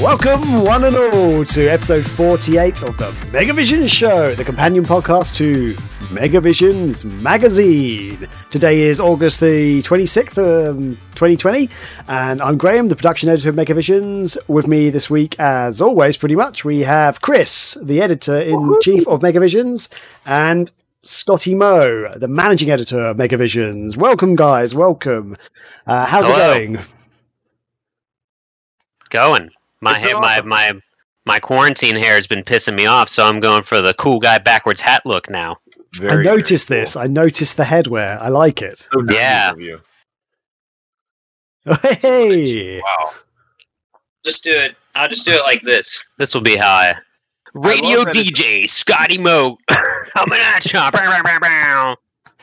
Welcome, one and all, to episode 48 of the Megavision Show, the companion podcast to Megavision's magazine. Today is August the 26th, um, 2020, and I'm Graham, the production editor of Megavisions. With me this week, as always, pretty much, we have Chris, the editor in chief of Megavisions, and Scotty Moe, the managing editor of Megavisions. Welcome, guys. Welcome. Uh, how's Hello. it going? going. My It's hair, my awesome. my my quarantine hair has been pissing me off, so I'm going for the cool guy backwards hat look now. I noticed very this. cool. I noticed the headwear. I like it. So nice Yeah. Hey. Wow. Just do it. I'll just do it like this. This will be how I. Radio love that DJ Scotty Moe coming at you.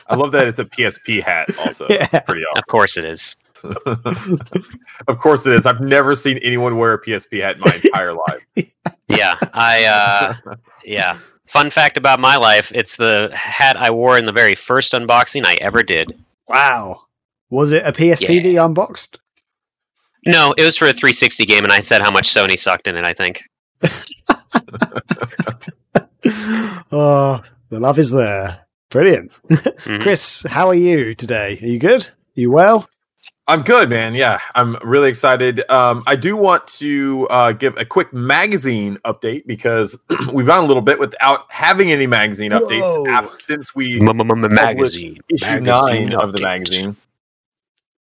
I love that it's a PSP hat. Also, Yeah. It's pretty Of course it is. Awesome. of course, it is. I've never seen anyone wear a PSP hat in my entire life. Yeah, I. uh Yeah. Fun fact about my life: it's the hat I wore in the very first unboxing I ever did. Wow. Was it a PSP Yeah. that you unboxed? No, it was for a 360 game, and I said how much Sony sucked in it. I think. oh, the love is there. Brilliant. Mhm. Chris, how are you today? Are you good? Are you well? I'm good, man. Yeah, I'm really excited. Um, I do want to uh, give a quick magazine update because we've gone a little bit without having any magazine updates Whoa. af- since we Magazine. issue nine of the magazine.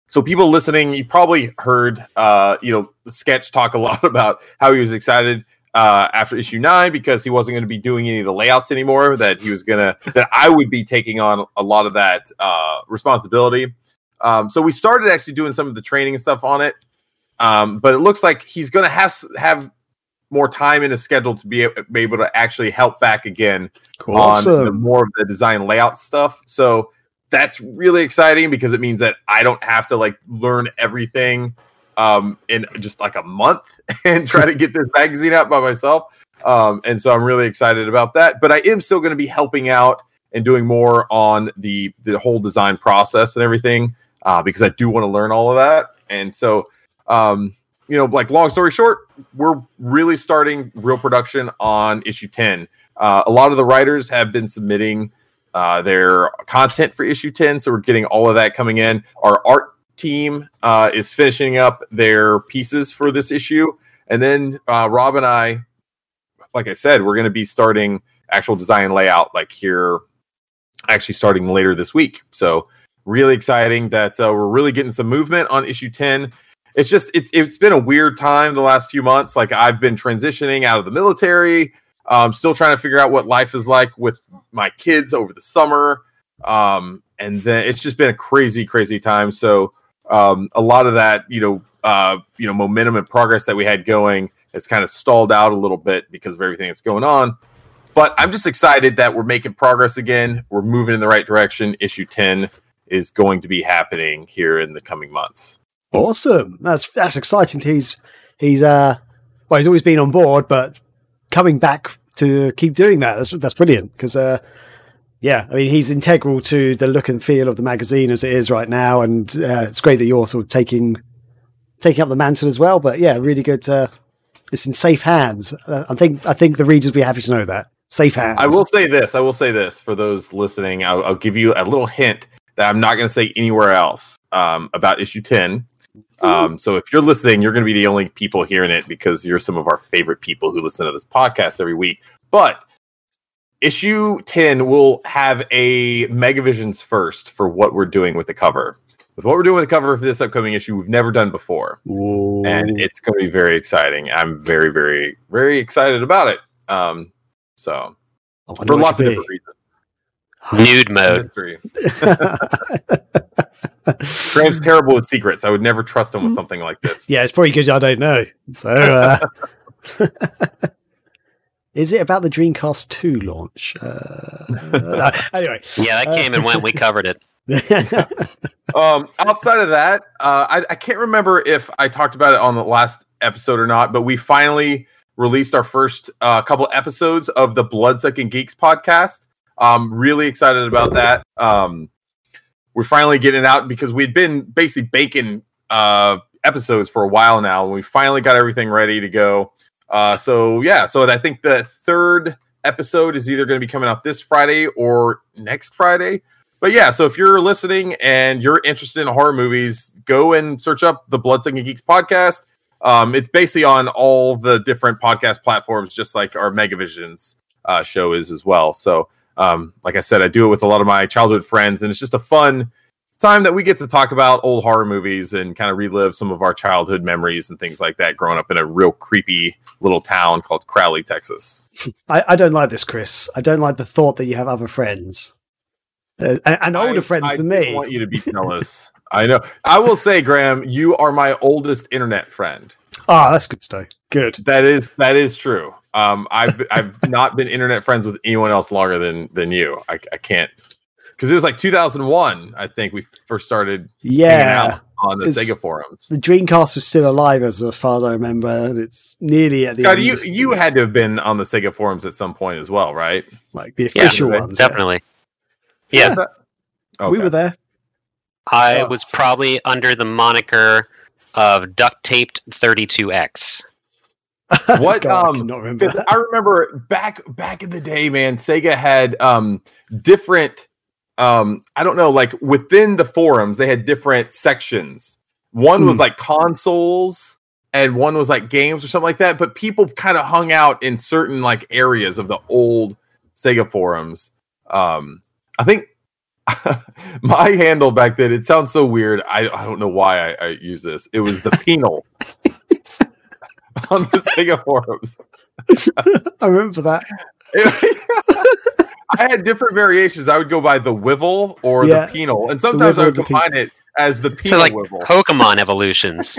So people listening, you probably heard uh, you know, the sketch talk a lot about how he was excited uh, after issue nine because he wasn't going to be doing any of the layouts anymore. That he was gonna that I would be taking on a lot of that uh, responsibility. Um, so we started actually doing some of the training and stuff on it. Um, but it looks like he's going to have have more time in his schedule to be, be able to actually help back again on the, more of the design layout stuff. So that's really exciting because it means that I don't have to like learn everything um, in just like a month and try to get this magazine out by myself. Um, and so I'm really excited about that. But I am still going to be helping out and doing more on the the whole design process and everything uh, because I do want to learn all of that. And so, um, you know, like long story short, we're really starting real production on issue 10. Uh, a lot of the writers have been submitting uh, their content for issue 10, so we're getting all of that coming in. Our art team uh, is finishing up their pieces for this issue. And then uh, Rob and I, like I said, we're going to be starting actual design layout like here, actually starting later this week. So, really exciting that uh, we're really getting some movement on issue 10 it's just it's it's been a weird time the last few months. Like i've been transitioning out of the military. Um still trying to figure out what life is like with my kids over the summer. Um and then it's just been a crazy crazy time. So um a lot of that you know uh you know momentum and progress that we had going has kind of stalled out a little bit because of everything that's going on but i'm just excited that we're making progress again we're moving in the right direction issue 10 is going to be happening here in the coming months Awesome. That's that's exciting. He's he's uh well he's always been on board, but coming back to keep doing that. That's that's brilliant because uh yeah, I mean he's integral to the look and feel of the magazine as it is right now, and uh, it's great that you're sort of taking taking up the mantle as well. But yeah, really good. Uh, it's in safe hands. Uh, I think I think the readers will be happy to know that safe hands. I will say this. I will say this for those listening. I'll, I'll give you a little hint that I'm not going to say anywhere else um, about issue 10. Um, so if you're listening, you're going to be the only people hearing it because you're some of our favorite people who listen to this podcast every week. But issue 10 will have a Megavisions first for what we're doing with the cover. With what we're doing with the cover for this upcoming issue, we've never done before Ooh. and it's going to be very exciting. I'm very, very, very excited about it. Um, so for lots of could different be. Nude mode. reasons. Mystery. Graham's terrible with secrets. I would never trust him with something like this. Yeah, it's probably because I don't know. So, uh, is it about the Dreamcast 2 launch? Uh, no. Anyway, Yeah, that Uh, came and went. We covered it. Um, outside of that, uh, I, I can't remember if I talked about it on the last episode or not, but we finally released our first uh, couple episodes of the Bloodsucking Geeks podcast. Um, really excited about that. Um, we're finally getting out because we'd been basically baking uh, episodes for a while now, and we finally got everything ready to go. Uh, so yeah, so I think the third episode is either going to be coming out this Friday or next Friday. But yeah, so if you're listening and you're interested in horror movies, go and search up the Bloodsucking Geeks podcast. Um, it's basically on all the different podcast platforms, just like our Megavisions uh, show is as well. So, um, like I said, I do it with a lot of my childhood friends, and it's just a fun time that we get to talk about old horror movies and kind of relive some of our childhood memories and things like that growing up in a real creepy little town called Crowley, Texas. I, I don't like this, Chris. I don't like the thought that you have other friends. Uh, and, and older I, friends I than me. I want you to be jealous. I know. I will say, Graham, you are my oldest internet friend. Ah, that's good to know. Good. That is that is true. Um, I've I've not been internet friends with anyone else longer than than you. I, I can't because it was like 2001. I think we first started Yeah. on the It's- Sega forums. The Dreamcast was still alive as far as I remember, and it's nearly at the Scott, end. you you had to have been on the Sega forums at some point as well, right? like the Yeah, official right, ones. yeah. Definitely. Yeah, Okay. We were there. I Oh. was probably under the moniker of duct taped 32X. What, God, I um, cannot remember. I remember back back in the day, man, Sega had um different um I don't know, like within the forums, they had different sections. One was Hmm. like consoles and one was like games or something like that. But people kind of hung out in certain like areas of the old Sega forums. Um I think my handle back then, it sounds so weird. I, I don't know why I, I use this. It was the penal on the Sega forums. I remember that. I had different variations. I would go by the Wivel or Yeah. the penal, and sometimes I would or the combine it as the penal So like Wivel. Pokemon evolutions.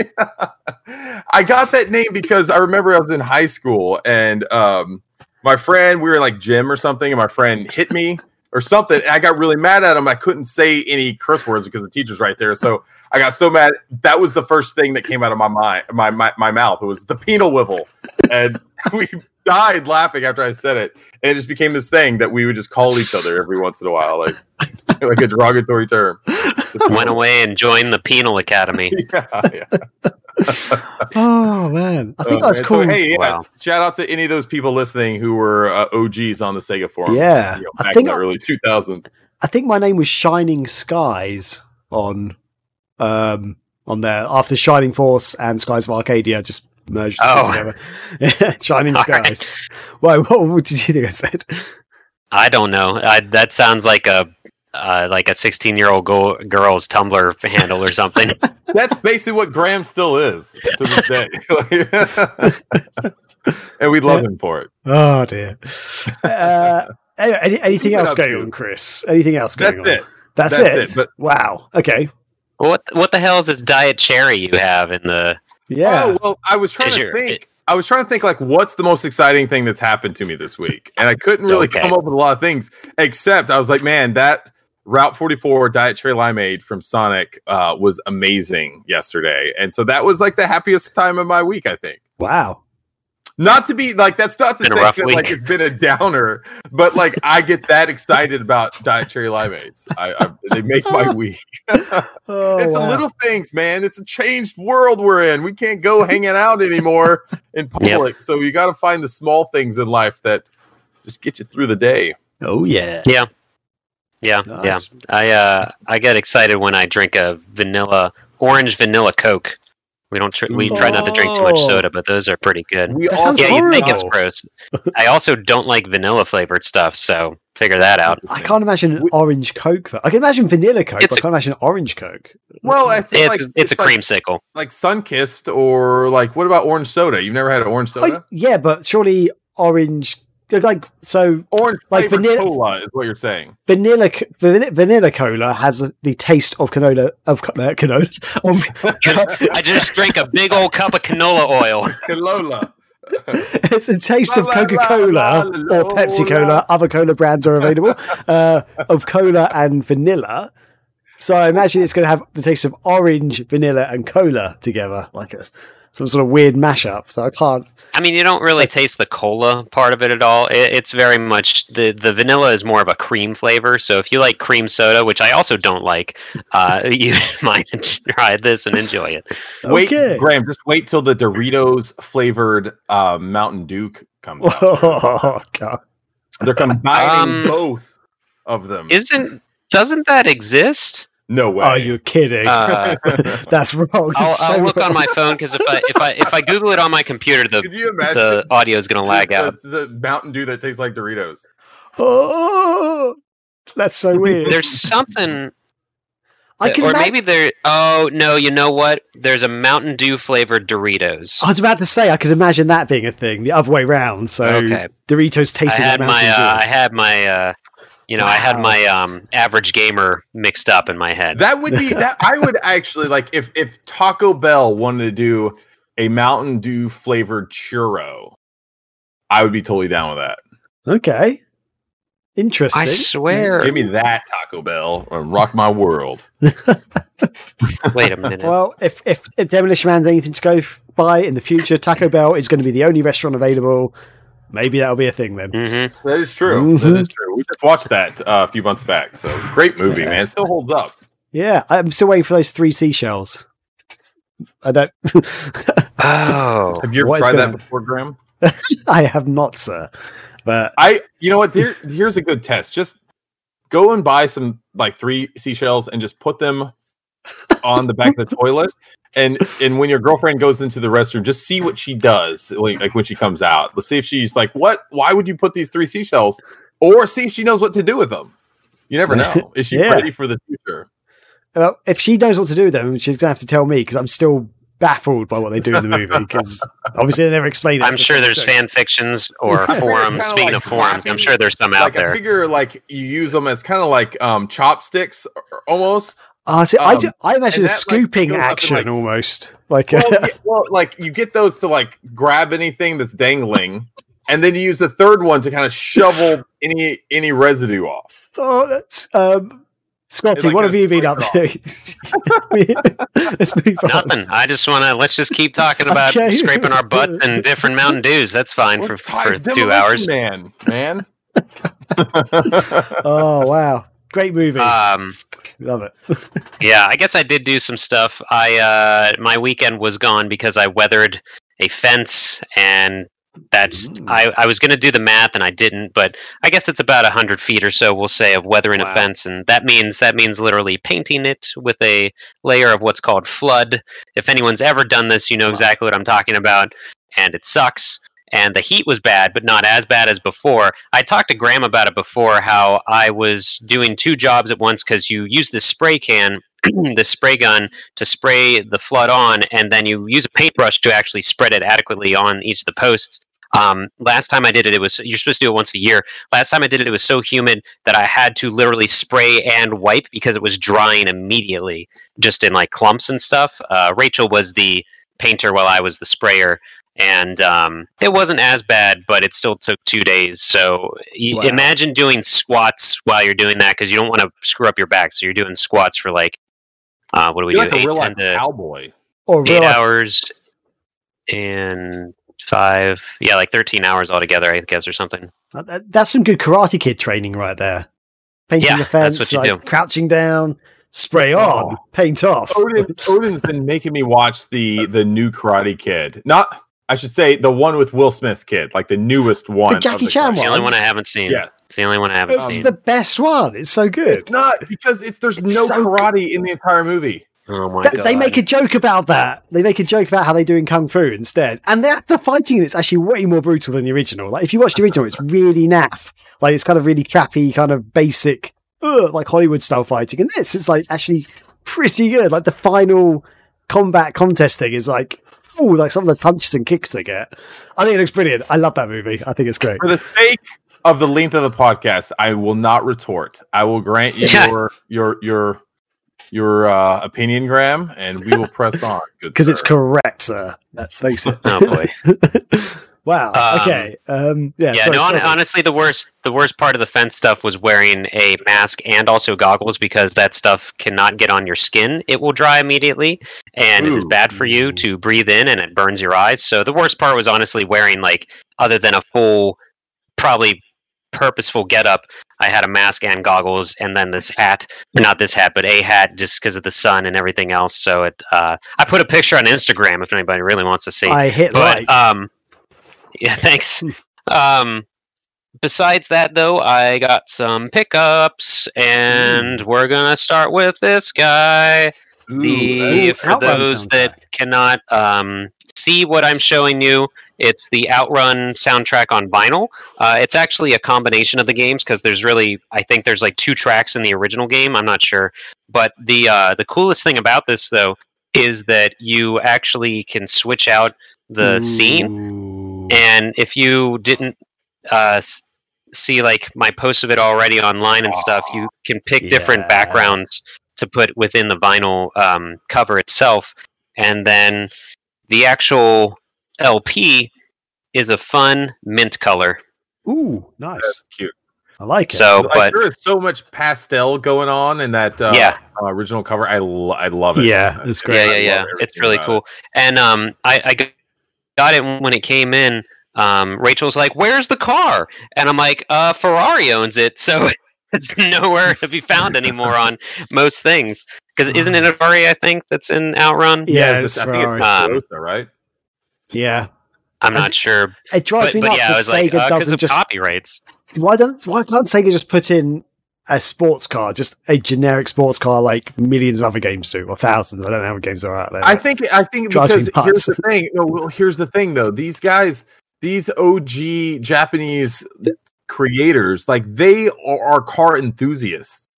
I got that name because I remember I was in high school and um, my friend, we were in like gym or something, and my friend hit me or something. And I got really mad at him. I couldn't say any curse words because the teacher's right there. So I got so mad. That was the first thing that came out of my mind, my my, my mouth. It was the penal wivel, and we died laughing after I said it. And it just became this thing that we would just call each other every once in a while, like like a derogatory term. Went away and joined the Penal Academy. yeah, yeah. Oh man, I think Oh, that's man. cool. So, hey, yeah, Wow. shout out to any of those people listening who were uh, OGs on the Sega forum. Yeah, you know, I think in the I- early 2000s. I think my name was Shining Skies on um on there after Shining Force and Skies of Arcadia just merged the two Oh. together. Shining All Skies. Whoa, what, what did you think I said? I don't know. I, that sounds like a uh, like a 16 year old go- girl's Tumblr handle or something. That's basically what Graham still is to this day. and we love him for it. Oh dear. Uh, any, anything else going dude. on, Chris? Anything else going That's on? it. That's, That's it. it, but- wow. Okay. what what the hell is this diet cherry you have in the? Yeah. Oh, well, I was trying Is to your- think. I was trying to think like what's the most exciting thing that's happened to me this week, and I couldn't really Okay. come up with a lot of things. Except I was like, man, that Route 44 Diet Cherry Limeade from Sonic uh, was amazing yesterday, and so that was like the happiest time of my week. I think. wow. Not to be like that's not to Been say that week. like it's been a downer, but like I get that excited about Diet Cherry Limeades. I, I they make my week. Oh, it's wow. the little things, man. It's a changed world we're in. We can't go hanging out anymore in public. So you got to find the small things in life that just get you through the day. Oh yeah. Yeah, yeah, Nice. yeah. I uh I get excited when I drink a vanilla orange vanilla Coke. We don't tr- we try not to drink too much Oh. soda, but those are pretty good. We That also Yeah, you'd think it's gross. I also don't like vanilla flavored stuff, so figure that out. I can't imagine We- orange Coke though. I can imagine vanilla Coke, It's but I a- can't imagine orange Coke. well, it's, It's like it's, a like, creamsicle. like Sunkist or like what about orange soda? You've never had orange Oh, soda? yeah, but surely orange like so Orange like vanilla- cola is what you're saying. vanilla vanilla, vanilla cola has the taste of canola of co- uh, canola of, I just drank a big old cup of canola oil. Calola. it's a taste of La, la, Coca la, Cola la, or Pepsi Cola. Other cola brands are available uh, of cola and vanilla. So I imagine it's going to have the taste of orange, vanilla, and cola together. Like a, some sort of weird mashup. So I can't. I mean, you don't really taste the cola part of it at all. It, it's very much the the vanilla is more of a cream flavor. So if you like cream soda, which I also don't like, uh, you might try this and enjoy it. Wait, Okay. Graham, just wait till the Doritos flavored uh, Mountain Dew comes out. Oh god. They're combining Um, both of them. Isn't doesn't that exist? No way. Oh, you're kidding. Uh, That's wrong. I'll, It's I'll so look on my phone because if I if I if I Google it on my computer, the you the audio is going to lag the, out. the Mountain Dew that tastes like Doritos? Oh, that's so weird. There's something, I can or imagine- maybe there. Oh no, you know what? There's a Mountain Dew flavored Doritos. I was about to say I could imagine that being a thing, the other way round. So Okay. Doritos I tasting had like my Mountain uh, Dew. I had my uh, you know I had my um average gamer mixed up in my head. That would be that. I would actually like if if Taco Bell wanted to do a Mountain Dew flavored churro. I would be totally down with that. Okay, interesting. I swear. Give me that Taco Bell and rock my world. Wait a minute. Well, if if if Demolition Man's anything to go by in the future, Taco Bell is going to be the only restaurant available. Maybe that'll be a thing then. hmm That is true. That Mhm. is true. We just watched that uh, a few months back. So great movie, man. It still holds up. Yeah, I'm still waiting for those three seashells. I don't. Oh, Have you ever What is tried going that before, Graham? I have not, sir. But I, you know what? There, here's a good test. Just go and buy some like three seashells and just put them on the back of the toilet. And and when your girlfriend goes into the restroom, just see what she does. Like, like when she comes out, let's see if she's like, "What? Why would you put these three seashells?" Or see if she knows what to do with them. You never know. Is she Yeah. ready for the future? well, if she knows what to do with them, she's going to have to tell me because I'm still baffled by what they do in the movie because obviously they never explain it. I'm sure there's Jokes. fan fictions or forums. Speaking like of forums, I'm sure there's some out like I there. figure, like you use them as kind of like um chopsticks, almost. Oh, see, I, Um, ju- I imagine a that, like, scooping goes up and, action like- almost. Like, well, yeah, well, like you get those to like grab anything that's dangling, and then you use the third one to kind of shovel any any residue off. oh, that's um, Scotty. like what have you been up to? Let's move on. Nothing. I just want to let's just keep talking about Okay. scraping our butts and different Mountain Dews. That's fine for, for two hours. man, man. Oh wow, great movie. Um, Love it. yeah, I guess I did do some stuff. I uh, my weekend was gone because I weathered a fence, and that's Ooh. I, I was going to do the math and I didn't, but I guess it's about hundred feet or so. We'll say of weathering Wow. a fence, and that means that means literally painting it with a layer of what's called flood. If anyone's ever done this, you know Wow. exactly what I'm talking about, and it sucks. And the heat was bad, but not as bad as before. I talked to Graham about it before, how I was doing two jobs at once because you use this spray can, this spray gun to spray the flood on, and then you use a paintbrush to actually spread it adequately on each of the posts. Um, last time I did it, it was you're supposed to do it once a year. Last time I did it, it was so humid that I had to literally spray and wipe because it was drying immediately, just in like clumps and stuff. Uh, Rachel was the painter while I was the sprayer, and um, it wasn't as bad, but it still took two days. So Wow. imagine doing squats while you're doing that because you don't want to screw up your back. So you're doing squats for like uh, what do we You're do? like a Eight, real 10 life to cowboy. Or eight life- hours and five yeah like 13 hours altogether i guess or something That's some good Karate Kid training right there. Painting Yeah, the fence, that's what you like do. crouching down, spray on, Oh. paint off. Odin, Odin's been making me watch the the new Karate Kid. Not, I should say, the one with Will Smith's kid, like the newest one. of Jackie Chan Karate it's the only One? one i haven't seen Yeah. it's the only one i haven't seen. It's seen the best one. It's so good. It's not because it's there's It's no so karate in the entire movie. oh my Th- god they make a joke about that. They make a joke about how they do in Kung Fu instead. And the, the fighting in it's actually way more brutal than the original. Like, if you watch the original, it's really naff. Like, it's kind of really crappy, kind of basic, ugh, like Hollywood style fighting. And this is like actually pretty good. Like, the final combat contest thing is like, oh, like some of the punches and kicks they get. I think it looks brilliant. I love that movie. I think it's great. For the sake of the length of the podcast, I will not retort. I will grant you Yeah. your your your your uh, opinion, Graham, and we will press on. Because it's correct, sir. Let's face it. oh boy Wow. Um, okay. Um, yeah. Yeah, sorry, no, sorry. honestly, the worst the worst part of the fence stuff was wearing a mask and also goggles because that stuff cannot get on your skin. It will dry immediately, and it is bad for you to breathe in, and it burns your eyes. So the worst part was honestly wearing like, other than a full, probably purposeful getup. I had a mask and goggles, and then this hat, not this hat, but a hat, just because of the sun and everything else. So it, uh, I put a picture on Instagram if anybody really wants to see I hit but like. um yeah thanks. Um besides that though i got some pickups and we're gonna start with this guy. The Ooh, for those that cannot um see what i'm showing you it's the outrun soundtrack on vinyl. Uh, it's actually a combination of the games because there's really i think there's like two tracks in the original game i'm not sure. But the uh, the coolest thing about this though is that you actually can switch out the scene. Ooh. And if you didn't uh, see like my post of it already online and stuff you can pick different backgrounds to put within the vinyl um, cover itself and then the actual lp is a fun mint color Ooh, nice. That's cute. I like it. so Like, but there is so much pastel going on in that uh, Yeah. uh, original cover. I, lo- I love it. Yeah, it's great. yeah yeah yeah it's really about cool and um i i g- got it when it came in um rachel's like where's the car and i'm like uh ferrari owns it so it's nowhere to be found anymore on most things because isn't it a ferrari i think that's in outrun Yeah, this- it's I think Ferrari. it's Um, right? yeah, i'm I not sure it drives but, me but nuts yeah i that was like Sega because doesn't of just. copyrights Why don't? Why can't Sega just put in a sports car, just a generic sports car, like millions of other games do, or thousands? I don't know how many games are out there. I think I think because here's the thing. No, well, here's the thing though. These guys, these OG Japanese creators, like they are, are car enthusiasts,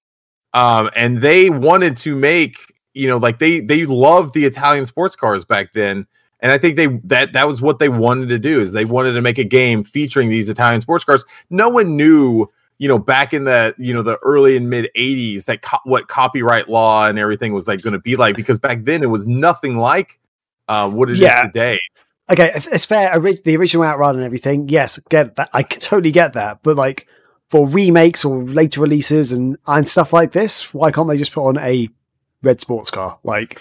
um, and they wanted to make you know like they they loved the Italian sports cars back then. And I think they that that was what they wanted to do is they wanted to make a game featuring these Italian sports cars. No one knew you know, back in the you know the early and mid '80s, that co- what copyright law and everything was like going to be like because back then it was nothing like uh, what it is Yeah. today. okay, it's fair. The original Outrun and everything, yes, get that. I can totally get that. But like for remakes or later releases and and stuff like this, why can't they just put on a red sports car? Like,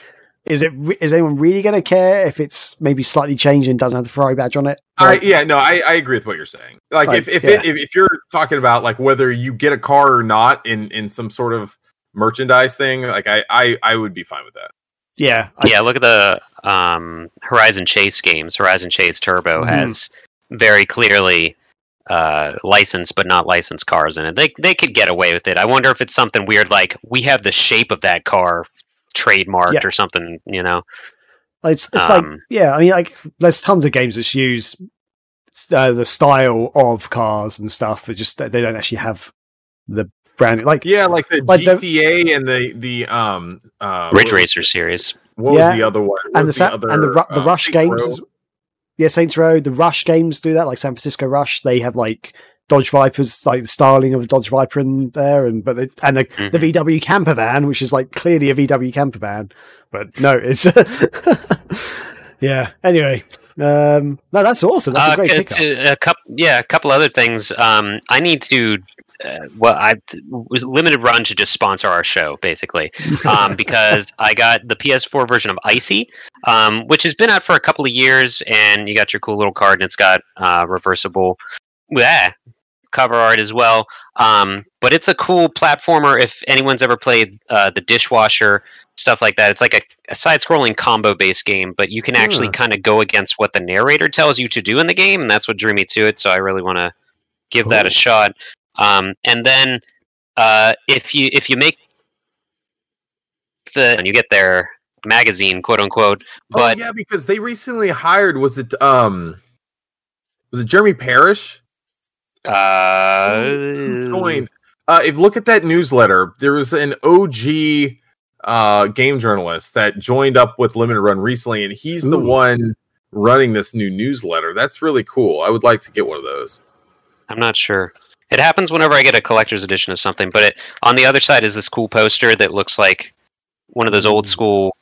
is it? Is anyone really going to care if it's maybe slightly changed and doesn't have the Ferrari badge on it? I, Like, yeah, no, I, I agree with what you're saying. Like, Like, if if, yeah. it, if if you're talking about like whether you get a car or not in in some sort of merchandise thing, like I I, I would be fine with that. yeah, I- yeah, look at the um, Horizon Chase games. Horizon Chase Turbo Mhm. has very clearly uh, licensed but not licensed cars in it. They they could get away with it. I wonder if it's something weird like we have the shape of that car trademarked Yeah. or something. You know, It's, it's like, Um, yeah, I mean, like, there's tons of games that use uh, the style of cars and stuff, but just they don't actually have the brand. Like, Yeah, like the Like the- GTA and the the um uh, Ridge what- Racer series. What Yeah. was the other one? What and the, was sa- and the, Ru- the uh, Rush Saints games, Row? yeah, Saints Row, the Rush games do that, like San Francisco Rush. They have like Dodge Vipers, like the styling of the Dodge Viper in there, and but the, and the, Mhm. the VW camper van, which is like clearly a VW camper van, but no, it's yeah. Anyway, um, no, that's awesome. That's a Uh, great c- pickup. a couple, yeah, a couple other things. Um, I need to. Uh, well, I was limited run to just sponsor our show, basically, um, because I got the PS4 version of ICEY, um, which has been out for a couple of years, and you got your cool little card, and it's got uh, reversible, yeah, cover art as well. Um, but it's a cool platformer. If anyone's ever played uh, the Dishwasher stuff like that, it's like a, a side-scrolling combo-based game, but you can actually Huh. kind of go against what the narrator tells you to do in the game, and that's what drew me to it. So I really want to give that a shot. Um, and then uh, if you if you make the and you get their magazine, quote unquote, but oh, yeah, because they recently hired. Was it um, was it Jeremy Parish? Uh, Who joined? Uh, if look at that newsletter, there was an OG uh game journalist that joined up with Limited Run recently, and he's the one running this new newsletter. That's really cool. I would like to get one of those. I'm not sure. It happens whenever I get a collector's edition of something, but it, on the other side is this cool poster that looks like one of those old Mm. school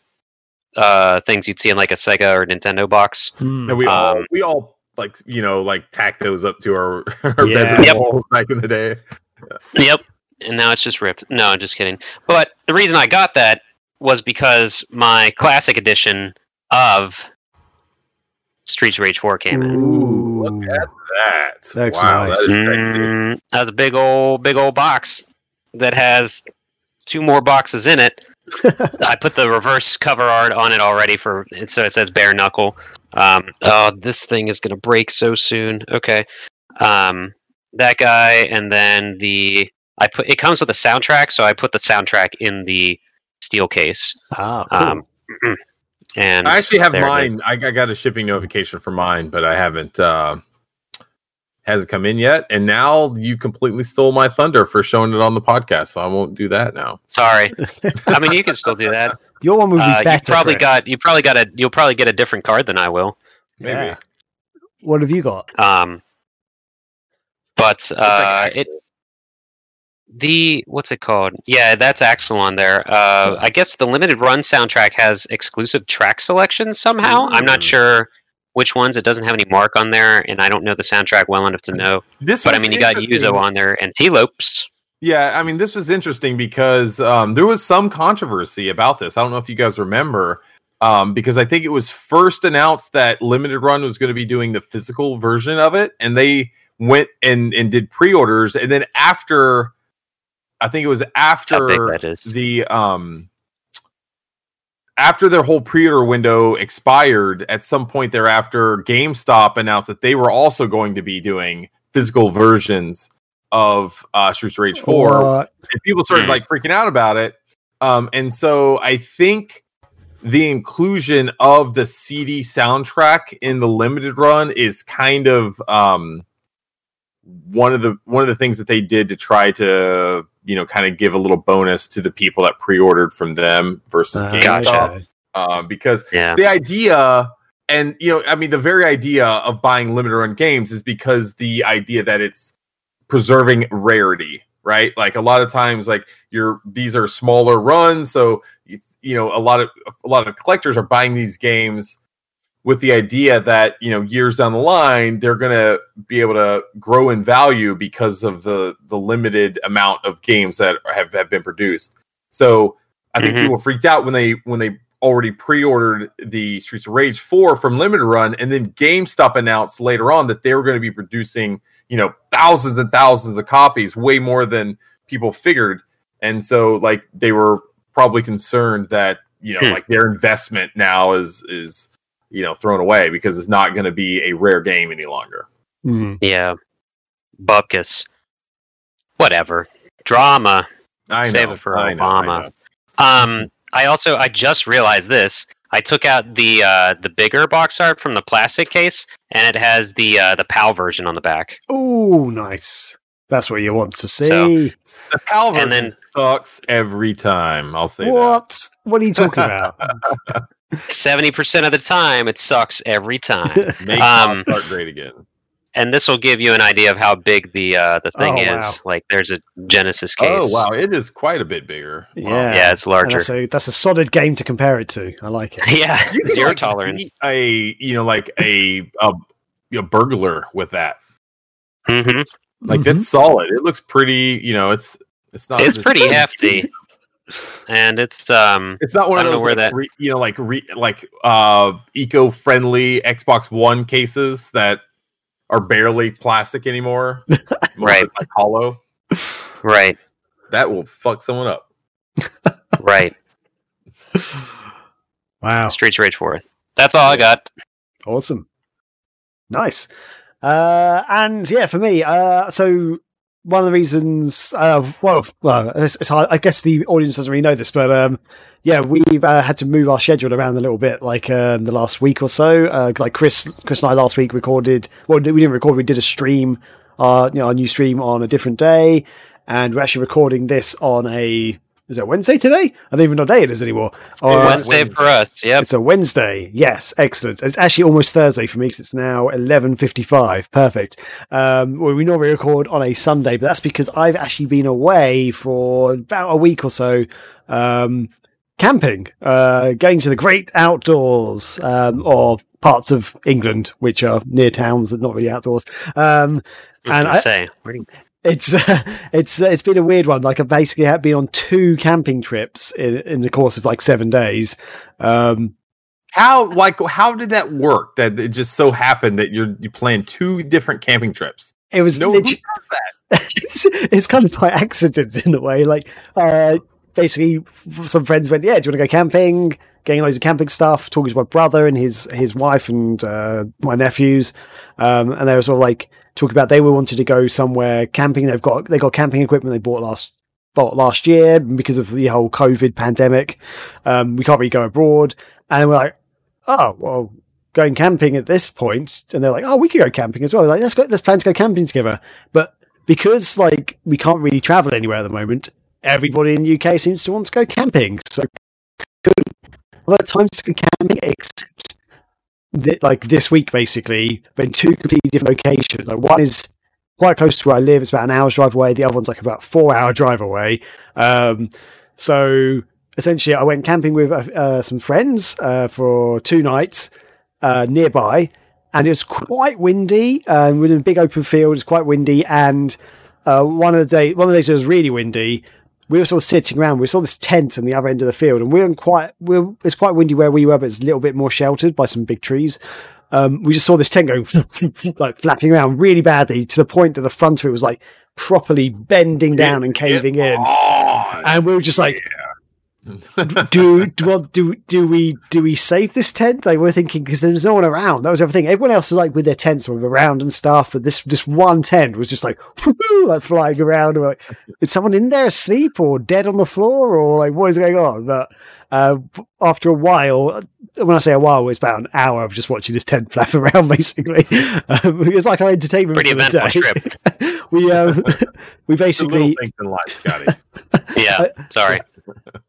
uh, things you'd see in like a Sega or Nintendo box. Hmm. And we all Um, we all like you know like tack those up to our, our Yeah. bedroom Yep. walls back in the day. Yep. And now it's just ripped. No, I'm just kidding. But the reason I got that was because my classic edition of Streets of Rage 4 came in. Ooh. Look at that! That's wow, nice. that is. Mm, that was a big old, big old box that has two more boxes in it. I put the reverse cover art on it already for so it says bare knuckle. Um, oh, this thing is gonna break so soon. Okay, um, that guy, and then the I put it comes with a soundtrack, so I put the soundtrack in the steel case. Oh, cool. Um, and I actually have mine. I, I got a shipping notification for mine, but I haven't. uh Hasn't come in yet, and now you completely stole my thunder for showing it on the podcast. So I won't do that now. Sorry, I mean you can still do that. Your one would be Uh, better. you probably Chris. got you probably got a you'll probably get a different card than I will. Maybe. Yeah. What have you got? Um, but uh, it the what's it called? Yeah, that's Axel on there. Uh, I guess the limited run soundtrack has exclusive track selections somehow. I'm not Mm. sure which ones. It doesn't have any mark on there, and I don't know the soundtrack well enough to know. This, But I mean, you got. Yuzo on there and T-Lopes. Yeah, I mean, this was interesting because um, there was some controversy about this. I don't know if you guys remember, um, because I think it was first announced that Limited Run was going to be doing the physical version of it, and they went and and did pre-orders, and then after, I think it was That's how big after that is. the um after their whole pre-order window expired at some point thereafter GameStop announced that they were also going to be doing physical versions of uh Streets of Rage 4 What? and people started Hmm. like freaking out about it um and so I think the inclusion of the CD soundtrack in the limited run is kind of um one of the one of the things that they did to try to you know kind of give a little bonus to the people that pre-ordered from them versus Ah, GameStop Gotcha. um, because Yeah. the idea and you know i mean the very idea of buying limited run games is because the idea that it's preserving rarity right like a lot of times like you're these are smaller runs so you, you know a lot of a lot of collectors are buying these games with the idea that you know years down the line they're going to be able to grow in value because of the the limited amount of games that have, have been produced so i think Mhm. people freaked out when they when they already pre-ordered the streets of rage 4 from limited run and then gamestop announced later on that they were going to be producing you know thousands and thousands of copies way more than people figured and so like they were probably concerned that you know Hmm. like their investment now is is you know thrown away because it's not going to be a rare game any longer Hmm. Yeah. Bupkis. Whatever. Drama. i know Save it for I know, I Obama. know. Um, I also I just realized this. I took out the uh, the bigger box art from the plastic case, and it has the uh, the PAL version on the back. Oh, nice. That's what you want to see. So- the PAL version And then- sucks every time i'll say that what? What are you talking about? Seventy percent of the time, it sucks every time. make Um, um, art great again and this will give you an idea of how big the uh, the thing Oh, is. Like, there's a Genesis case. oh wow it is quite a bit bigger Wow. Yeah. Yeah, it's And larger. That's a, that's a solid game to compare it to. I like it. yeah, You zero like, tolerance. a you know like a a, a burglar with that hmm like Mhm. that's solid it looks pretty you know it's it's not It's pretty hefty, and it's um. It's not one of those where like, that- re, you know like re, like uh eco-friendly Xbox One cases that are barely plastic anymore. Right. like hollow. Right, That will fuck someone up. right. Wow. Streets of Rage 4. That's all I got. Awesome. Nice. Uh, and yeah, for me, uh, so one of the reasons, uh, well, well, it's, it's. I guess the audience doesn't really know this, but um, yeah, we've uh, had to move our schedule around a little bit, like um, the last week or so. Uh, like Chris, Chris and I last week recorded. Well, we didn't record. We did a stream, uh, you know, a new stream on a different day, and we're actually recording this on a. Is it Wednesday today? I don't even know what day it is anymore. Uh, Wednesday Wednesday. for us. Yeah, it's a Wednesday. Yes, excellent. It's actually almost Thursday for me because it's now eleven fifty-five. Perfect. Um, well, we normally record on a Sunday, but that's because I've actually been away for about a week or so, um, camping, uh, going to the great outdoors, um, or parts of England, which are near towns and not really outdoors. Um, and I, say, it's uh, it's uh, it's been a weird one. Like I basically have been on two camping trips in, in the course of like seven days. Um, how like how did that work? That it just so happened that you're you planned two different camping trips. It was no, literally, it's, it's kind of by accident in a way. Like uh, basically, some friends went, "Yeah, do you want to go camping?" Getting loads of camping stuff. Talking to my brother and his his wife and uh, my nephews, um, and they were sort of like talking about they were wanted to go somewhere camping. They've got they got camping equipment they bought last bought last year because of the whole COVID pandemic. Um, we can't really go abroad, and we're like, oh well, going camping at this point, and they're like, oh, we could go camping as well. Like, let's go, let's plan to go camping together. But because like we can't really travel anywhere at the moment, everybody in the UK seems to want to go camping. So times to go camping except th- like this week basically been two completely different locations. Like one is quite close to where I live, it's about an hour's drive away. The other one's like about four hour drive away. Um, so essentially, I went camping with uh, uh, some friends uh, for two nights uh, nearby, and it was quite windy. Um, we're in a big open field. It's quite windy, and uh, one of the day, one of the days it was really windy. We were sort of sitting around. We saw this tent on the other end of the field, and we're in quite. We're, it's quite windy where we were, but it's a little bit more sheltered by some big trees. Um, we just saw this tent going like flapping around really badly to the point that the front of it was like properly bending down and caving in, and we were just like, do do do do we do we save this tent? Like we're thinking because there's no one around. That was everything. Everyone else was like with their tents or around and stuff, but this this one tent was just like like flying around. Like, is someone in there asleep or dead on the floor or like what is going on? But uh, after a while, when I say a while, it's about an hour of just watching this tent flap around. Basically, um, it's like our entertainment. Pretty eventful trip. we um, we basically little things in life, Scotty. yeah, sorry.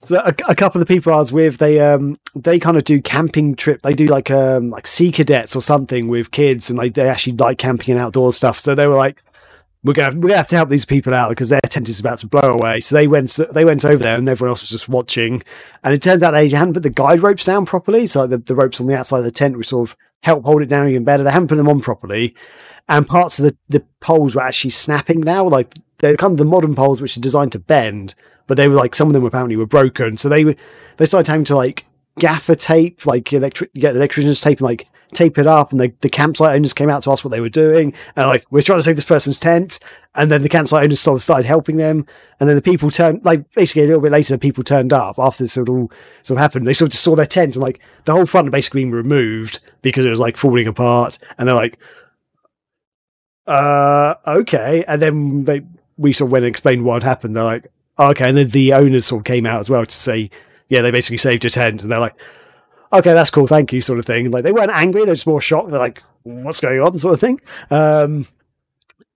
So a, a, couple of the people I was with, they um they kind of do camping trip. They do like um like sea cadets or something with kids, and like they actually like camping and outdoor stuff. So they were like, we're gonna we're have to help these people out because their tent is about to blow away. So they went they went over there, and everyone else was just watching. And it turns out they hadn't put the guide ropes down properly. So the, the ropes on the outside of the tent, which sort of help hold it down even better. They hadn't put them on properly, and parts of the the poles were actually snapping now. Like they're kind of the modern poles, which are designed to bend but they were like some of them apparently were broken. So they were they started having to like gaffer tape, like electric get electricians tape and like tape it up and the, the campsite owners came out to ask what they were doing and like we're trying to save this person's tent and then the campsite owners sort of started helping them and then the people turned like basically a little bit later the people turned up after this of all sort of happened. They sort of just saw their tent and like the whole front basically removed because it was like falling apart and they're like uh okay. And then they we sort of went and explained what had happened. They're like Okay, and then the owners sort of came out as well to say, yeah, they basically saved your tent, and they're like, okay, that's cool, thank you, sort of thing. Like they weren't angry; they're just more shocked. They're like, what's going on, sort of thing. Um,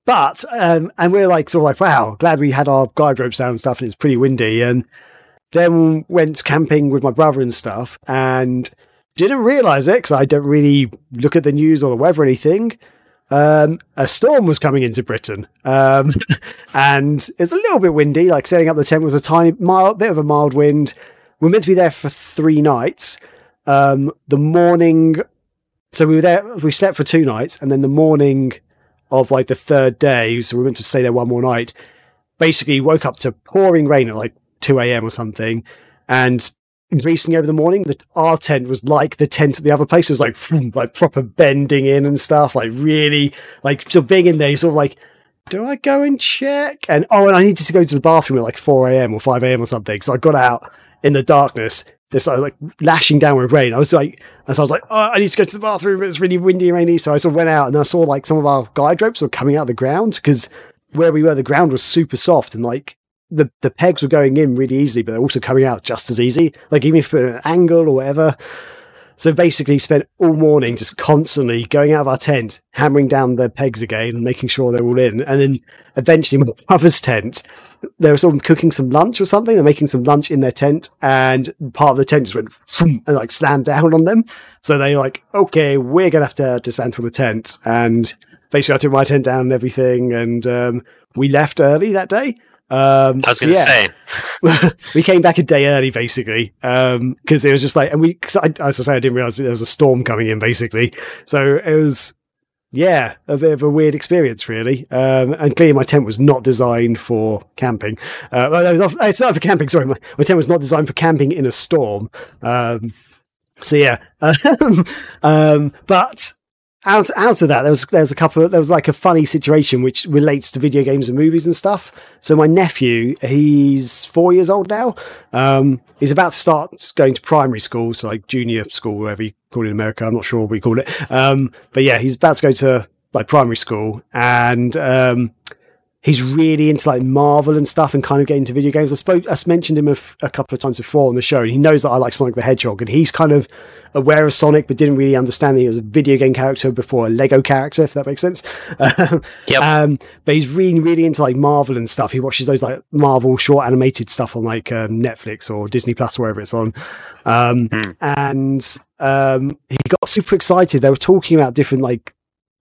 but um, and we're like sort of like, wow, glad we had our guide ropes down and stuff, and it's pretty windy. And then went camping with my brother and stuff, and didn't realize it because I don't really look at the news or the weather or anything um, a storm was coming into Britain, um, and it's a little bit windy. Like setting up the tent was a tiny, mild, bit of a mild wind. We are meant to be there for three nights. Um, the morning, so we were there. We slept for two nights, and then the morning of like the third day, so we went to stay there one more night. Basically, woke up to pouring rain at like two a.m. or something, and increasing over the morning. The our tent was like the tent at the other place. It was like like proper bending in and stuff. Like really like so being in there, you sort of like, do I go and check? And oh, and I needed to go to the bathroom at like four a.m. or five a.m. or something. So I got out in the darkness. This I like lashing down with rain. I was like, and so I was like, oh, I need to go to the bathroom. It's really windy and rainy. So I sort of went out and I saw like some of our guide ropes were coming out of the ground because where we were, the ground was super soft and like the, the pegs were going in really easily, but they're also coming out just as easy. Like even if you put an angle or whatever. So basically spent all morning just constantly going out of our tent, hammering down the pegs again and making sure they're all in. And then eventually my brother's tent, they were sort of cooking some lunch or something. They're making some lunch in their tent and part of the tent just went and like slammed down on them. So they like, okay, we're to have to dismantle the tent. And basically I took my tent down and everything. And, um, we left early that day Um, I was going to yeah. say, we came back a day early, basically, because it was just like, and we, cause I, as I say, I didn't realize there was a storm coming in, basically. So it was, yeah, a bit of a weird experience, really. Um, and clearly, my tent was not designed for camping. Uh, well, no, it's not for camping. Sorry, my, my tent was not designed for camping in a storm. Um, so yeah, um, but out out of that, there was there's a couple. There was like a funny situation which relates to video games and movies and stuff. So my nephew, he's four years old now. Um, he's about to start going to primary school, so like junior school, whatever you call it in America. I'm not sure what we call it. Um, but yeah, he's about to go to like primary school, and um, he's really into like Marvel and stuff and kind of getting into video games. I spoke, I mentioned him a, f- a couple of times before on the show, and he knows that I like Sonic the Hedgehog, and he's kind of aware of Sonic, but didn't really understand that he was a video game character before a Lego character, if that makes sense. Yep. Um, but he's really, really into like Marvel and stuff. He watches those like Marvel short animated stuff on like um, Netflix or Disney Plus, or wherever it's on. Um, Hmm. and um, he got super excited. They were talking about different like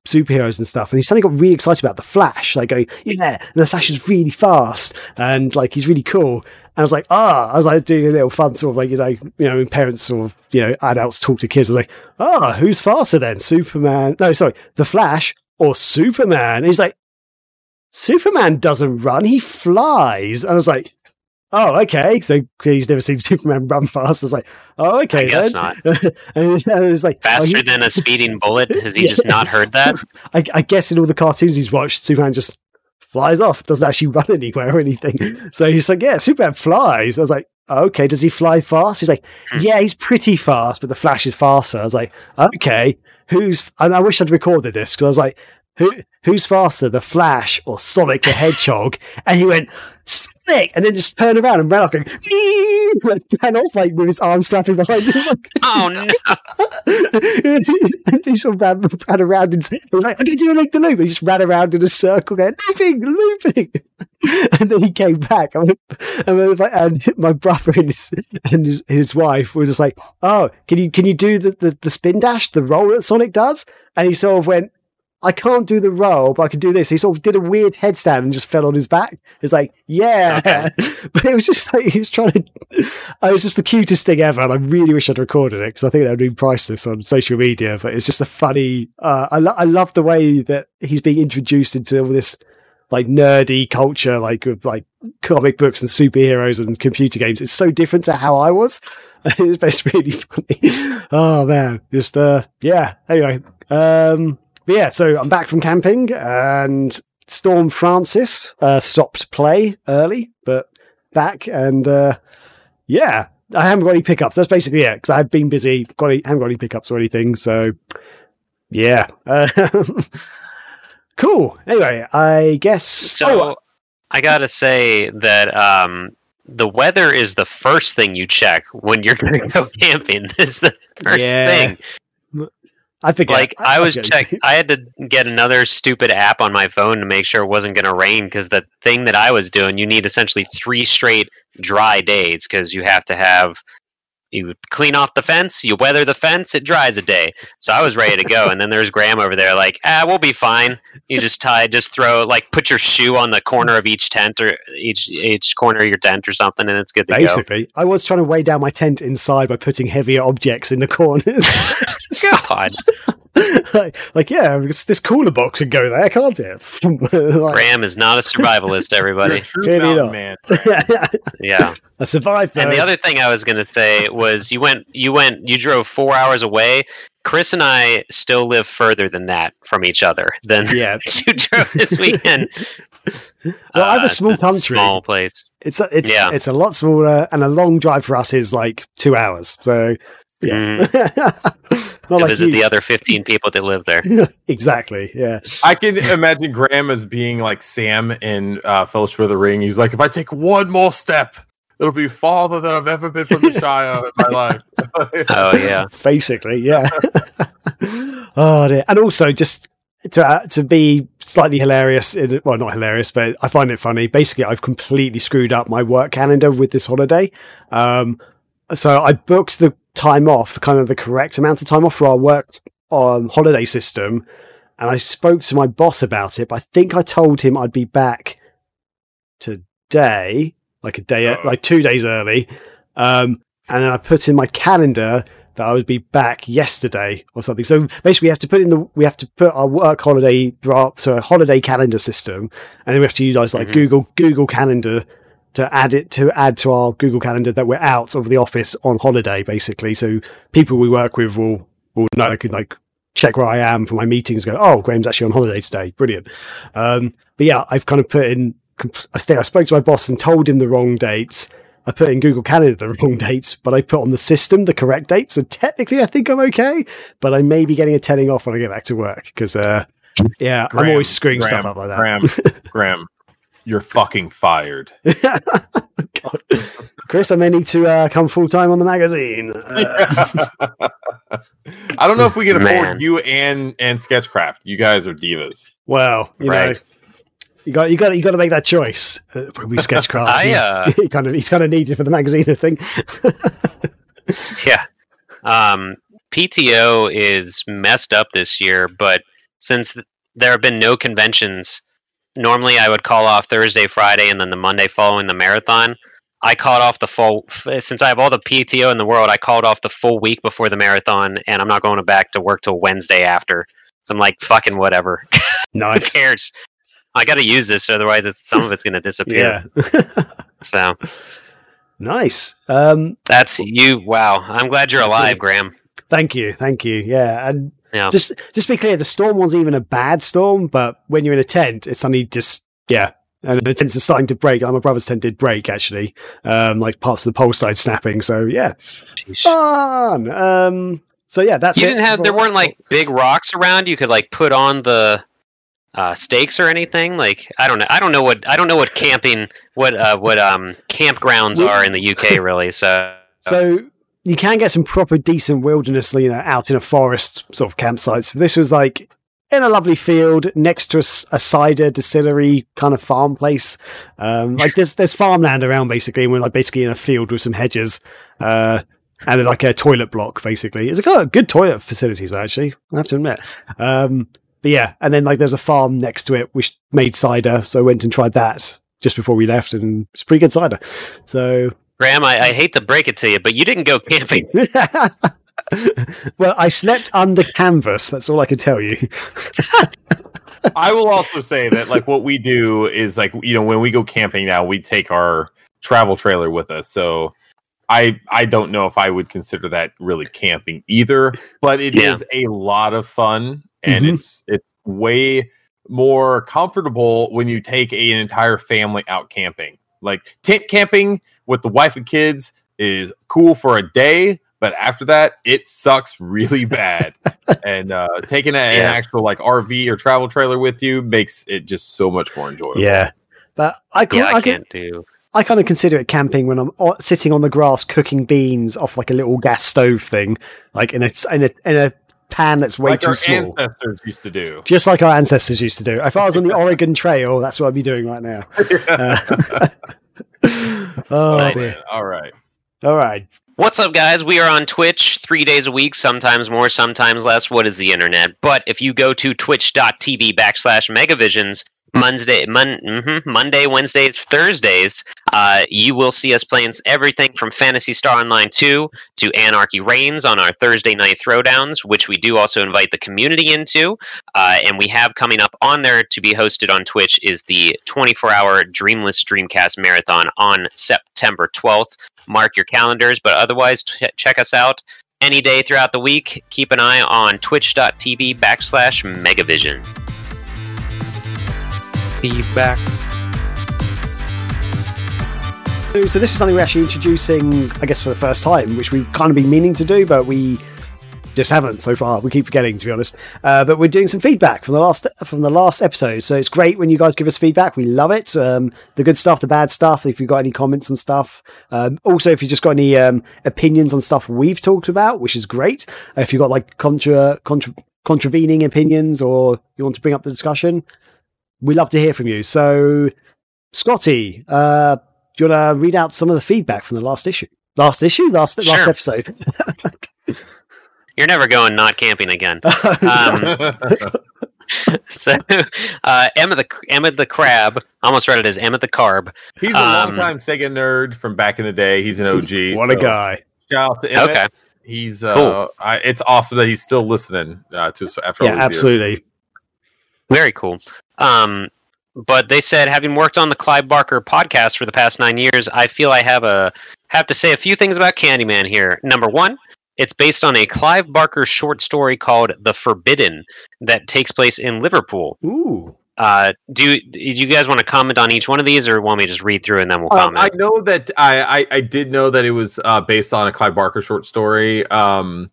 superheroes and stuff. And he suddenly got really excited about the Flash, like going, yeah, the Flash is really fast and like he's really cool. And I was like, ah, I was like doing a little fun sort of like, you know, you know, when parents sort of, you know, adults talk to kids, I was like, ah, who's faster then? Superman? No, sorry, the Flash or Superman? And he's like, Superman doesn't run, he flies. And I was like, Oh, okay. So he's never seen Superman run fast. I was like, oh, okay. I guess then. not. and I was like, oh, Faster he- than a speeding bullet? Has he Yeah. just not heard that? I, I guess in all the cartoons he's watched, Superman just flies off, doesn't actually run anywhere or anything. So he's like, yeah, Superman flies. I was like, okay, does he fly fast? He's like, Hmm. yeah, he's pretty fast, but the Flash is faster. I was like, okay, who's? And I wish I'd recorded this because I was like, who who's faster, the Flash or Sonic the Hedgehog? And he went. Sonic, and then just turned around and ran off, going, like, ran off like with his arms flapping behind him. Like, Oh, no. and he sort of ran, ran around and he was like, I'm going to do a loop the loop. He just ran around in a circle going, looping, looping. and then he came back. And, then, and my brother and, his, and his, his wife were just like, oh, can you, can you do the, the, the spin dash, the roll that Sonic does? And he sort of went, I can't do the roll, but I can do this. He sort of did a weird headstand and just fell on his back. It's like, yeah. But it was just like, he was trying to, it was just the cutest thing ever. And I really wish I'd recorded it because I think that would be priceless on social media. But it's just a funny, uh, I, lo- I love the way that he's being introduced into all this like nerdy culture, like like comic books and superheroes and computer games. It's so different to how I was. it's, it's really funny. oh man, just, uh, yeah. Anyway, um, but yeah, so I'm back from camping and Storm Francis uh, stopped play early, but back and uh, yeah, I haven't got any pickups. That's basically it because I've been busy. Got any, haven't got any pickups or anything. So yeah, uh, cool. Anyway, I guess. So oh, I gotta say that um, the weather is the first thing you check when you're going to go camping. This is the first Yeah. thing. I think Like I, I'll was check. I had to get another stupid app on my phone to make sure it wasn't going to rain because the thing that I was doing, you need essentially three straight dry days because you have to have you clean off the fence, you weather the fence, it dries a day. So I was ready to go, and then there's Graham over there, like, ah, we'll be fine. You just tie, just throw, like, put your shoe on the corner of each tent or each each corner of your tent or something, and it's good to go. Basically, I was trying to weigh down my tent inside by putting heavier objects in the corners. God, like, like, yeah, it's this cooler box can go there, can't it? Like, Graham is not a survivalist, everybody. You're a true Clearly mountain not. man. Yeah. I survived. And the other thing I was going to say was you went you went you drove 4 hours away. Chris and I still live further than that from each other than yeah, you drove this weekend. Well, I have a Uh, it's small country. small place. it's a, it's Yeah. it's a lot smaller, and a long drive for us is like two hours. So yeah, Mm, not to like visit you. the other 15 people that live there. exactly. Yeah, I can imagine Graham as being like Sam in uh, Fellowship of the Ring. He's like, if I take one more step, it'll be farther than I've ever been from the Shire in my life. Oh yeah. basically, yeah. oh dear. And also just to uh, to be slightly hilarious. In, well, not hilarious, but I find it funny. Basically, I've completely screwed up my work calendar with this holiday. Um, so I booked the time off, kind of the correct amount of time off for our work um, holiday system, and I spoke to my boss about it. But I think I told him I'd be back today, like a day, Oh. like two days early. Um, and then I put in my calendar that I would be back yesterday or something. So basically, we have to put in the we have to put our work holiday draft, so a holiday calendar system, and then we have to utilize like Mhm. Google Google Calendar to add it to add to our Google Calendar that we're out of the office on holiday, basically. So people we work with will will know could like check where I am for my meetings. Go, oh, Graham's actually on holiday today. Brilliant. Um, but yeah, I've kind of put in. I think I spoke to my boss and told him the wrong dates. I put in Google Calendar the wrong dates, but I put on the system the correct dates. So technically, I think I'm okay. But I may be getting a telling off when I get back to work because, uh, yeah, I'm always screwing Graham, stuff up like that. Graham, Graham, you're fucking fired. God. Chris, I may need to uh, come full time on the magazine. Uh, I don't know if we can afford Man. you and and Sketchcraft. You guys are divas. well, you know, Right. you got you got you got to make that choice. Uh, probably Sketchcraft. I, uh, he kind of he's kind of needed for the magazine, I think. Yeah. Um, PTO is messed up this year, but since th- there have been no conventions, normally I would call off Thursday, Friday, and then the Monday following the marathon. I called off the full, since I have all the PTO in the world, I called off the full week before the marathon, and I'm not going back to work till Wednesday after. So I'm like, fucking whatever. Who nice. cares? I got to use this, otherwise, it's, some of it's going to disappear. Yeah. So nice. Um, that's you. Wow. I'm glad you're alive, it. Graham. thank you, thank you. Yeah, and Yeah. just just be clear, the storm wasn't even a bad storm, but when you're in a tent, it's suddenly just yeah. And the tents are starting to break. My brother's tent did break actually, um, like parts of the pole side snapping. So yeah, Sheesh. fun. Um, so yeah, that's you didn't have there weren't like big rocks around you could like put on the uh, stakes or anything like i don't know i don't know what i don't know what camping what uh what um campgrounds are in the uk really so So you can get some proper decent wilderness, you know, out in a forest sort of campsites. This was like in a lovely field next to a cider distillery kind of farm place. Um, like there's there's farmland around basically, and we're like basically in a field with some hedges. Uh, and like a toilet block, basically. It's got good toilet facilities, actually. I have to admit. Um, but yeah, and then like there's a farm next to it which made cider, so I went and tried that just before we left, and it's pretty good cider. So graham I, I hate to break it to you but you didn't go camping well, I slept under canvas. That's all I can tell you. I will also say that like what we do is like you know when we go camping now we take our travel trailer with us. So I I don't know if I would consider that really camping either, but it is Yeah. a lot of fun and Mhm. it's it's way more comfortable when you take a, an entire family out camping. Like tent camping with the wife and kids is cool for a day, but after that it sucks really bad. and uh, taking a, an actual like RV or travel trailer with you makes it just so much more enjoyable. Yeah, but I, ca- yeah I, i can, can't do I kind of consider it camping when I'm sitting on the grass cooking beans off like a little gas stove thing, like in a in a in a pan that's way like too our small. ancestors used to do. Just like our ancestors used to do. If I was on the Oregon Trail, that's what I'd be doing right now. Uh, oh, Nice. All right. All right. What's up, guys? We are on Twitch three days a week, sometimes more, sometimes less. What is the internet? But if you go to twitch.tv backslash megavisions, Monday, mon- mhm, Monday, Wednesdays, Thursdays, uh, you will see us playing everything from Phantasy Star Online 2 to Anarchy Reigns on our Thursday night throwdowns, which we do also invite the community into. Uh, and we have coming up on there to be hosted on Twitch is the 24 hour Dreamless Dreamcast Marathon on September 12th mark your calendars. But otherwise, t- check us out any day throughout the week. Keep an eye on twitch.tv backslash megavision. Feedback. So this is something we're actually introducing, I guess, for the first time, which we've kind of been meaning to do, but we just haven't so far. We keep forgetting, to be honest. Uh, but we're doing some feedback from the last from the last episode, so it's great when you guys give us feedback. We love it. Um, the good stuff, the bad stuff. If you've got any comments on stuff, um, also if you've just got any um, opinions on stuff we've talked about, which is great. If you've got like contra contra contravening opinions or you want to bring up the discussion, we love to hear from you. So, Scotty, uh, do you want to read out some of the feedback from the last issue? Last issue, last last episode. You're never going not camping again. Um, so uh, Emma the Emma the crab. Almost read it as Emma the carb. He's a Um, longtime Sega nerd from back in the day. He's an OG. what a guy. Shout out to Emmett. Okay. He's uh, Cool. I, it's awesome that he's still listening uh, to us after Yeah, these years. absolutely. Very cool. Um, but they said, having worked on the Clive Barker podcast for the past nine years, I feel I have a have to say a few things about Candyman here. Number one, it's based on a Clive Barker short story called "The Forbidden" that takes place in Liverpool. Ooh. Uh, do, you- do you guys want to comment on each one of these, or want me to just read through and then we'll Um, I know that I, I I did know that it was uh, based on a Clive Barker short story. Um,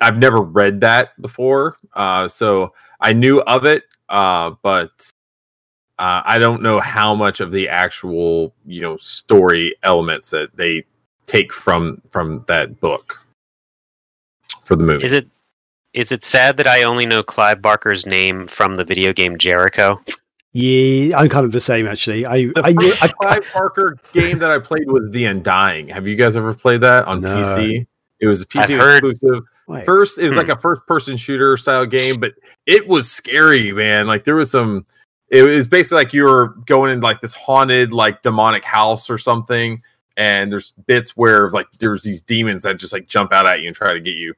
I've never read that before, uh, so I knew of it, uh, but uh, I don't know how much of the actual you know story elements that they take from from that book for the movie. Is it is it sad that I only know Clive Barker's name from the video game Jericho? Yeah, I'm kind of the same actually. I The I, knew, first I, Clive Barker game that I played was The Undying. Have you guys ever played that on No. PC? It was a I've PC heard- exclusive. wait, First, it was Hmm. like a first person shooter style game, but it was scary, man. Like there was some. It was basically like you were going in like this haunted, like demonic house or something, and there's bits where like there's these demons that just like jump out at you and try to get you.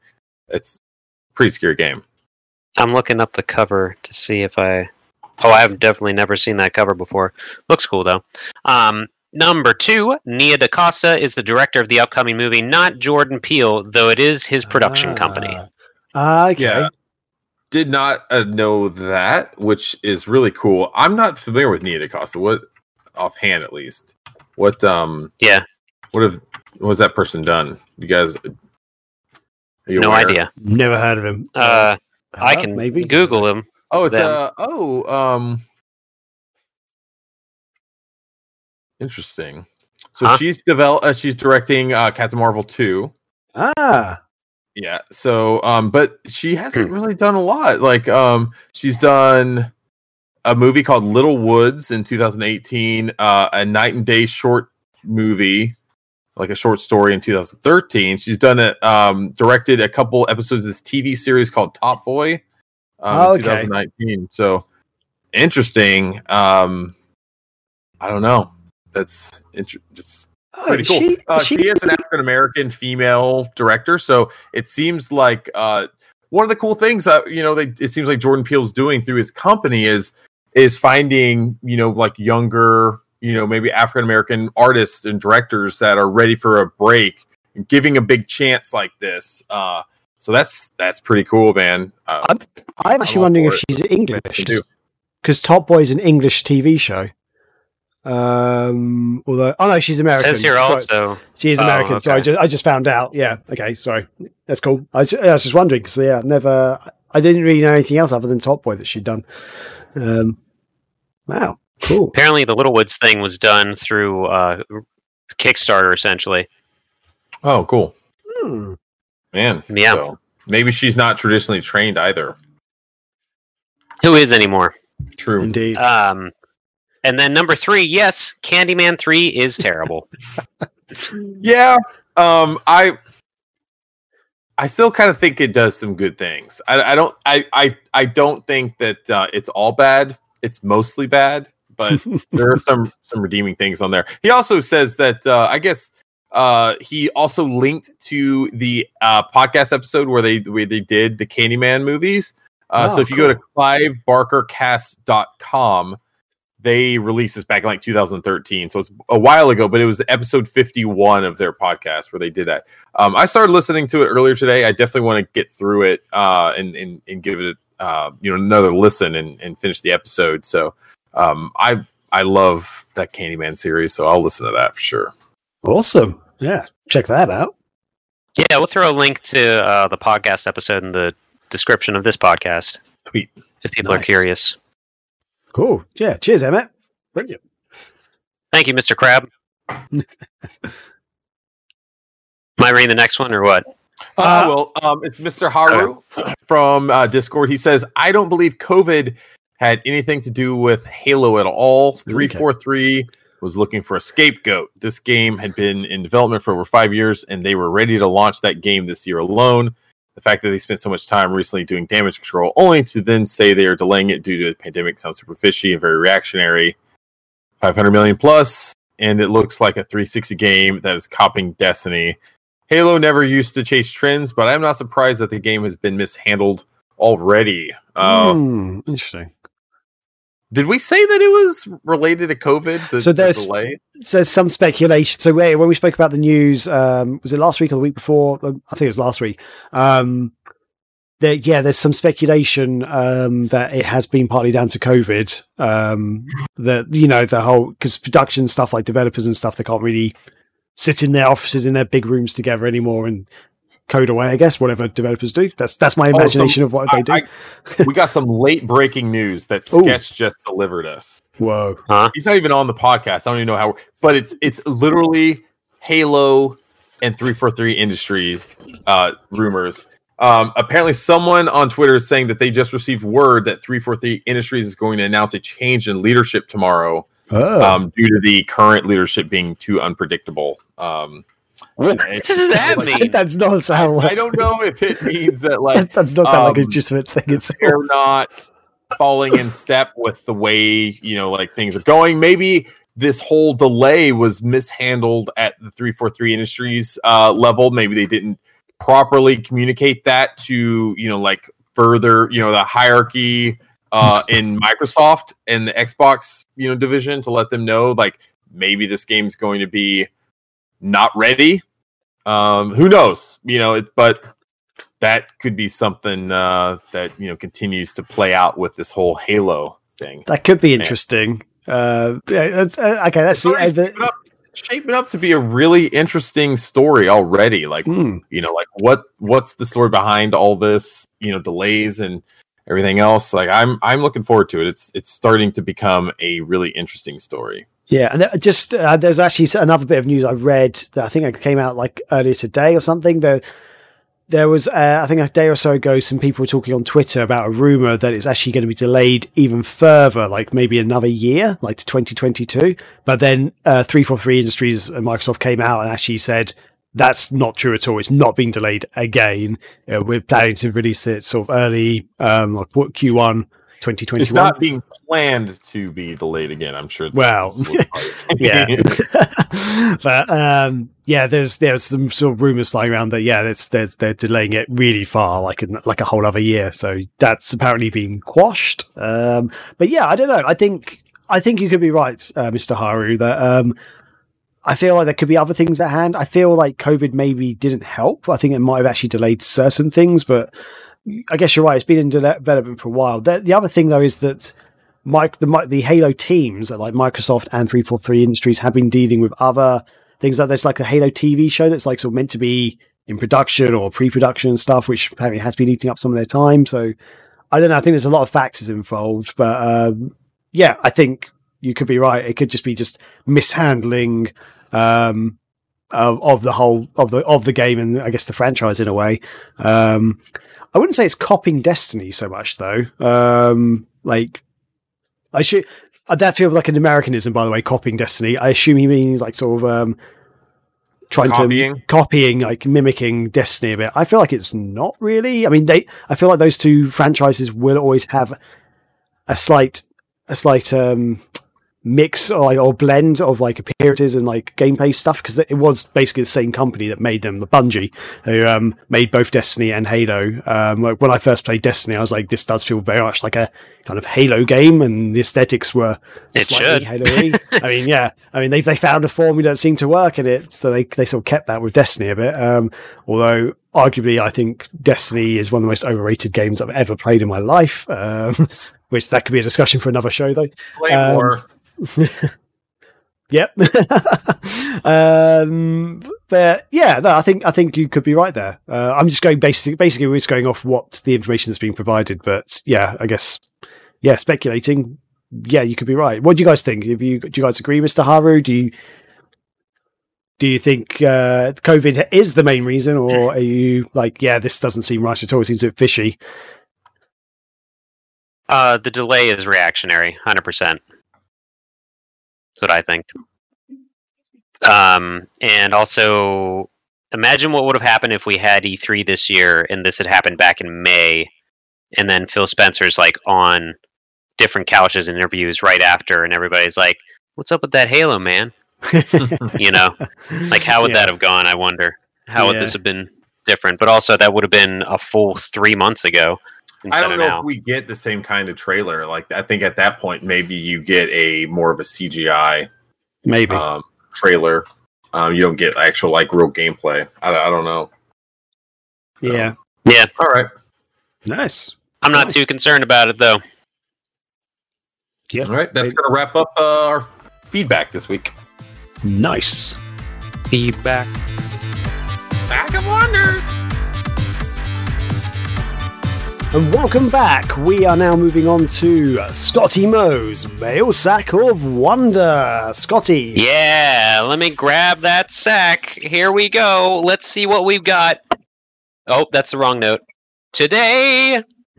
It's a pretty scary game. I'm looking up the cover to see if I. Oh, I've definitely never seen that cover before. Looks cool though. Um, number two, Nia DaCosta is the director of the upcoming movie, not Jordan Peele, though it is his production company. Ah, okay. Yeah. Did not uh, know that, which is really cool. I'm not familiar with Nia DaCosta. What offhand, at least? What um? Yeah. What have what has that person done? You guys? are you No aware? idea. Never heard of him. Uh, I can maybe Google him. Oh, it's Them. uh oh um. Interesting. So Huh? she's develop. Uh, she's directing uh, Captain Marvel two. Ah, Yeah. So, um, but she hasn't Hmm. really done a lot. Like, um, she's done a movie called Little Woods in 2018, uh, a night and day short movie, like a short story in 2013. She's done it, um, directed a couple episodes of this TV series called Top Boy, um, Oh, okay. 2019. So interesting. Um, I don't know. That's inter- it's oh, pretty cool. She, uh, is she, she, is an African American female director, so it seems like uh, one of the cool things that you know they, it seems like Jordan Peele's doing through his company is is finding you know like younger you know maybe African American artists and directors that are ready for a break and giving a big chance like this. Uh, so that's that's pretty cool, man. Uh, I'm, I'm actually all wondering if it. she's English because Top Boy is an English TV show. Um, although, oh no, she's It American. says here Sorry. also. She is Oh, American. So I just, I just found out. Yeah. Okay. Sorry. That's cool. I, ju- I was just wondering because yeah, never. I didn't really know anything else other than Top Boy that she'd done. Um, wow. Cool. Apparently, the Little Woods thing was done through uh, Kickstarter, essentially. oh, cool, Hmm. man. Yeah. So maybe she's not traditionally trained either. Who is anymore? True. Indeed. Um, and then number three, yes, Candyman three is terrible. Yeah. Um I I still kind of think it does some good things. I, I don't I, I I don't think that uh, it's all bad. It's mostly bad, but there are some some redeeming things on there. He also says that uh, I guess uh, he also linked to the uh, podcast episode where they where they did the Candyman movies. Uh, Oh, so if you go to cool. clivebarkercast.com, they released this back in like 2013. So it's a while ago, but it was episode 51 of their podcast where they did that. Um, I started listening to it earlier today. I definitely want to get through it uh, and, and and give it uh, you know another listen and, and finish the episode. So um, I I love that Candyman series, so I'll listen to that for sure. Awesome. Yeah. Check that out. Yeah, we'll throw a link to uh, the podcast episode in the description of this podcast Sweet. if people are curious. Cool. Yeah. Cheers, Emmett. Brilliant. Thank you, Mr. Crab. Am I reading the next one or what? Uh, Uh, well, um, it's Mr. Haru from uh, Discord. He says, I don't believe COVID had anything to do with Halo at all. 343 was looking for a scapegoat. This game had been in development for over five years, and they were ready to launch that game this year alone. The fact that they spent so much time recently doing damage control, only to then say they are delaying it due to the pandemic, sounds super fishy and very reactionary. 500 million plus, and it looks like a 360 game that is copying Destiny. Halo never used to chase trends, but I'm not surprised that the game has been mishandled already. Uh, Hmm, interesting. Did we say that it was related to COVID? The, So the there's- delay? There's some speculation. So when we spoke about the news, um, was it last week or the week before? I think it was last week. Um, there, yeah, there's some speculation um, that it has been partly down to COVID. Um, that you know the whole because production stuff like developers and stuff they can't really sit in their offices in their big rooms together anymore and code away. I guess whatever developers do. That's that's my Oh, imagination of what they do. I- we got some late breaking news that Ooh. Sketch just delivered us. Whoa. He's not even on the podcast. I don't even know how, but it's it's literally Halo and 343 Industries uh, rumors. Um, apparently, someone on Twitter is saying that they just received word that 343 Industries is going to announce a change in leadership tomorrow Oh. um, due to the current leadership being too unpredictable. Um, What does that like, mean? that's not sound I don't know if it means that like that does not sound like a um, legitimate thing. It's they're not falling in step with the way you know like things are going maybe this whole delay was mishandled at the 343 industries uh, level maybe they didn't properly communicate that to you know like further you know the hierarchy uh, in microsoft and the xbox you know division to let them know like maybe this game's going to be not ready um who knows you know it, but that could be something uh, that you know continues to play out with this whole Halo thing. That could be interesting. Uh, yeah, that's- uh, okay, let's see. It's already Uh, the- shaping up, shaping up to be a really interesting story already. Like Hmm. you know, like what what's the story behind all this? You know, delays and everything else. Like I'm I'm looking forward to it. It's it's starting to become a really interesting story. Yeah, and just uh, there's actually another bit of news I read that I think it came out like earlier today or something. There, there was uh, I think a day or so ago, some people were talking on Twitter about a rumor that it's actually going to be delayed even further, like maybe another year, like to 2022. But then uh, 343 Industries and Microsoft came out and actually said that's not true at all. It's not being delayed again. Uh, we're planning to release it sort of early, um, like what Q1 2021. It's not being planned to be delayed again. I'm sure. Well, yeah but um yeah there's there's some sort of rumors flying around that yeah it's they're, they're delaying it really far like in, like a whole other year so that's apparently being quashed um but yeah i don't know i think i think you could be right uh, mr haru that um I feel like there could be other things at hand. I feel like COVID maybe didn't help. I think it might have actually delayed certain things, but I guess you're right. It's been in development for a while. The, the other thing though is that Mike, the the Halo teams like Microsoft and 343 Industries have been dealing with other things like there's like a Halo TV show that's like sort of meant to be in production or pre-production and stuff, which apparently has been eating up some of their time. So I don't know. I think there's a lot of factors involved, but um, yeah, I think you could be right. It could just be just mishandling um, of, of the whole of the of the game and I guess the franchise in a way. Um, I wouldn't say it's copying Destiny so much though. Um, like I should. That feels like an Americanism, by the way. Copying Destiny. I assume he means like sort of um, trying Copying? to copying, like mimicking Destiny a bit. I feel like it's not really. I mean, they. I feel like those two franchises will always have a slight, a slight um, mix or, like, or blend of like appearances and like gameplay stuff because it was basically the same company that made them, the Bungie, who um, made both Destiny and Halo. Um, like when I first played Destiny, I was like, this does feel very much like a kind of Halo game, and the aesthetics were It slightly should. Halo-y. I mean, yeah, I mean they they found a formula that seemed to work in it, so they they sort of kept that with Destiny a bit. Um, although arguably, I think Destiny is one of the most overrated games I've ever played in my life. Um, which that could be a discussion for another show, though. Play Um, more. Yep. um, but yeah, no, I think I think you could be right there. Uh, I'm just going basically basically we're just going off what the information that's being provided. But yeah, I guess yeah, speculating. Yeah, you could be right. What do you guys think? You do you guys agree, Mister Haru? Do you do you think uh, COVID is the main reason, or are you like, yeah, this doesn't seem right at all? It seems a bit fishy. Uh, the delay is reactionary, hundred percent. That's what I think. Um, and also, imagine what would have happened if we had E3 this year and this had happened back in May, and then Phil Spencer's like on different couches and interviews right after, and everybody's like, "What's up with that Halo, man?" you know, like how would Yeah. that have gone? I wonder how would this have been different. But also, that would have been a full three months ago I don't know now. if we get the same kind of trailer. Like I think at that point maybe you get a more of a CGI Maybe. um, trailer. Um, you don't get actual like real gameplay. I, I don't know. yeah. yeah, All right. Nice. I'm not Nice. too concerned about it though. Yeah. All right. That's Maybe. going to wrap up uh, our feedback this week. Nice. Feedback. Back of Wonder. And welcome back. We are now moving on to Scotty Moe's Mail Sack of Wonder. Scotty. Yeah, let me grab that sack. Here we go. Let's see what we've got. Oh, that's the wrong note. Today,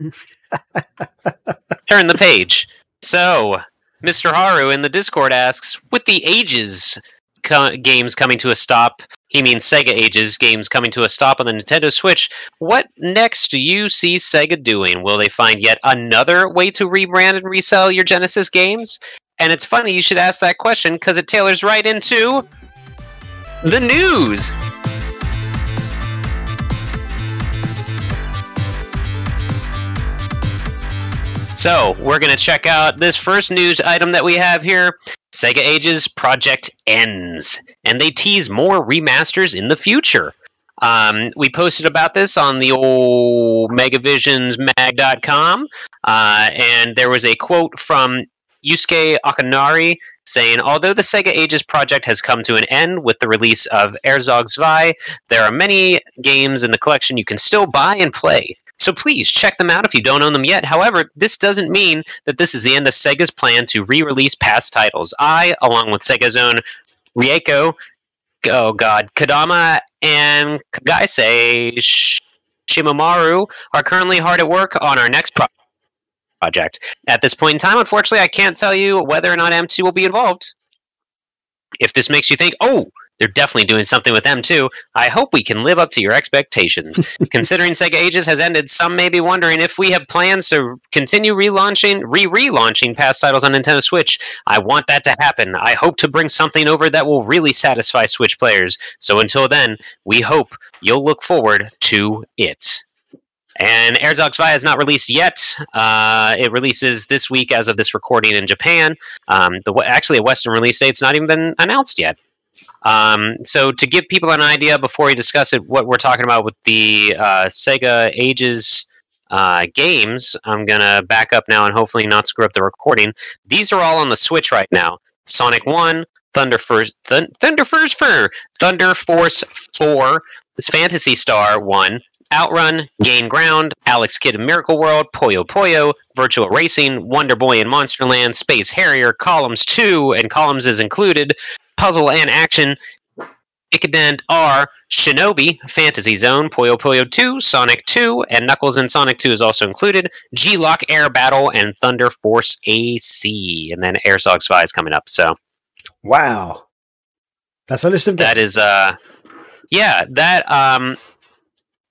turn the page. So, Mr. Haru in the Discord asks, with the Ages co- games coming to a stop, he means Sega Ages games coming to a stop on the Nintendo Switch. What next do you see Sega doing? Will they find yet another way to rebrand and resell your Genesis games? And it's funny you should ask that question because it tailors right into the news. So, we're going to check out this first news item that we have here. Sega Ages project ends, and they tease more remasters in the future. Um, we posted about this on the old megavisionsmag.com, uh, and there was a quote from Yosuke Okunari saying, Although the Sega Ages project has come to an end with the release of Herzog Zwei, there are many games in the collection you can still buy and play. So please check them out if you don't own them yet. However, this doesn't mean that this is the end of Sega's plan to re release past titles. I, along with Sega's own Rieko, oh god, Kodama and Kagaise Sh- Shimamaru are currently hard at work on our next pro- project. At this point in time, unfortunately, I can't tell you whether or not M2 will be involved. If this makes you think, oh, they're definitely doing something with M2, I hope we can live up to your expectations. Considering Sega Ages has ended, some may be wondering if we have plans to continue relaunching, re-relaunching past titles on Nintendo Switch. I want that to happen. I hope to bring something over that will really satisfy Switch players. So until then, we hope you'll look forward to it. And Herzog Zwei is not released yet. Uh, it releases this week as of this recording in Japan. Um, the actually a Western release date's not even been announced yet. Um, so to give people an idea before we discuss it, what we're talking about with the uh, Sega Ages uh, games, I'm gonna back up now and hopefully not screw up the recording. These are all on the Switch right now. Sonic One, Thunder Force, Thun- Thunder Force Four, Thunder Force Four, Phantasy Star One, Outrun, Gain Ground, Alex Kidd in Miracle World, Puyo Puyo, Virtual Racing, Wonder Boy in Monsterland, Space Harrier, Columns 2, and Columns is included, Puzzle and Action, Ichidant-R, Shinobi, Fantasy Zone, Puyo Puyo 2, Sonic 2, and Knuckles in Sonic 2 is also included, G-LOC Air Battle, and Thunder Force AC. And then Herzog Zwei is coming up, so Wow. That's a list of that is uh yeah that um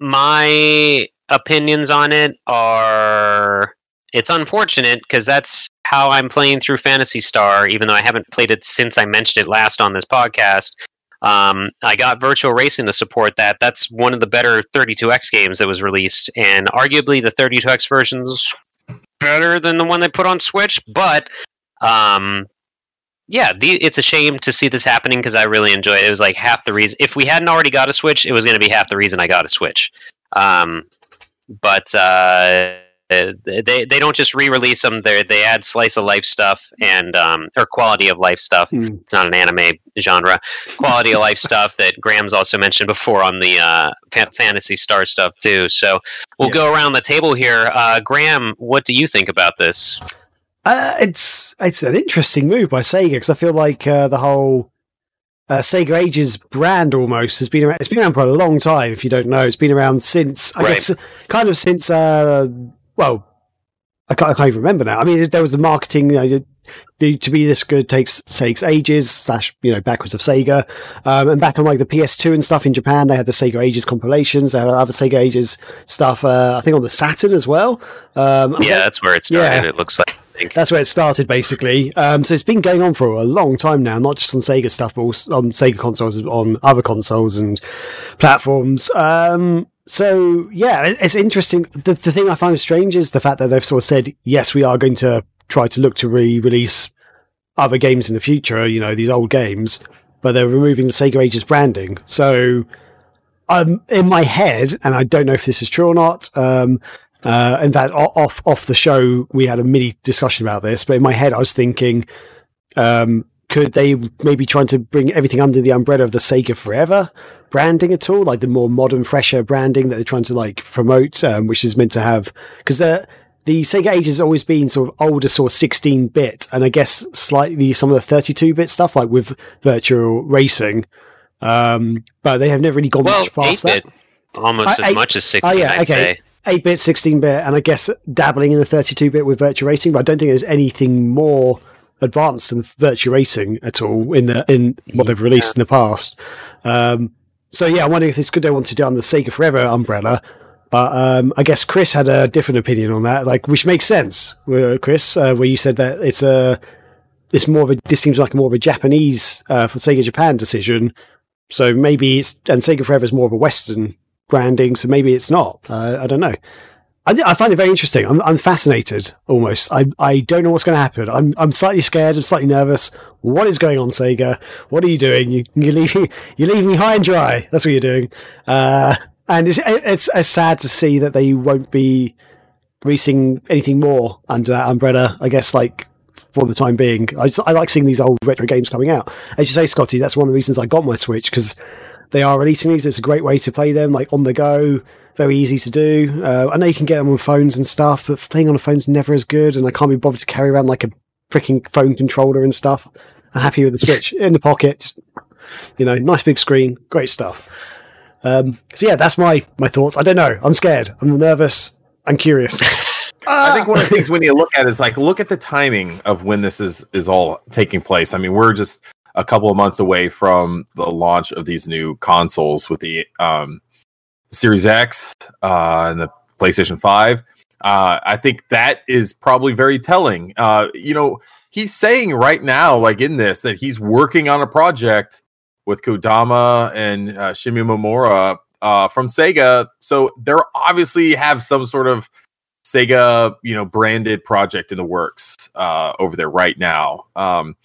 my opinions on it are it's unfortunate because that's how i'm playing through phantasy star even though i haven't played it since i mentioned it last on this podcast. Um, i got virtual racing to support that. That's one of the better 32x games that was released and arguably the 32x version's better than the one they put on switch but um, yeah, the, it's a shame to see this happening because I really enjoy it. It was like half the reason. If we hadn't already got a Switch, it was going to be half the reason I got a Switch. Um, but uh, they they don't just re-release them; they they add slice of life stuff and um, or quality of life stuff. Hmm. It's not an anime genre. Quality of life stuff that Graham's also mentioned before on the uh, fa- Phantasy Star stuff too. So we'll Yeah. go around the table here. Uh, Graham, what do you think about this? Uh, it's it's an interesting move by Sega because I feel like uh, the whole uh, Sega Ages brand almost has been around. It's been around for a long time. If you don't know, it's been around since I Right. guess kind of since uh, well, I can't, I can't even remember now. I mean, there was the marketing. You know, the, to be this good takes takes ages slash you know backwards of Sega, um, and back on like the PS2 and stuff in Japan, they had the Sega Ages compilations. They had other Sega Ages stuff. Uh, I think on the Saturn as well. Um, yeah, that's where it started. Yeah. It looks like. Think. that's where it started, basically. Um, so it's been going on for a long time now, not just on Sega stuff, but also on Sega consoles, on other consoles and platforms. Um, so yeah, it's interesting. The, the thing I find strange is the fact that they've sort of said, yes, we are going to try to look to re-release other games in the future. You know, these old games, but they're removing the Sega Ages branding. So um, in my head, and I don't know if this is true or not. Um, uh, in fact, off off the show, we had a mini discussion about this. But in my head, I was thinking, um, could they maybe trying to bring everything under the umbrella of the Sega Forever branding at all, like the more modern, fresher branding that they're trying to like promote, um, which is meant to have because the the Sega Age has always been sort of older, sort of 16 bit, and I guess slightly some of the 32 bit stuff, like with virtual racing. Um, but they have never really gone Well, much past that. almost I- as I- much as Oh sixteen. yeah, I'd okay. say. 8 bit, 16 bit, and I guess dabbling in the 32 bit with virtual racing, but I don't think there's anything more advanced than virtual racing at all in the in what they've released in the past. Um, so yeah, I'm wondering if it's good they want to do on the Sega Forever umbrella. But um, I guess Chris had a different opinion on that, like which makes sense, uh, Chris, uh, where you said that it's a it's more of a this seems like more of a Japanese uh, for Sega Japan decision. So maybe it's and Sega Forever is more of a Western branding, so maybe it's not. Uh, I don't know. I, I find it very interesting. I'm, I'm fascinated almost. I, I don't know what's going to happen. I'm, I'm slightly scared. I'm slightly nervous. What is going on, Sega? What are you doing? You, you leave me, you leave me high and dry. That's what you're doing. Uh, and it's, it's, it's sad to see that they won't be releasing anything more under that umbrella. I guess like for the time being, I, just, I like seeing these old retro games coming out. As you say, Scotty, that's one of the reasons I got my Switch because they are releasing these. It's a great way to play them, like on the go, very easy to do. Uh, I know you can get them on phones and stuff, but playing on a phone's never as good, and I can't be bothered to carry around like a freaking phone controller and stuff. I'm happy with the Switch in the pocket. You know, nice big screen, great stuff. Um, so yeah, that's my my thoughts. I don't know. I'm scared. I'm nervous. I'm curious. I think one of the things we need to look at is like look at the timing of when this is is all taking place. I mean, we're just a couple of months away from the launch of these new consoles with the um, Series X uh, and the PlayStation Five. Uh, I think that is probably very telling. Uh, you know, he's saying right now, like in this, that he's working on a project with Kodama and uh, Shimomura uh, from Sega. So they're obviously have some sort of Sega, you know, branded project in the works uh, over there right now. Um,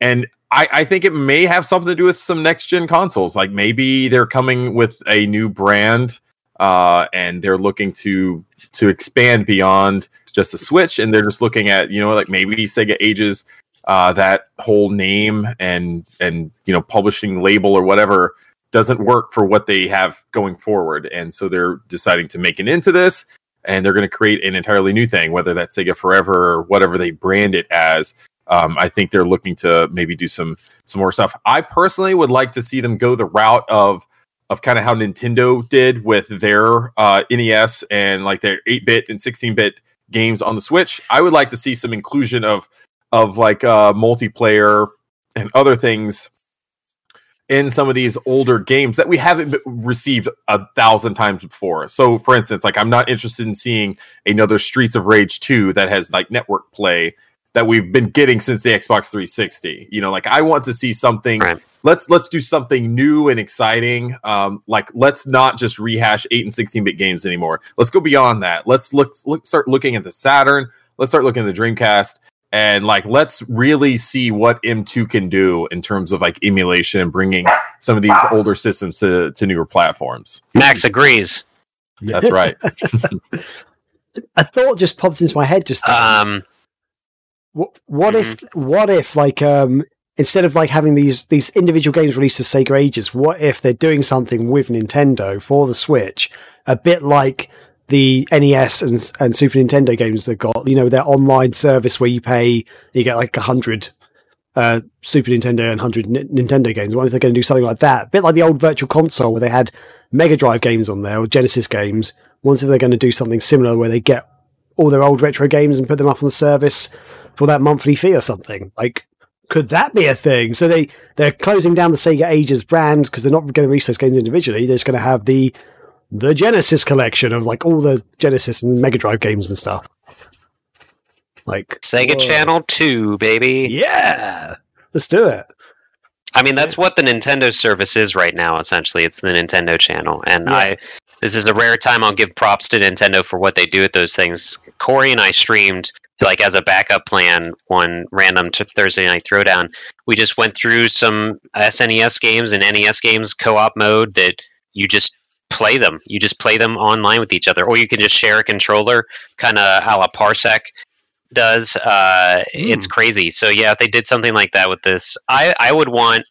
and I, I think it may have something to do with some next gen consoles. Like maybe they're coming with a new brand uh, and they're looking to to expand beyond just the Switch, and they're just looking at you know like maybe Sega Ages uh, that whole name and and you know publishing label or whatever doesn't work for what they have going forward, and so they're deciding to make it into this, and they're going to create an entirely new thing, whether that's Sega Forever or whatever they brand it as. Um, I think they're looking to maybe do some some more stuff. I personally would like to see them go the route of of kind of how Nintendo did with their uh, NES and like their 8 bit and 16 bit games on the Switch. I would like to see some inclusion of of like uh, multiplayer and other things in some of these older games that we haven't received a thousand times before. So, for instance, like I'm not interested in seeing another Streets of Rage 2 that has like network play that we've been getting since the Xbox 360. You know, like I want to see something. Right. Let's let's do something new and exciting. Um, like let's not just rehash eight and 16 bit games anymore. Let's go beyond that. Let's look look start looking at the Saturn. Let's start looking at the Dreamcast. And like, let's really see what M2 can do in terms of like emulation and bringing some of these older systems to, to newer platforms. Max agrees. That's right. a thought just popped into my head just then. Um, What, what if what if like um instead of like having these these individual games released as Sega Ages, what if they're doing something with Nintendo for the Switch, a bit like the NES and and Super Nintendo games they've got, you know, their online service where you pay, you get like a hundred uh, Super Nintendo and hundred N- Nintendo games. What if they're going to do something like that? A bit like the old Virtual Console where they had Mega Drive games on there or Genesis games. What if they're going to do something similar where they get all their old retro games and put them up on the service for that monthly fee or something. Like, could that be a thing? So they they're closing down the Sega Ages brand because they're not going to release those games individually. They're just going to have the the Genesis collection of like all the Genesis and Mega Drive games and stuff. Like Sega whoa. Channel 2, baby. Yeah, let's do it. I mean, that's what the Nintendo service is right now. Essentially, it's the Nintendo channel, and Yeah. I. This is a rare time I'll give props to Nintendo for what they do with those things. Corey and I streamed like as a backup plan one random t- Thursday night throwdown. We just went through some SNES games and NES games co-op mode that you just play them. You just play them online with each other, or you can just share a controller, kind of how a la Parsec does. Uh, It's crazy. So yeah, if they did something like that with this, I I would want,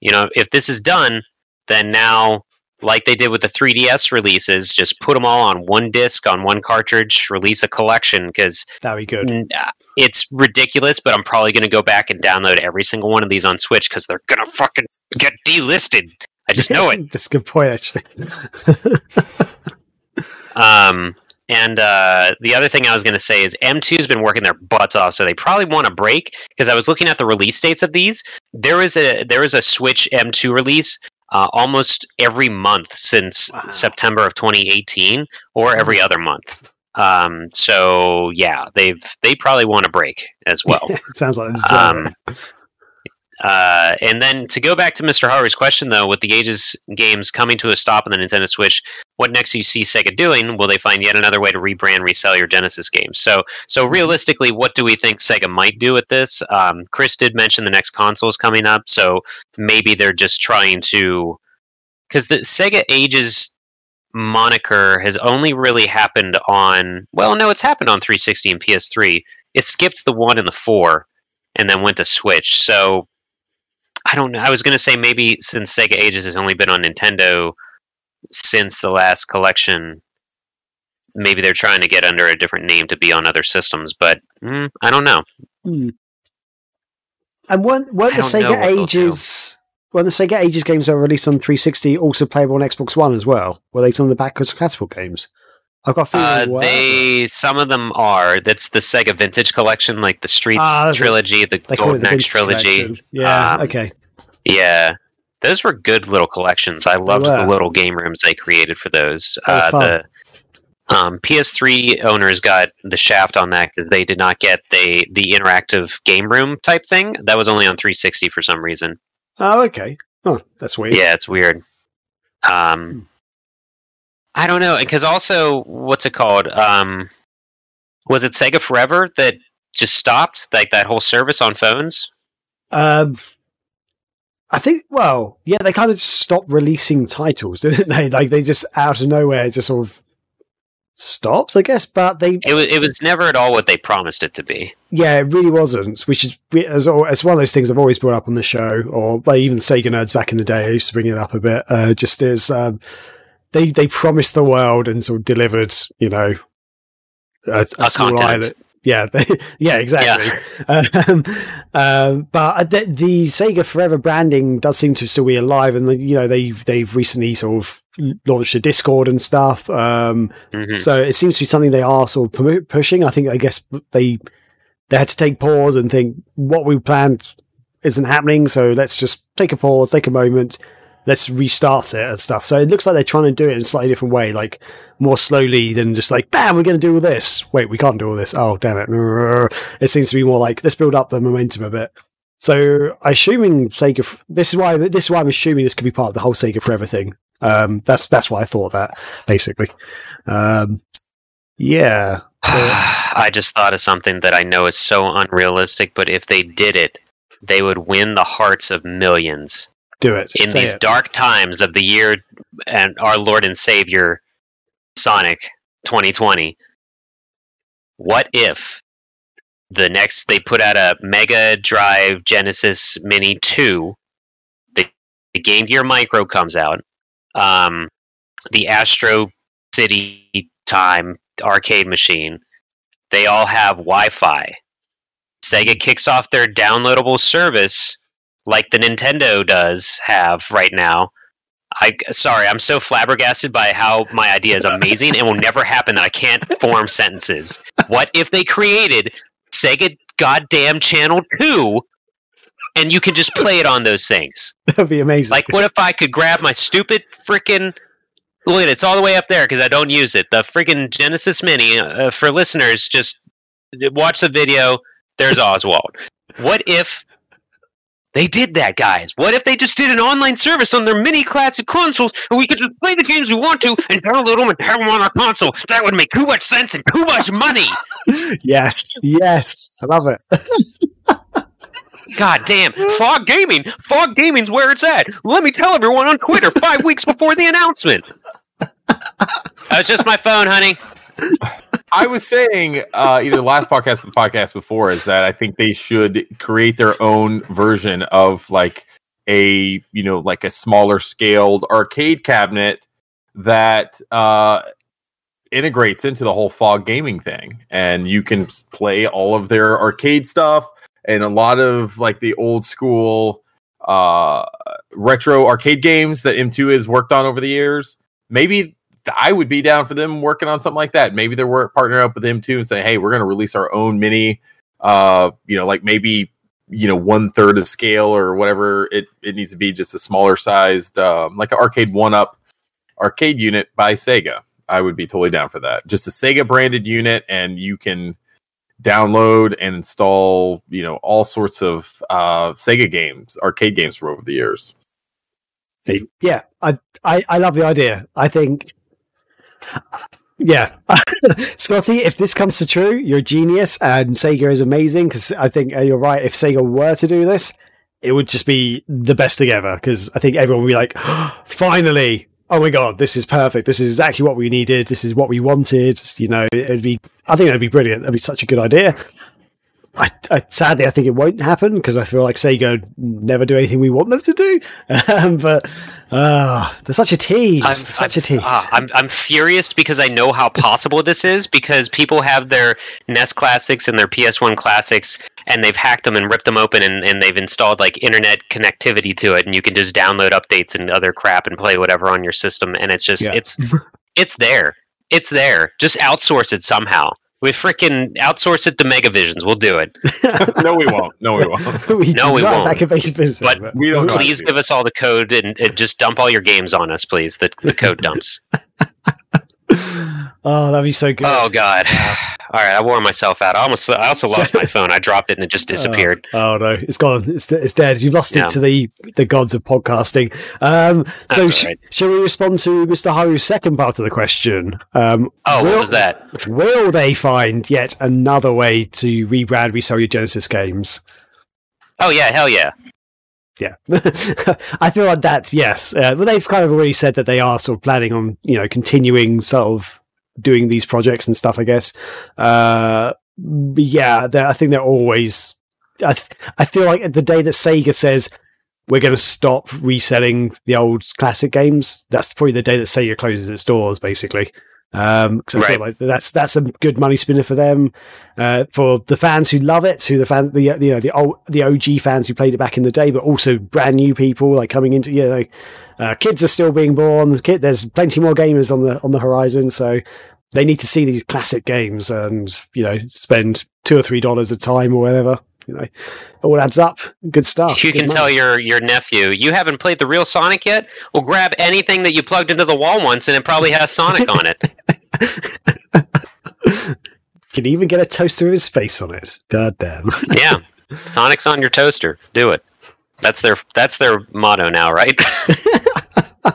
you know, if this is done, then now. Like they did with the 3DS releases, just put them all on one disc, on one cartridge, release a collection because That'd be good. N- uh, it's ridiculous, but I'm probably going to go back and download every single one of these on Switch because they're going to fucking get delisted. I just know it. That's a good point, actually. Um, and uh, the other thing I was going to say is M2 has been working their butts off, so they probably want a break because I was looking at the release dates of these. There is a there is a Switch M2 release uh, almost every month since Wow. September of 2018, or every other month. Um, so yeah, they've they probably want a break as well. it sounds like Um, Uh, and then to go back to Mr. Harvey's question, though, with the Ages games coming to a stop on the Nintendo Switch, what next do you see Sega doing? Will they find yet another way to rebrand, resell your Genesis games? So, so realistically, what do we think Sega might do with this? Um, Chris did mention the next console is coming up, so maybe they're just trying to, because the Sega Ages moniker has only really happened on, well, no, it's happened on 360 and PS3. It skipped the one and the four, and then went to Switch. So I don't know. I was going to say maybe since Sega Ages has only been on Nintendo since the last collection, maybe they're trying to get under a different name to be on other systems. But mm, I don't know. Hmm. And weren't, weren't the Sega what they'll do. Ages weren't the Sega Ages games that were released on 360 also playable on Xbox One as well? Were they some of the backwards compatible games? I've got Uh, they some of them are. That's the Sega Vintage Collection, like the Streets Ah, it. trilogy, the they Golden Axe trilogy. Collection. Yeah, Um, okay. Yeah, those were good little collections. I loved the little game rooms they created for those. Were Uh, the um, PS3 owners got the shaft on that because they did not get the the interactive game room type thing. That was only on 360 for some reason. Oh, okay. Oh, that's weird. Yeah, it's weird. Hmm. Um, I don't know because also what's it called? Um, was it Sega Forever that just stopped like that whole service on phones? Um, I think. Well, yeah, they kind of just stopped releasing titles, didn't they? Like they just out of nowhere just sort of stopped, I guess. But they, It was it was never at all what they promised it to be. yeah, it really wasn't. Which is as it's one of those things I've always brought up on the show, or like even Sega nerds back in the day. I used to bring it up a bit. Uh, just as um, they they promised the world and sort of delivered, you know, a, a small island. Yeah, they, yeah, exactly. Um, um, but the, the Sega Forever branding does seem to still be alive, and the, you know they they've recently sort of launched a Discord and stuff. Um, Mhm. so it seems to be something they are sort of pushing. I think I guess they they had to take pause and think what we planned isn't happening. So let's just take a pause, take a moment, let's restart it and stuff. So it looks like they're trying to do it in a slightly different way, like more slowly than just like, bam, we're going to do all this. Wait, we can't do all this. Oh, damn it. It seems to be more like, let's build up the momentum a bit. So, assuming Sega, this is why this is why I'm assuming this could be part of the whole Sega Forever thing. Um, that's that's why I thought that basically. Um, yeah, I just thought of something that I know is so unrealistic, but if they did it, they would win the hearts of millions do it in Say these it. dark times of the year and our Lord and Savior Sonic 2020. What if the next they put out a Mega Drive Genesis Mini 2, the, the Game Gear Micro comes out, um, the Astro City Time arcade machine, they all have Wi Fi. Sega kicks off their downloadable service like the Nintendo does have right now. I sorry, I'm so flabbergasted by how my idea is amazing and will never happen that I can't form sentences. What if they created Sega goddamn Channel 2 and you can just play it on those things? That'd be amazing. Like what if I could grab my stupid freaking Look at it, it's all the way up there because I don't use it. The freaking Genesis Mini uh, for listeners just watch the video. There's Oswald. What if they did that, guys? What if they just did an online service on their mini classic consoles and we could just play the games we want to and download them and have them on our console? That would make too much sense and too much money. yes, yes, I love it. God damn, Fog Gaming. Fog Gaming's where it's at. Let me tell everyone on Twitter five weeks before the announcement. Oh, That's just my phone, honey. I was saying uh, either the last podcast or the podcast before is that I think they should create their own version of like a you know like a smaller scaled arcade cabinet that uh, integrates into the whole fog gaming thing, and you can play all of their arcade stuff and a lot of like the old school uh, retro arcade games that M2 has worked on over the years. Maybe I would be down for them working on something like that. Maybe they're work partner up with them too and say, hey, we're going to release our own mini, uh, you know, like maybe you know one third of scale or whatever it it needs to be, just a smaller sized, um, like an arcade one up arcade unit by Sega. I would be totally down for that. Just a Sega branded unit, and you can download and install, you know, all sorts of uh, Sega games, arcade games from over the years. Yeah, I, I, I love the idea. I think, yeah, Scotty, if this comes to true, you're a genius, and Sega is amazing because I think uh, you're right. If Sega were to do this, it would just be the best thing ever because I think everyone would be like, oh, finally, oh my god, this is perfect. This is exactly what we needed. This is what we wanted. You know, it'd be. I think it'd be brilliant. It'd be such a good idea. I, I, sadly, I think it won't happen because I feel like Sega never do anything we want them to do. Um, but uh, they're such a tease. I'm, such I'm, a tease. Uh, I'm, I'm furious because I know how possible this is because people have their NES classics and their PS1 classics and they've hacked them and ripped them open and, and they've installed like internet connectivity to it and you can just download updates and other crap and play whatever on your system and it's just Yeah. it's it's there it's there just outsource it somehow we freaking outsource it to megavisions we'll do it no, we won't. No, we won't. we No, we won't. attack a business, But We don't know how to please give us all the code and, and just dump all your games on us please the, the code dumps oh, that'd be so good. oh god all right i wore myself out i almost i also lost my phone i dropped it and it just disappeared Oh, no, it's gone. It's, it's dead. You lost Yeah. it to the the gods of podcasting. Um, so, That's sh- right. shall we respond to Mr. Haru's second part of the question? Um, oh will, what was that Will they find yet another way to rebrand, resell your Genesis games? oh yeah hell yeah Yeah, I feel like that. Yes, uh, but they've kind of already said that they are sort of planning on you know continuing sort of doing these projects and stuff. I guess. Uh, yeah, I think they're always. I th- I feel like the day that Sega says we're going to stop reselling the old classic games, that's probably the day that Sega closes its doors, basically. Um, 'cause I feel like that's that's a good money spinner for them, uh, for the fans who love it, who the fans, the you know the old the OG fans who played it back in the day, but also brand new people like coming into you know, uh, kids are still being born. There's plenty more gamers on the on the horizon, so they need to see these classic games and you know spend two or three dollars a time or whatever. You know, it all adds up. Good stuff. you Good can money. tell your your nephew you haven't played the real sonic yet well grab anything that you plugged into the wall once and it probably has sonic on it can even get a toaster with his face on it. God damn. yeah sonic's on your toaster do it that's their that's their motto now right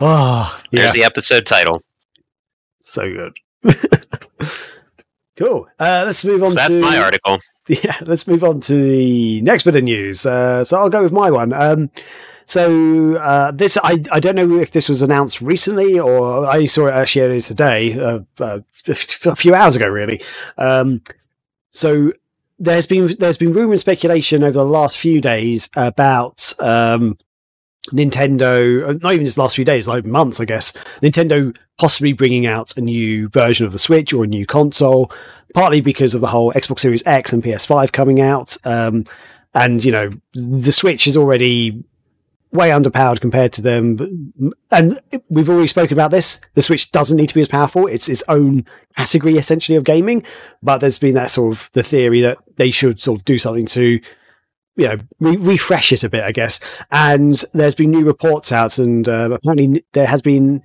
oh, yeah. there's the episode title So good. cool. Uh, let's move on that's to my article yeah. Let's move on to the next bit of news. Uh, so I'll go with my one. Um, so uh, this I I don't know if this was announced recently or I saw it actually earlier today, uh, uh, a few hours ago, really. Um, so there's been there's been rumor and speculation over the last few days about um, Nintendo, uh, not even just last few days, like months, I guess. Nintendo possibly bringing out a new version of the Switch or a new console, partly because of the whole Xbox Series X and PS5 coming out. Um, and, you know, the Switch is already way underpowered compared to them. And we've already spoken about this. The Switch doesn't need to be as powerful. It's its own category essentially of gaming. But there's been that sort of the theory that they should sort of do something to, you know, re- refresh it a bit, I guess. And there's been new reports out, and uh, apparently there has been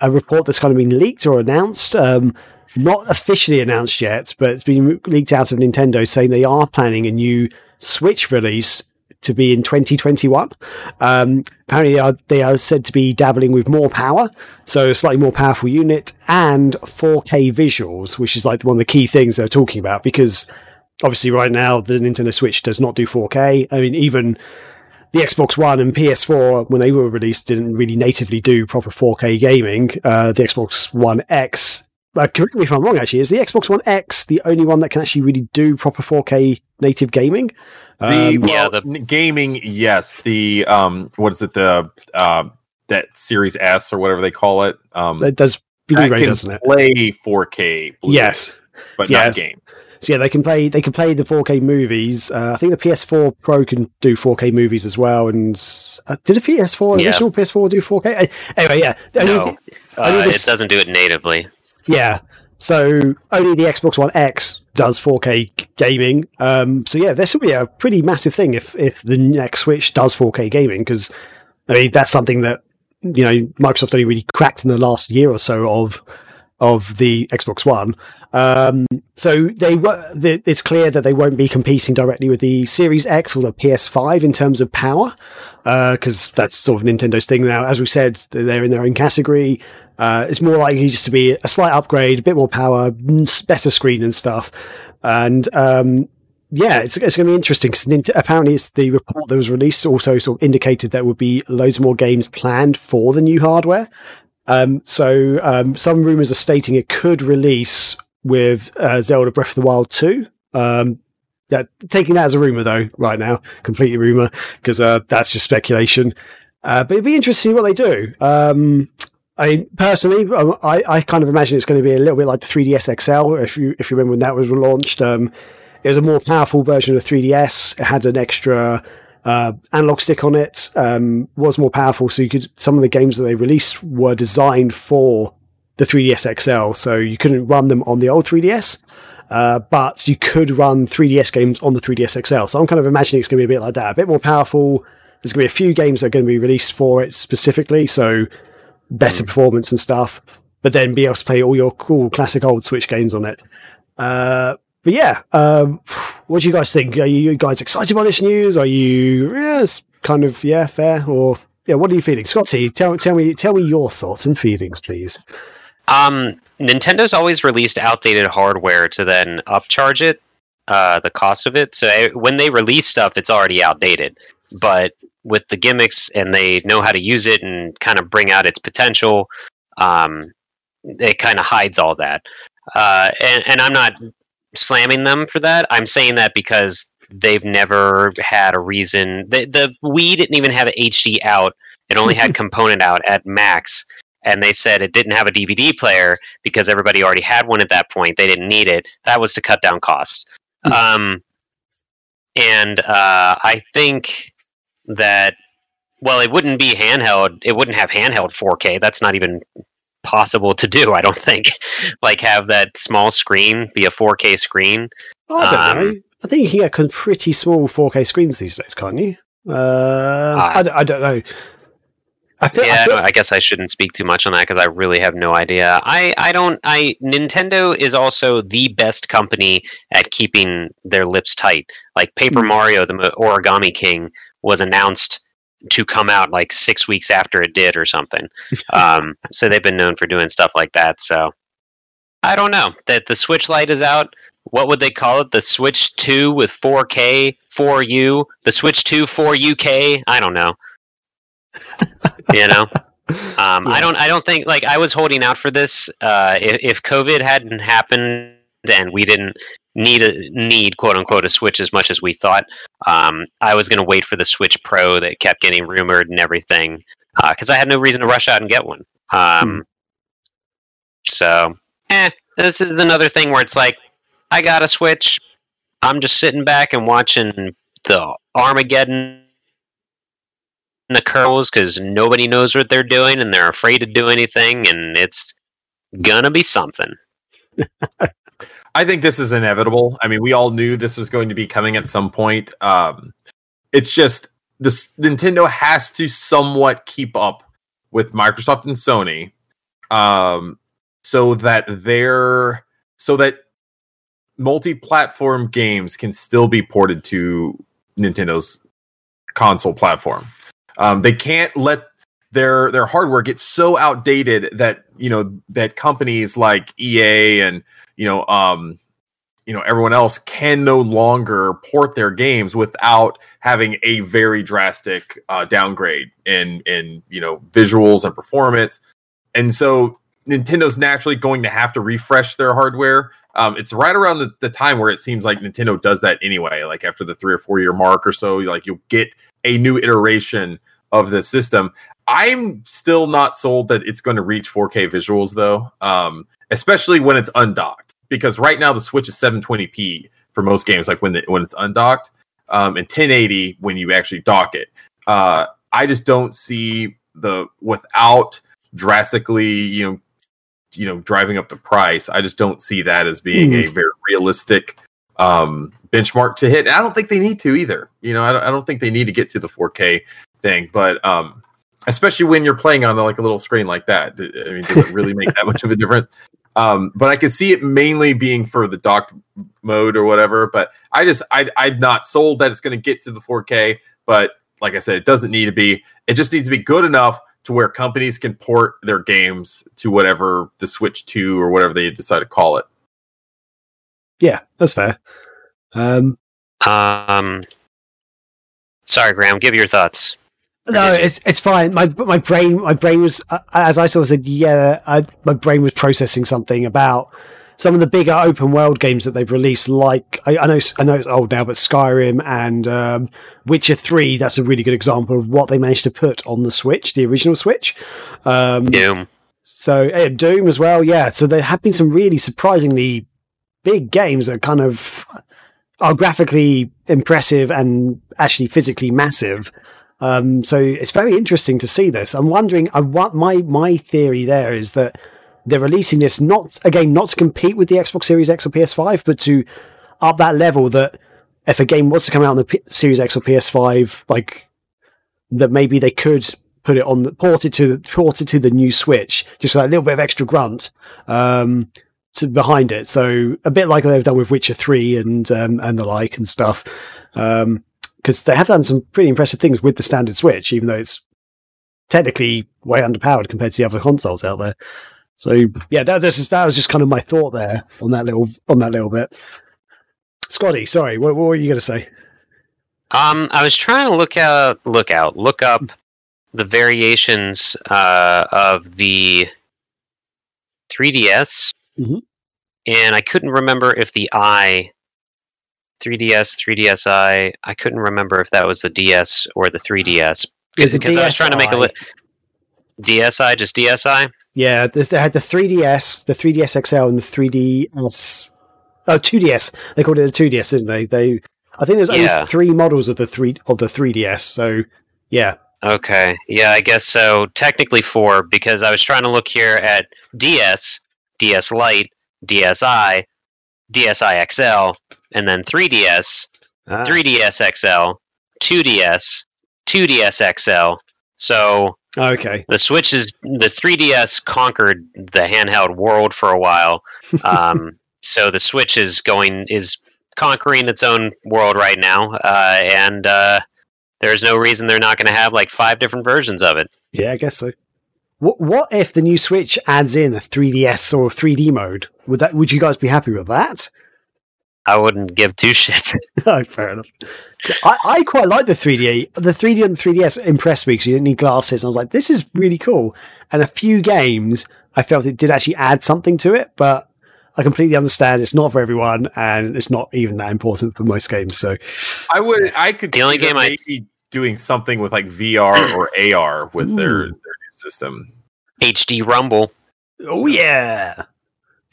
a report that's kind of been leaked or announced. Um, not officially announced yet, but it's been leaked out of Nintendo saying they are planning a new Switch release to be in 2021. Um, apparently, they are, they are said to be dabbling with more power, so a slightly more powerful unit and 4K visuals, which is like one of the key things they're talking about because obviously, right now, the Nintendo Switch does not do 4K. I mean, even the Xbox One and PS4, when they were released, didn't really natively do proper 4K gaming. Uh, the Xbox One X uh, correct me if I'm wrong. Actually, is the Xbox One X the only one that can actually really do proper 4K native gaming? The, Um, well, yeah, the- gaming, yes. The um, what is it? The uh, that Series S or whatever they call it. Um, It does that Blu-ray, doesn't it? play 4K. Blu-ray, Yes. but yes. not game. So yeah, they can play. They can play the 4K movies. Uh, I think the PS4 Pro can do 4K movies as well. And uh, did the PS4 Yeah. original PS4 do 4K? Uh, Anyway, yeah. Only- No, only uh, this- it doesn't do it natively. Yeah. So only the Xbox One X does 4K gaming. Um, so yeah, this will be a pretty massive thing if if the next Switch does 4K gaming because I mean that's something that you know Microsoft only really cracked in the last year or so of of the Xbox One. Um, so they were. It's clear that they won't be competing directly with the Series X or the PS5 in terms of power, because that's sort of Nintendo's thing now. As we said, they're in their own category. Uh, it's more likely just to be a slight upgrade, a bit more power, better screen and stuff. And um, yeah, it's, it's going to be interesting because apparently it's the report that was released also sort of indicated there would be loads more games planned for the new hardware. Um, so um, some rumors are stating it could release with uh, Zelda Breath of the Wild 2. Um, that, taking that as a rumor though, right now, completely rumor because uh, that's just speculation. Uh, but it'd be interesting to see what they do. Um, I personally, um, I, I kind of imagine it's going to be a little bit like the 3DS XL. If you if you remember when that was launched, um, it was a more powerful version of 3DS. It had an extra uh, analog stick on it. Um, was more powerful, so you could some of the games that they released were designed for the 3DS XL, so you couldn't run them on the old 3DS. Uh, but you could run 3DS games on the 3DS XL. So I'm kind of imagining it's going to be a bit like that, a bit more powerful. There's going to be a few games that are going to be released for it specifically, so better performance and stuff. But then be able to play all your cool classic old Switch games on it. Uh, but yeah, um, what do you guys think? Are you guys excited by this news? Are you it's kind of yeah, fair or yeah? What are you feeling, Scotty? Tell tell me tell me your thoughts and feelings, please. Um, Nintendo's always released outdated hardware to then upcharge it, uh, the cost of it. So eh, when they release stuff, it's already outdated. But with the gimmicks and they know how to use it and kind of bring out its potential, um, it kind of hides all that. Uh, and, and I'm not slamming them for that. I'm saying that because they've never had a reason. The, the Wii didn't even have HD out. It only had component out at max and they said it didn't have a DVD player because everybody already had one at that point. They didn't need it. That was to cut down costs. Um, and uh, I think that well, it wouldn't be handheld. It wouldn't have handheld 4K. That's not even possible to do. I don't think. like have that small screen be a 4K screen. Oh, I don't Um, know. I think you can get pretty small 4K screens these days, can't you? Uh, I, don't, don't know. I feel, yeah, I I, feel- I guess I shouldn't speak too much on that because I really have no idea. I, I don't. I Nintendo is also the best company at keeping their lips tight. Like Paper Hmm. Mario, the Origami King, was announced to come out like six weeks after it did or something. um, so they've been known for doing stuff like that. So I don't know that the Switch Lite is out. What would they call it? The Switch Two with 4K, 4U, the Switch Two 4UK. I don't know. you know. Um, I don't. I don't think like I was holding out for this. Uh, if, if COVID hadn't happened and we didn't need a need quote unquote a Switch as much as we thought, um, I was going to wait for the Switch Pro that kept getting rumored and everything because I had no reason to rush out and get one. Um, So, eh, this is another thing where it's like I got a Switch. I'm just sitting back and watching the Armageddon the curls because nobody knows what they're doing and they're afraid to do anything, and it's gonna be something. I think this is inevitable. I mean, we all knew this was going to be coming at some point. Um, it's just this Nintendo has to somewhat keep up with Microsoft and Sony, um, so that their so that multi-platform games can still be ported to Nintendo's console platform. Um, they can't let their their hardware get so outdated that you know that companies like EA and you know um, you know everyone else can no longer port their games without having a very drastic uh, downgrade in in you know visuals and performance. And so nintendo's naturally going to have to refresh their hardware. Um, it's right around the, the time where it seems like nintendo does that anyway like after the three or four year mark or so like you'll get a new iteration of the system. I'm still not sold that it's going to reach 4k visuals though um, especially when it's undocked because right now the Switch is 720p for most games, like when the, when it's undocked, um, and 1080 when you actually dock it. Uh, I just don't see the without drastically, you know, you know, driving up the price. I just don't see that as being mm. a very realistic um, benchmark to hit. And I don't think they need to either. You know, I don't, I don't think they need to get to the 4K thing, but um, especially when you're playing on like a little screen like that. I mean, does it really make that much of a difference? Um, but I could see it mainly being for the docked mode or whatever. But I just I I'm not sold that it's going to get to the 4K. But like I said, it doesn't need to be. It just needs to be good enough to where companies can port their games to whatever the Switch 2 or whatever they decide to call it. Yeah, that's fair. Um, um, sorry, Graham. Give your thoughts. No, it's it's fine. My my brain my brain was uh, as I sort of said. Yeah, I, my brain was processing something about some of the bigger open world games that they've released. Like I, I know I know it's old now, but Skyrim and um, Witcher Three. That's a really good example of what they managed to put on the Switch, the original Switch. Um, Doom. So Doom as well. Yeah. So there have been some really surprisingly big games that kind of are graphically impressive and actually physically massive. Um, so it's very interesting to see this. I'm wondering. I want my my theory there is that they're releasing this not again not to compete with the Xbox Series X or PS5, but to up that level that if a game was to come out on the P- Series X or PS5, like that maybe they could put it on the ported to ported to the new Switch, just with a little bit of extra grunt um, behind it. So a bit like they've done with Witcher Three and um, and the like and stuff. Um, because they have done some pretty impressive things with the standard Switch, even though it's technically way underpowered compared to the other consoles out there. So yeah, that, just, that was just kind of my thought there on that little on that little bit. Scotty, sorry, what, what were you going to say? Um, I was trying to look out, look out, look up the variations uh, of the 3DS, mm-hmm. and I couldn't remember if the i 3DS, 3DSi. I couldn't remember if that was the DS or the 3DS because I was trying to make a li- DSi, just DSi. Yeah, they had the 3DS, the 3DS XL, and the 3DS. Oh, 2DS. They called it the 2DS, didn't they? They. I think there's yeah. only three models of the three of the 3DS. So, yeah. Okay. Yeah, I guess so. Technically four because I was trying to look here at DS, DS Lite, DSi, DSi XL, and then 3DS, ah. 3DS XL, 2DS, 2DS XL. So okay, the Switch is the 3DS conquered the handheld world for a while. Um, so the Switch is going is conquering its own world right now, uh, and uh, there's no reason they're not going to have like five different versions of it. Yeah, I guess so. What what if the new Switch adds in a 3DS or 3D mode? Would that would you guys be happy with that? I wouldn't give two shits. oh, fair enough. I, I quite like the 3D. The 3D on the 3DS impressed me because you didn't need glasses. And I was like, this is really cool. And a few games, I felt it did actually add something to it, but I completely understand it's not for everyone and it's not even that important for most games. So I would, I could, the only game I doing something with like VR or AR with their, their new system. HD Rumble. Oh, yeah.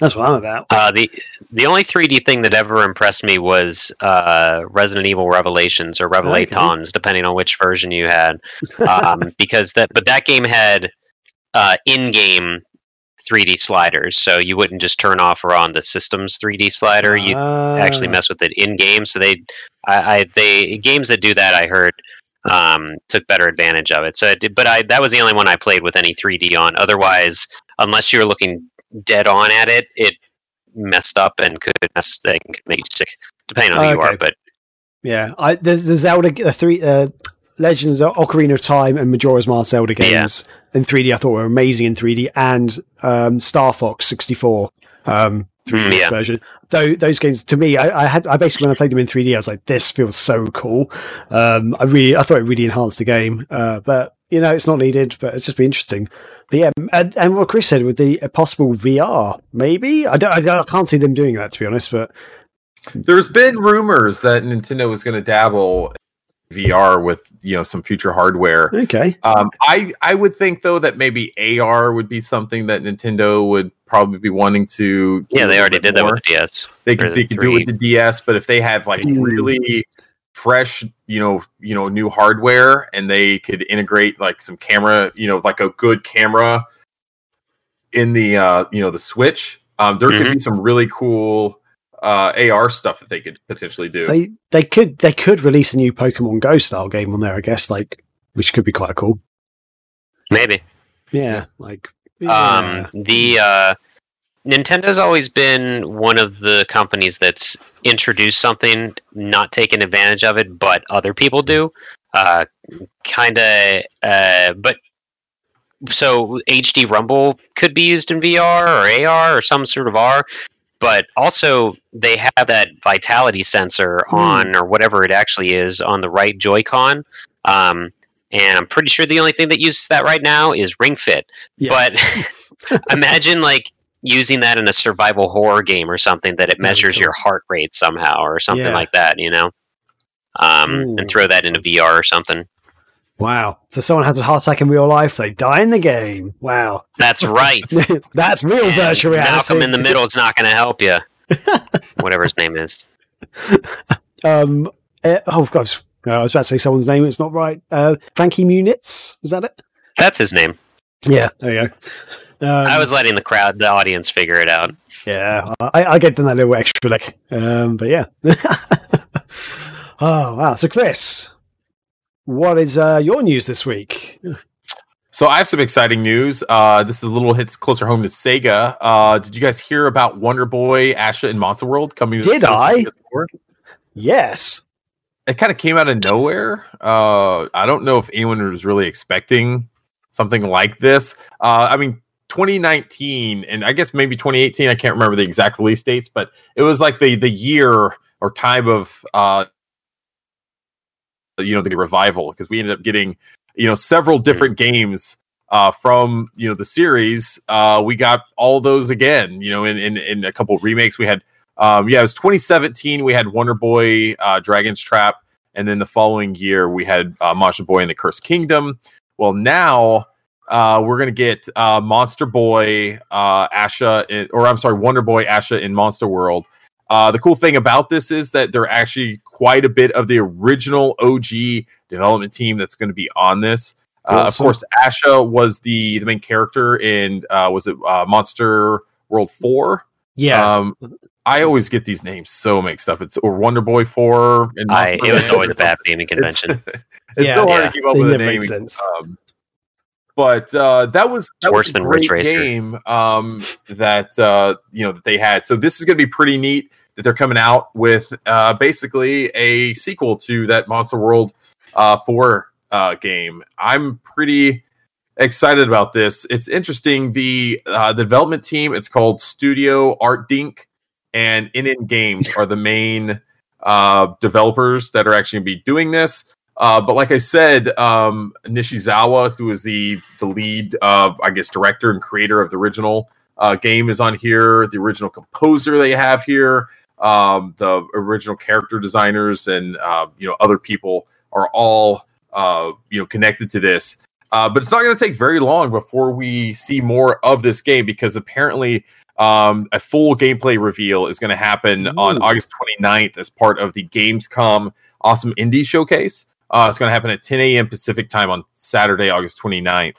That's what I'm about. Uh, the the only 3D thing that ever impressed me was uh, Resident Evil Revelations or Revelatons, depending on which version you had, um, because that but that game had uh, in-game 3D sliders, so you wouldn't just turn off or on the system's 3D slider. You actually Ah. mess with it in game. So they, I, I they games that do that, I heard, um, took better advantage of it. So, it did, but I that was the only one I played with any 3D on. Otherwise, unless you were looking dead on at it, it messed up and could mess could make you sick, depending on who you Okay. are. But Yeah, I the, the Zelda the three uh, Legends of Ocarina of Time and Majora's Mask Zelda Yeah. games in 3D I thought were amazing in 3D and um, Star Fox 64 um, 3D Mm, yeah. version. Though those games to me, I, I had I basically when I played them in 3D, I was like, this feels so cool. Um, I really I thought it really enhanced the game, uh, but you know it's not needed. But it's just be interesting. But yeah, and, and what Chris said with the possible VR, maybe I don't I, I can't see them doing that to be honest, but There's been rumors that Nintendo was going to dabble VR with you know some future hardware. okay. Um, I I would think though that maybe AR would be something that Nintendo would probably be wanting to. yeah, they already bit did that with the DS. They could the they could do it with the DS, but if they have like Mm. really fresh, you know, you know, new hardware and they could integrate like some camera, you know, like a good camera in the uh, you know, the Switch, um, there could Mhm. be some really cool uh AR stuff that they could potentially do. They they could they could release a new Pokemon Go style game on there, I guess, like which could be quite cool. Maybe. Yeah, like yeah. Um, the uh, Nintendo's always been one of the companies that's introduced something, not taken advantage of it, but other people do. Uh, kind of, uh, but so HD Rumble could be used in VR or AR or some sort of R, but also they have that vitality sensor Hmm. on or whatever it actually is on the right Joy-Con. Um, and I'm pretty sure the only thing that uses that right now is Ring Fit. Yeah. But imagine like using that in a survival horror game or something that it measures your heart rate somehow or something Yeah. like that, you know? Um, and throw that into VR or something. wow. So someone has a heart attack in real life, they die in the game. Wow, That's right. that's real And virtual reality. Malcolm in the middle is not going to help you. Whatever his name is. Um. eh, oh gosh, No, I was about to say someone's name. It's not right. Uh, Frankie Muniz. Is that it? That's his name. Yeah. There you go. Um, I was letting the crowd, the audience, figure it out. Yeah, I, I gave them that little extra like, Um, but yeah. oh wow! So Chris, what is uh, your news this week? So I have some exciting news. Uh, this is a little hits closer home to Sega. Uh, did you guys hear about Wonder Boy, Asha, and Monster World coming? Did Switch I? and PS4? Yes. It kind of came out of nowhere. Uh, I don't know if anyone was really expecting something like this. Uh, I mean, 2019 and I guess maybe 2018. I can't remember the exact release dates, but it was like the the year or time of uh, you know the revival because we ended up getting you know several different games uh, from you know the series. Uh, we got all those again. You know, in in, in a couple remakes, we had um, yeah, it was 2017. We had Wonder Boy, uh, Dragon's Trap, and then the following year we had uh, Monster Boy and the Cursed Kingdom. Well, now uh, we're gonna get uh, Monster Boy, uh, Asha, in, or I'm sorry, Wonder Boy, Asha in Monster World. Uh, the cool thing about this is that there are actually quite a bit of the original OG development team that's going to be on this. Uh, of course, Asha was the the main character in uh, was it uh, Monster World Four? Yeah. Um, I always get these names so mixed up. It's or Wonder Boy Four. And I, it was always a bad naming convention. it's Yeah. so hard to keep up It with the never naming. Um, but uh, that was that worse was a than Ridge Racer. game um, that uh, you know that they had. So this is going to be pretty neat that they're coming out with uh, basically a sequel to that Monster World uh, Four uh, game. I'm pretty excited about this. It's interesting. The uh, the development team it's called Studio Artdink and ININ Games are the main uh, developers that are actually going to be doing this. Uh, but like I said, um, Nishizawa, who is the the lead, uh, I guess, director and creator of the original uh, game, is on here. The original composer they have here, um, the original character designers, and uh, you know other people are all uh, you know connected to this. Uh, but it's not going to take very long before we see more of this game because apparently Um, a full gameplay reveal is going to happen on August 29th as part of the Gamescom Awesome Indie Showcase. Uh, it's going to happen at 10 a.m. Pacific time on Saturday, August 29th.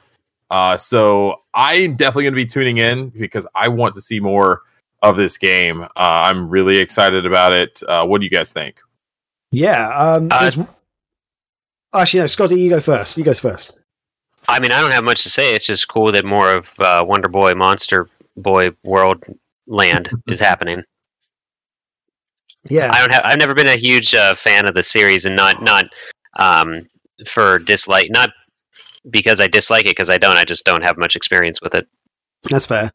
Uh, so I'm definitely going to be tuning in because I want to see more of this game. Uh, I'm really excited about it. Uh, what do you guys think? Yeah. Um, Uh, actually, no, Scotty, you go first. You go first. I mean, I don't have much to say. It's just cool that more of uh, Wonder Boy, Monster Boy World Land is happening. Yeah. I don't have. I've never been a huge uh, fan of the series, and not not um, for dislike, not because I dislike it, because I don't. I just don't have much experience with it. That's fair.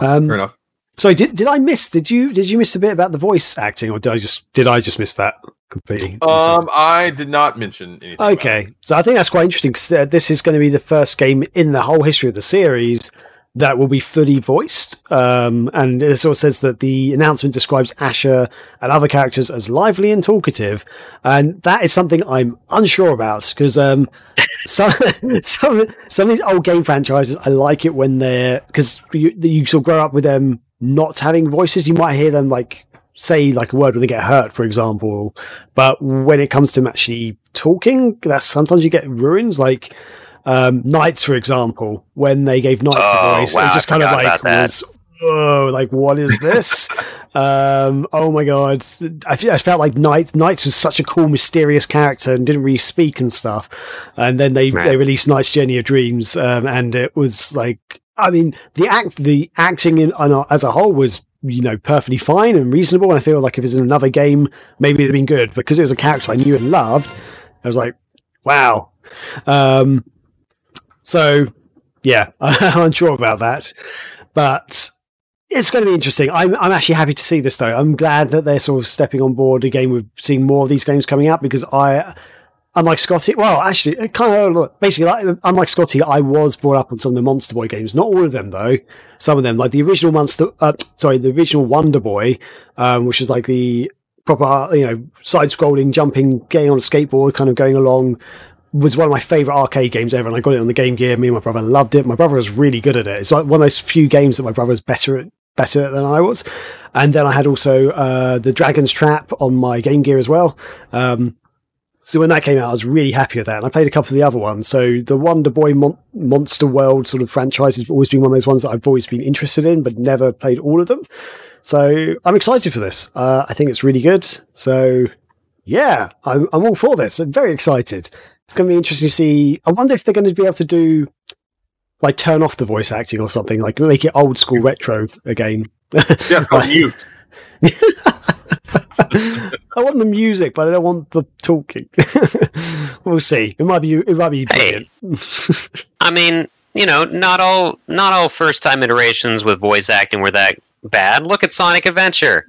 Um, Fair enough. sorry, did did I miss? Did you did you miss a bit about the voice acting, or did I just did I just miss that completely? Um, I did not mention anything. about okay, so I think that's quite interesting because uh, this is going to be the first game in the whole history of the series that will be fully voiced. Um, and it of says that the announcement describes Asha and other characters as lively and talkative, and that is something I'm unsure about because um, some some some of these old game franchises, I like it when they're because you, you sort of grow up with them not having voices. You might hear them like say like a word when they get hurt, for example, but when it comes to them actually talking, that sometimes you get ruins. Like um, NiGHTS, for example, when they gave NiGHTS Oh, a voice, wow, it just I kind of like was. Whoa! Like, what is this? um, oh my god! I, I felt like Knight NiGHTS was such a cool, mysterious character and didn't really speak and stuff. And then they Right. they released NiGHTS Journey of Dreams, um, and it was like, I mean, the act, the acting in on as a whole was you know perfectly fine and reasonable. And I feel like if it was in another game, maybe it'd have been good because it was a character I knew and loved. I was like, wow. Um, so yeah, I'm unsure about that, but it's going to be interesting. I'm I'm actually happy to see this though. I'm glad that they're sort of stepping on board again with seeing more of these games coming out because I. Unlike Scotty, well, actually, kind of basically, like, unlike Scotty, I was brought up on some of the Monster Boy games. Not all of them, though. Some of them, like the original Monster, uh, sorry, the original Wonder Boy, um, which was like the proper, you know, side-scrolling, jumping, getting on a skateboard, kind of going along, was one of my favorite arcade games ever. And I got it on the Game Gear. Me and my brother loved it. My brother was really good at it. It's like one of those few games that my brother was better at, better than I was. And then I had also uh, the Dragon's Trap on my Game Gear as well. Um, so when that came out, I was really happy with that. And I played a couple of the other ones. So the Wonder Boy Mon- Monster World sort of franchise has always been one of those ones that I've always been interested in, but never played all of them. So I'm excited for this. Uh, I think it's really good. So yeah, I'm, I'm all for this. I'm very excited. It's going to be interesting to see. I wonder if they're going to be able to do like turn off the voice acting or something, like make it old school retro again. Yeah, it's called mute. I want the music, but I don't want the talking. we'll see. It might be. It might be Hey. I mean, you know, not all not all first time iterations with voice acting were that bad. Look at Sonic Adventure.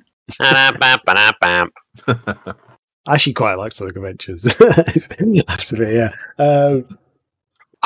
Ba-da-bam, ba-da-bam. I actually quite like Sonic Adventures. Absolutely, yeah. Um,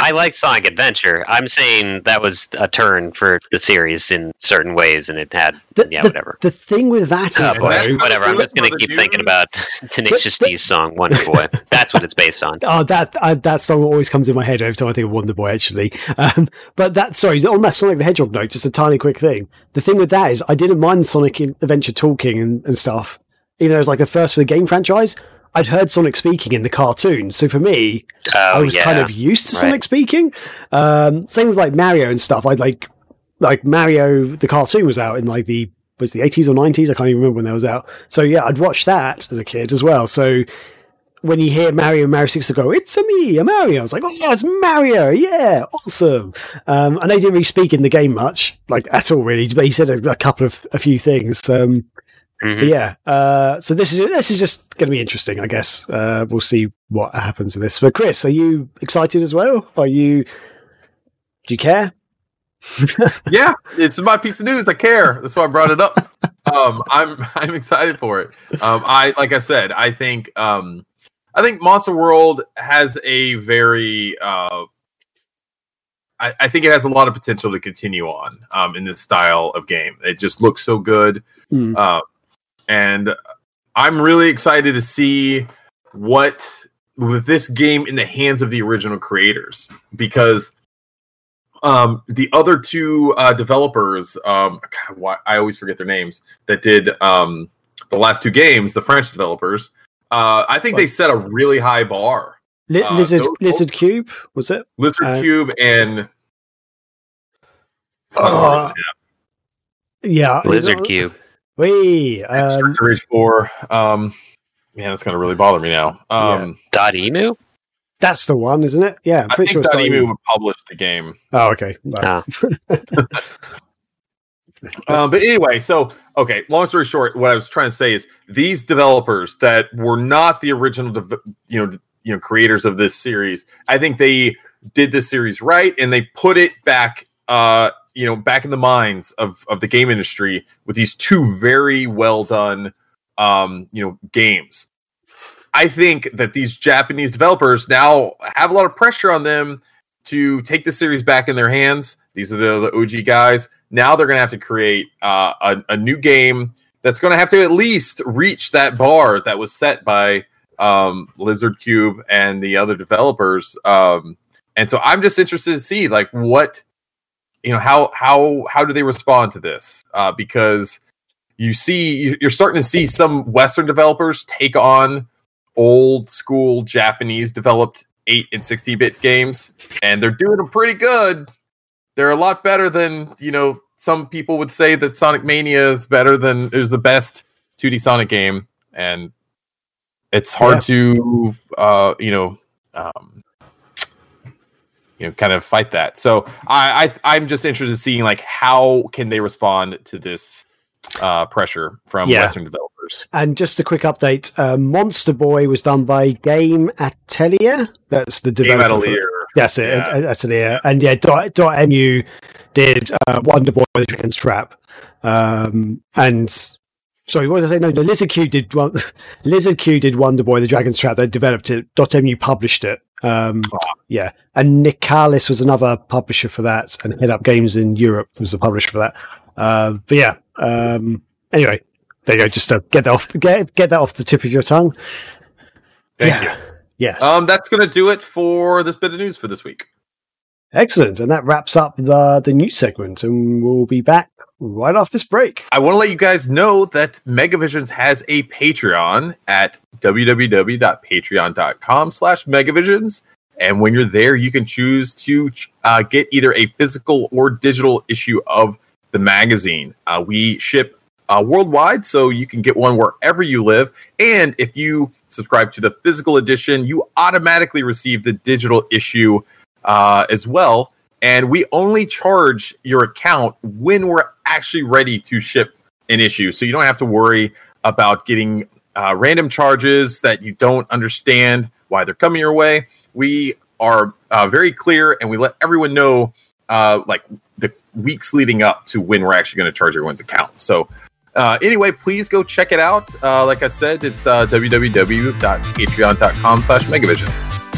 I like Sonic Adventure. I'm saying that was a turn for the series in certain ways, and it had the, yeah, the- whatever. The thing with that is, Uh, boy. whatever. I'm just gonna keep thinking about Tenacious D's song "Wonder Boy." That's what it's based on. Oh, that uh, that song always comes in my head every time I think of Wonder Boy. Actually, um, but that sorry on that Sonic the Hedgehog note, just a tiny quick thing. The thing with that is, I didn't mind Sonic Adventure talking and, and stuff, even though it was like the first for the game franchise. I'd heard Sonic speaking in the cartoon, so for me, Oh, I was yeah. kind of used to Right. Sonic speaking. Um, same with like Mario and stuff. I'd like like Mario the cartoon was out in like the was the eighties or nineties. I can't even remember when that was out. So yeah, I'd watched that as a kid as well. So when you hear Mario and Mario Six go, "It's a me, a Mario," I was like, "Oh, yeah, it's Mario! Yeah, awesome!" Um, and they didn't really speak in the game much, like at all, really. But he said a, a couple of a few things. Um, Mhm. but yeah, uh, so this is this is just going to be interesting, I guess. Uh, we'll see what happens with this. But Chris, are you excited as well? Are you? Do you care? yeah, it's my piece of news. I care. That's why I brought it up. Um, I'm I'm excited for it. Um, I like I said, I think um, I think Monster World has a very uh, I, I think it has a lot of potential to continue on um, in this style of game. It just looks so good, uh, and I'm really excited to see what with this game in the hands of the original creators because Um, the other two uh, developers, um, God, why, I always forget their names, that did um, the last two games, the French developers. Uh, I think they set a really high bar. Li- Uh, Lizard those- Lizardcube was it? Lizard Uh, Cube and Oh, yeah, Lizardcube. We um, Streets of Rage Four. Um, man, that's gonna really bother me now. Um, Dotemu? that's the one, isn't it? Yeah, I'm I pretty think sure it's Dotemu not would publish the game. Oh, okay. Right. Ah. Um, but anyway, so okay. Long story short, what I was trying to say is these developers that were not the original, dev- you know, you know, creators of this series. I think they did this series right, and they put it back, uh, you know, back in the minds of of the game industry with these two very well done, um, you know, games. I think that these Japanese developers now have a lot of pressure on them to take the series back in their hands. These are the, the OG guys. Now they're going to have to create uh, a, a new game that's going to have to at least reach that bar that was set by um, Lizardcube and the other developers. Um, and so I'm just interested to see like what you know how how how do they respond to this uh, because you see you- you're starting to see some Western developers take on old school Japanese developed 8 and sixty bit games and they're doing them pretty good. They're a lot better than, you know, some people would say that Sonic Mania is better than is the best 2D Sonic game and it's hard to uh, you know, um you know, kind of fight that. So I, I I'm just interested in seeing like how can they respond to this uh pressure from Yeah. Western developers. And just a quick update: uh, Monster Boy was done by Game Atelier. That's the developer. for- Atelier. That's it. Yeah. Atelier. And yeah, dot, Dotemu did uh, Wonder Boy: The Dragon's Trap. Um, and sorry, what did I say? No, no. Lizardcube did one. Lizardcube did Wonder Boy: The Dragon's Trap. They developed it. Dotemu published it. Um, yeah, and Nicalis was another publisher for that, and Headup Games in Europe was the publisher for that. Uh, but yeah. Um, anyway, there you go. Just to get that off, get get that off the tip of your tongue. Thank Yeah. you. Yes. Um, that's going to do it for this bit of news for this week. Excellent. And that wraps up the, the news segment. And we'll be back right off this break. I want to let you guys know that Megavisions has a Patreon at www.patreon.com slash Megavisions. And when you're there, you can choose to uh, get either a physical or digital issue of the magazine. Uh, we ship uh, worldwide, so you can get one wherever you live. And if you subscribe to the physical edition, you automatically receive the digital issue uh, as well. And we only charge your account when we're actually ready to ship an issue. So you don't have to worry about getting uh, random charges that you don't understand why they're coming your way. We are uh, very clear and we let everyone know uh, like the weeks leading up to when we're actually going to charge everyone's account. So uh, anyway, please go check it out. Uh, like I said, it's uh, www.patreon.com slash megavisions.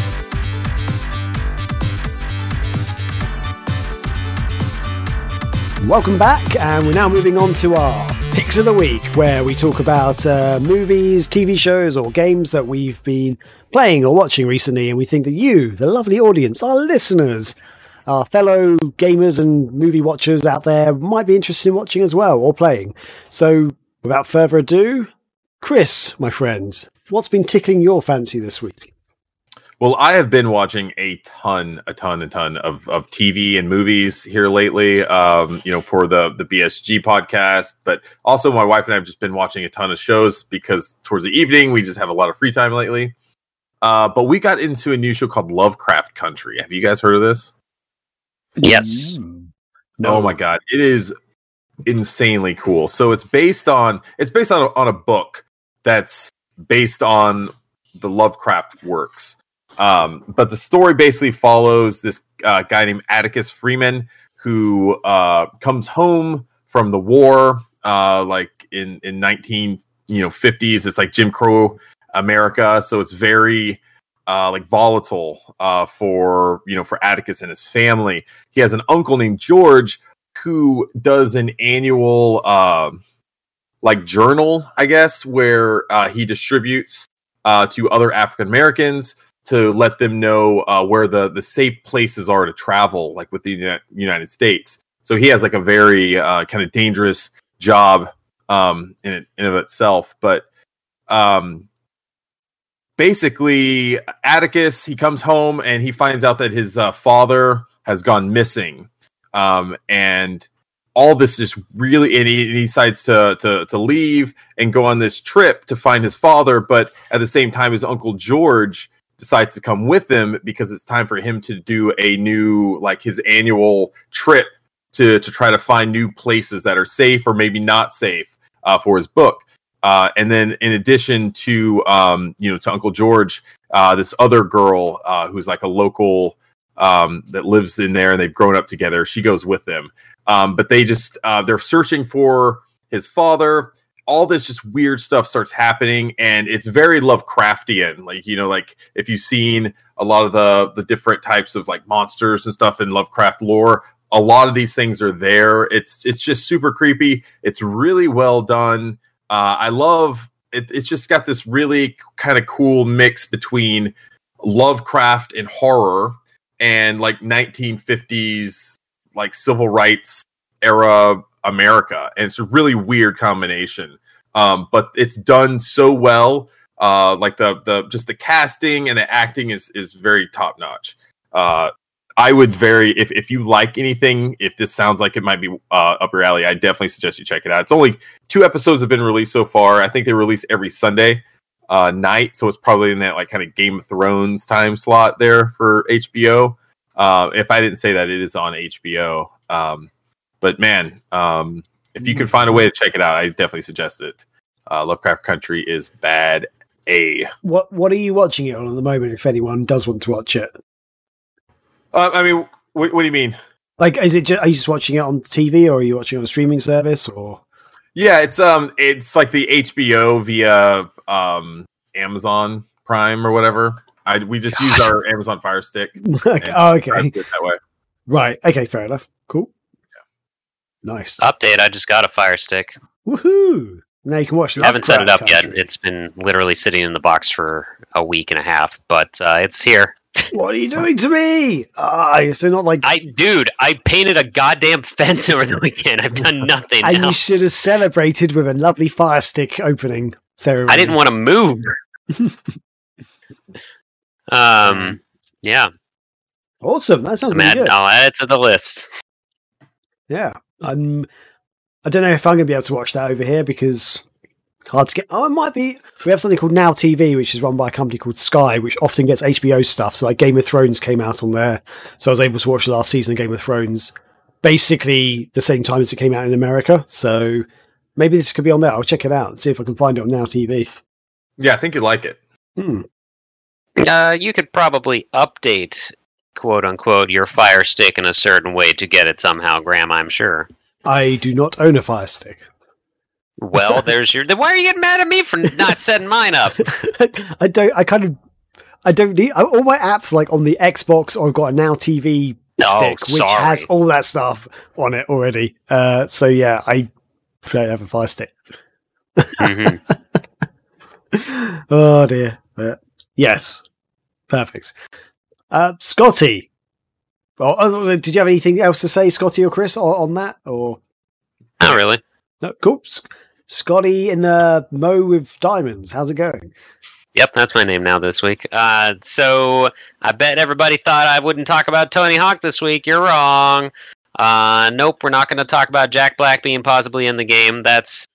Welcome back. And we're now moving on to our picks of the week, where we talk about uh, movies, TV shows, or games that we've been playing or watching recently. And we think that you, the lovely audience, our listeners, our fellow gamers and movie watchers out there, might be interested in watching as well or playing. So without further ado, Chris, my friend, what's been tickling your fancy this week? Well, I have been watching a ton, a ton, a ton of, of TV and movies here lately. Um, you know, for the the BSG podcast, but also my wife and I have just been watching a ton of shows because towards the evening we just have a lot of free time lately. Uh, but we got into a new show called Lovecraft Country. Have you guys heard of this? Yes. Oh my god, it is insanely cool. So it's based on it's based on a, on a book that's based on the Lovecraft works. Um, but the story basically follows this uh, guy named Atticus Freeman who uh, comes home from the war, uh, like in in nineteen you know fifties. It's like Jim Crow America, so it's very uh, like volatile uh, for you know for Atticus and his family. He has an uncle named George who does an annual uh, like journal, I guess, where uh, he distributes to other African Americans to let them know uh, where the the safe places are to travel, like with the United States. So he has like a very uh, kind of dangerous job um, in it, in of itself. But um, basically, Atticus he comes home and he finds out that his uh, father has gone missing, um, and all this just really and he, decides to, to to leave and go on this trip to find his father. But at the same time, his uncle George decides to come with them because it's time for him to do a new like his annual trip to to try to find new places that are safe or maybe not safe uh, for his book. Uh, and then in addition to um, you know to Uncle George, uh, this other girl uh, who's like a local um, that lives in there and they've grown up together. She goes with them, um, but they just uh, they're searching for his father. All this just weird stuff starts happening, and it's very Lovecraftian. Like you know, like if you've seen a lot of the the different types of like monsters and stuff in Lovecraft lore, a lot of these things are there. It's it's just super creepy. It's really well done. Uh, I love it. It's just got this really kind of cool mix between Lovecraft and horror and like 1950s like civil rights era America, and it's a really weird combination. Um, but it's done so well. Uh, like the the just the casting and the acting is is very top notch. Uh, I would very if if you like anything, if this sounds like it might be uh, up your alley, I definitely suggest you check it out. It's only two episodes have been released so far. I think they release every Sunday uh, night, so it's probably in that like kind of Game of Thrones time slot there for HBO. Uh, if I didn't say that, it is on HBO. Um, but man, um, if you can find a way to check it out, I definitely suggest it. Uh, Lovecraft Country is bad. A What What are you watching it on at the moment? If anyone does want to watch it, uh, I mean, what, what do you mean? like, is it? Just, are you just watching it on TV, or are you watching it on a streaming service, or? Yeah, it's um, it's like the HBO via um Amazon Prime or whatever. I we just use our Amazon Fire Stick. like, oh, okay, that way. right, okay, fair enough. Cool. Nice. Update: I just got a Fire Stick. Woohoo! Now you can watch. I haven't set it up Lovecraft yet. It's been literally sitting in the box for a week and a half, but uh, it's here. What are you doing to me? Ah, so not like. I, dude, I painted a goddamn fence over the weekend. I've done nothing and you should have celebrated with a lovely fire stick opening ceremony. I didn't want to move. um, yeah, Awesome. That sounds I'm add, good. I'll add it to the list. Yeah. I'm. I don't know if I'm going to be able to watch that over here because hard to get. Oh, it might be. We have something called Now TV, which is run by a company called Sky, which often gets HBO stuff. So like Game of Thrones came out on there, so I was able to watch the last season of Game of Thrones basically the same time as it came out in America. So maybe this could be on there. I'll check it out and see if I can find it on Now TV. Yeah, I think you'd like it. Hmm. Uh, you could probably update, quote unquote, your Fire Stick in a certain way to get it somehow, Graham. I'm sure. I do not own a Fire Stick. Well, there's your. Then why are you getting mad at me for not setting mine up? I don't. I kind of. I don't need all my apps like on the Xbox or I've got a Now TV Oh, stick, which has all that stuff on it already. Uh, so yeah, I don't have a Fire Stick. Mhm. oh dear. But yes, perfect. Uh, Scotty. Oh, oh, did you have anything else to say, Scotty or Chris, on, on that? Or Not really. no? Cool. Scotty in the Mo with diamonds. How's it going? Yep, that's my name now this week. Uh, so I bet everybody thought I wouldn't talk about Tony Hawk this week. You're wrong. Uh, nope, we're not going to talk about Jack Black being possibly in the game. That's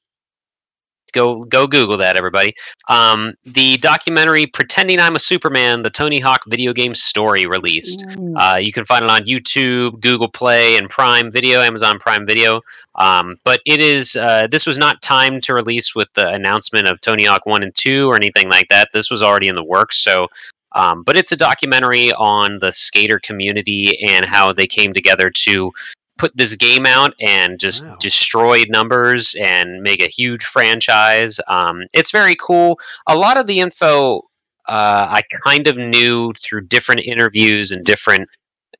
go go Google that, everybody. Um, the documentary "Pretending I'm a Superman: The Tony Hawk Video Game Story" released. Uh, you can find it on YouTube, Google Play, and Prime Video, Amazon Prime Video. Um, but it is uh, this was not timed to release with the announcement of Tony Hawk One and Two or anything like that. This was already in the works. So, um, but it's a documentary on the skater community and how they came together to put this game out and just Wow. destroy numbers and make a huge franchise. Um, it's very cool. A lot of the info uh, I kind of knew through different interviews and different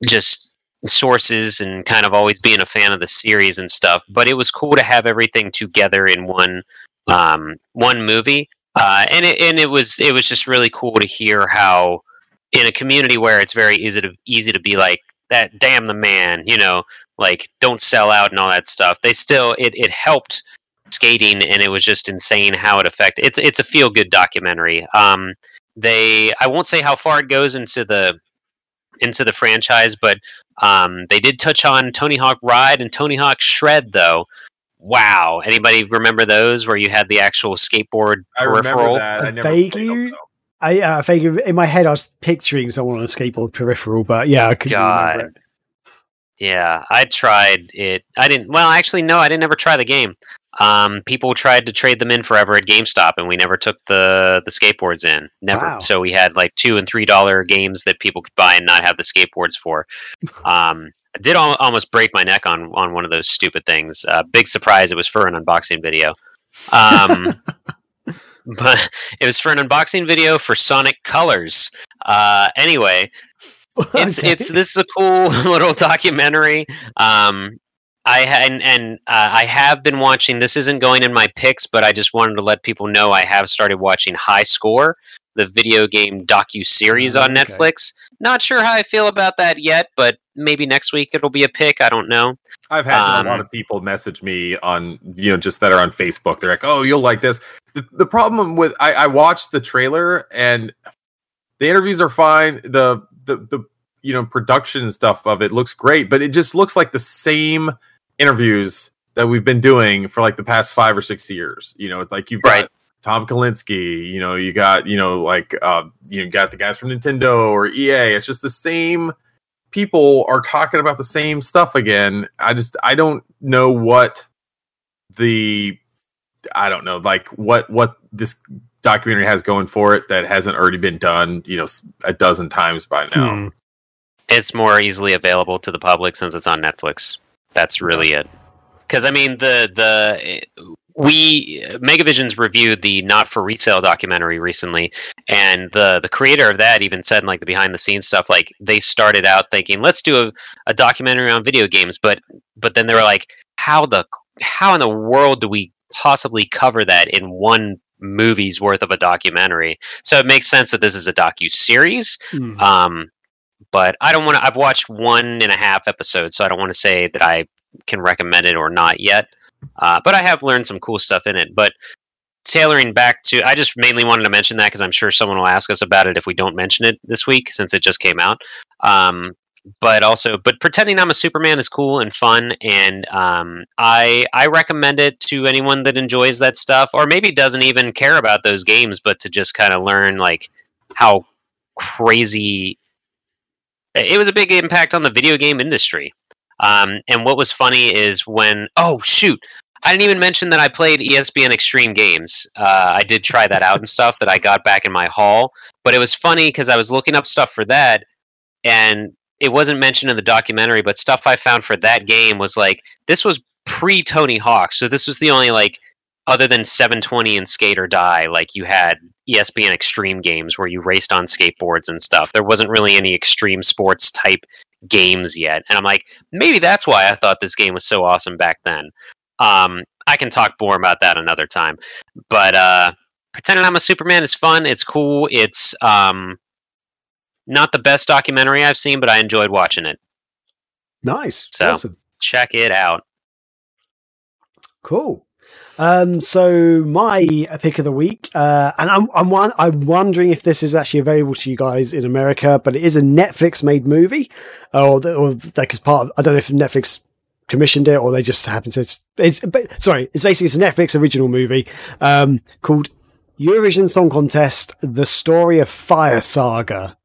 just sources and kind of always being a fan of the series and stuff. But it was cool to have everything together in one um, one movie, uh, and it and it was it was just really cool to hear how in a community where it's very easy to easy to be like that damn the man you know like don't sell out and all that stuff. They still it, it helped skating and it was just insane how it affected it's it's a feel good documentary. Um they i won't say how far it goes into the into the franchise but um they did touch on tony hawk ride and tony hawk shred though. Wow. Anybody remember those where you had the actual skateboard I remember peripheral? that. I never Vaguely- played them. I, uh, I think in my head I was picturing someone on a skateboard peripheral, but yeah, I couldn't remember God. Yeah, I tried it. I didn't. Well, actually, no, I didn't ever try the game. Um, people tried to trade them in forever at GameStop, and we never took the the skateboards in. Never. Wow. So we had like two and three dollar games that people could buy and not have the skateboards for. Um, I did al- almost break my neck on on one of those stupid things. Uh, big surprise! It was for an unboxing video. Um, but it was for an unboxing video for Sonic Colors. Uh, anyway. it's Okay. it's this is a cool little documentary. Um, I and and uh, I have been watching. This isn't going in my picks, but I just wanted to let people know I have started watching High Score, the video game docu series Oh, on okay. Netflix. Not sure how I feel about that yet, but maybe next week it'll be a pick. I don't know. I've had Um, a lot of people message me on, you know, just that are on Facebook. They're like, "Oh, you'll like this." The, the problem with I, I watched the trailer and the interviews are fine. The the the you know production and stuff of it looks great, but it just looks like the same interviews that we've been doing for like the past five or six years. You know, like you've got Tom Kalinske. You know, you got you know like uh, you got the guys from Nintendo or EA. It's just the same people are talking about the same stuff again. I just I don't know what the I don't know like what what this documentary has going for it that hasn't already been done, you know, a dozen times by now. Hmm. It's more easily available to the public since it's on Netflix. That's really it. Because I mean, the the we Megavisions reviewed the not for resale documentary recently, and the the creator of that even said in like the behind the scenes stuff, like they started out thinking, let's do a, a documentary on video games, but but then they were like, how the how in the world do we possibly cover that in one movie's worth of a documentary? So it makes sense that this is a docu series. Hmm. Um, but I don't want to. I've watched one and a half episodes, so I don't want to say that I can recommend it or not yet. Uh, but I have learned some cool stuff in it. But tailoring back to, I just mainly wanted to mention that because I'm sure someone will ask us about it if we don't mention it this week since it just came out. Um, but also, but pretending I'm a Superman is cool and fun, and um, I I recommend it to anyone that enjoys that stuff, or maybe doesn't even care about those games, but to just kind of learn like how crazy it was a big impact on the video game industry. Um, and what was funny is when oh shoot, I didn't even mention that I played ESPN Extreme Games. Uh, I did try that out and stuff that I got back in my haul. But it was funny because I was looking up stuff for that, and it wasn't mentioned in the documentary. But stuff I found for that game was like this was pre Tony Hawk, so this was the only like other than 720 and Skate or Die, like you had ESPN Extreme games where you raced on skateboards and stuff. There wasn't really any extreme sports type games yet. And I'm like, maybe that's why I thought this game was so awesome back then. Um, I can talk more about that another time. But uh, pretending I'm a Superman is fun. It's cool. It's um, not the best documentary I've seen, but I enjoyed watching it. Nice. So- Awesome. Check it out. Cool. Um, so my pick of the week, uh, and I'm I'm, I'm wondering if this is actually available to you guys in America, but it is a Netflix made movie, or the, or like as part. Of, I don't know if Netflix commissioned it or they just happened to. It's but, sorry, it's basically it's a Netflix original movie um, called Eurovision Song Contest: The Story of Fire Saga.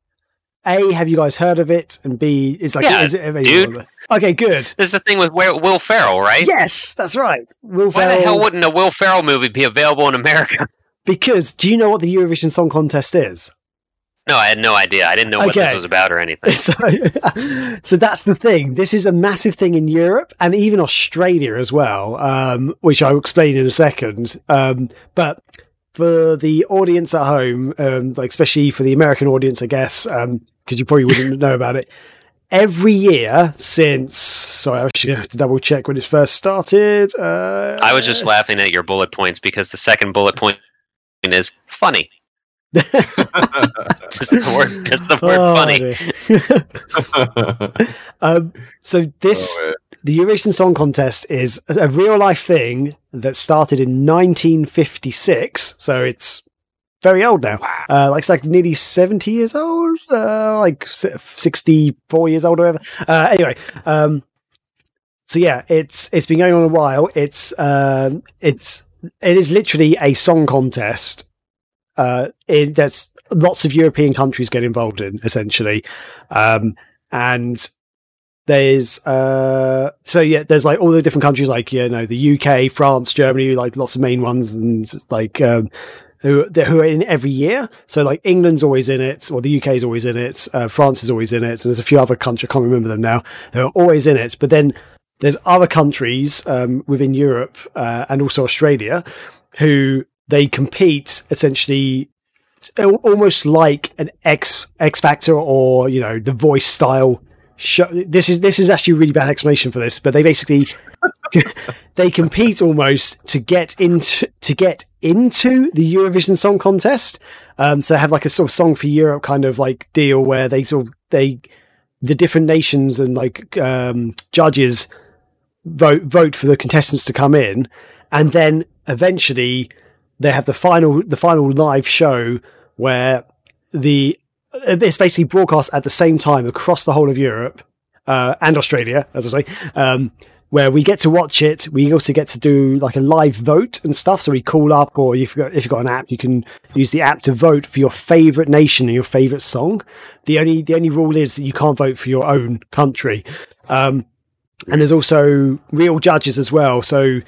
A, have you guys heard of it? And B, is like, Yeah, is it available? Okay, good. This is the thing with Will Ferrell, right? Yes, that's right. Will Why the hell wouldn't a Will Ferrell movie be available in America? Because do you know what the Eurovision Song Contest is? No, I had no idea. I didn't know what this was about or anything. So, so that's the thing. This is a massive thing in Europe and even Australia as well, um, which I'll explain in a second. Um, but for the audience at home, um, like especially for the American audience, I guess, because you probably wouldn't know about it. Every year since, sorry, I should have to double check when it first started. Uh, I was just laughing at your bullet points because the second bullet point is funny. just the word, just the word Oh, funny. um, so this Oh, the Eurovision Song Contest is a real life thing that started in 1956. So it's very old now. Uh, like it's like nearly 70 years old, uh, like 64 years old or whatever. Uh, anyway, um, so yeah, it's it's been going on a while. It's um, it's it is literally a song contest. Uh, in, that's lots of European countries get involved in essentially, um, and there's uh, so yeah, there's like all the different countries like you know the UK, France, Germany, like lots of main ones, and like um, who who are in every year. So like England's always in it, or the UK is always in it. Uh, France is always in it, and there's a few other countries. I can't remember them now. They're always in it, but then there's other countries um, within Europe uh, and also Australia who they compete essentially almost like an X X Factor or you know the Voice style show. This is this is actually a really bad explanation for this, but they basically they compete almost to get into to get into the Eurovision Song Contest. Um, so have like a sort of song for Europe kind of like deal where they sort of they the different nations and like um, judges vote vote for the contestants to come in, and then eventually they have the final the final live show where the it's basically broadcast at the same time across the whole of Europe uh, and Australia, as I say, um, where we get to watch it. We also get to do like a live vote and stuff. So we call up, or if you've got, if you've got an app, you can use the app to vote for your favorite nation and your favorite song. The only the only rule is that you can't vote for your own country. Um, and there's also real judges as well. So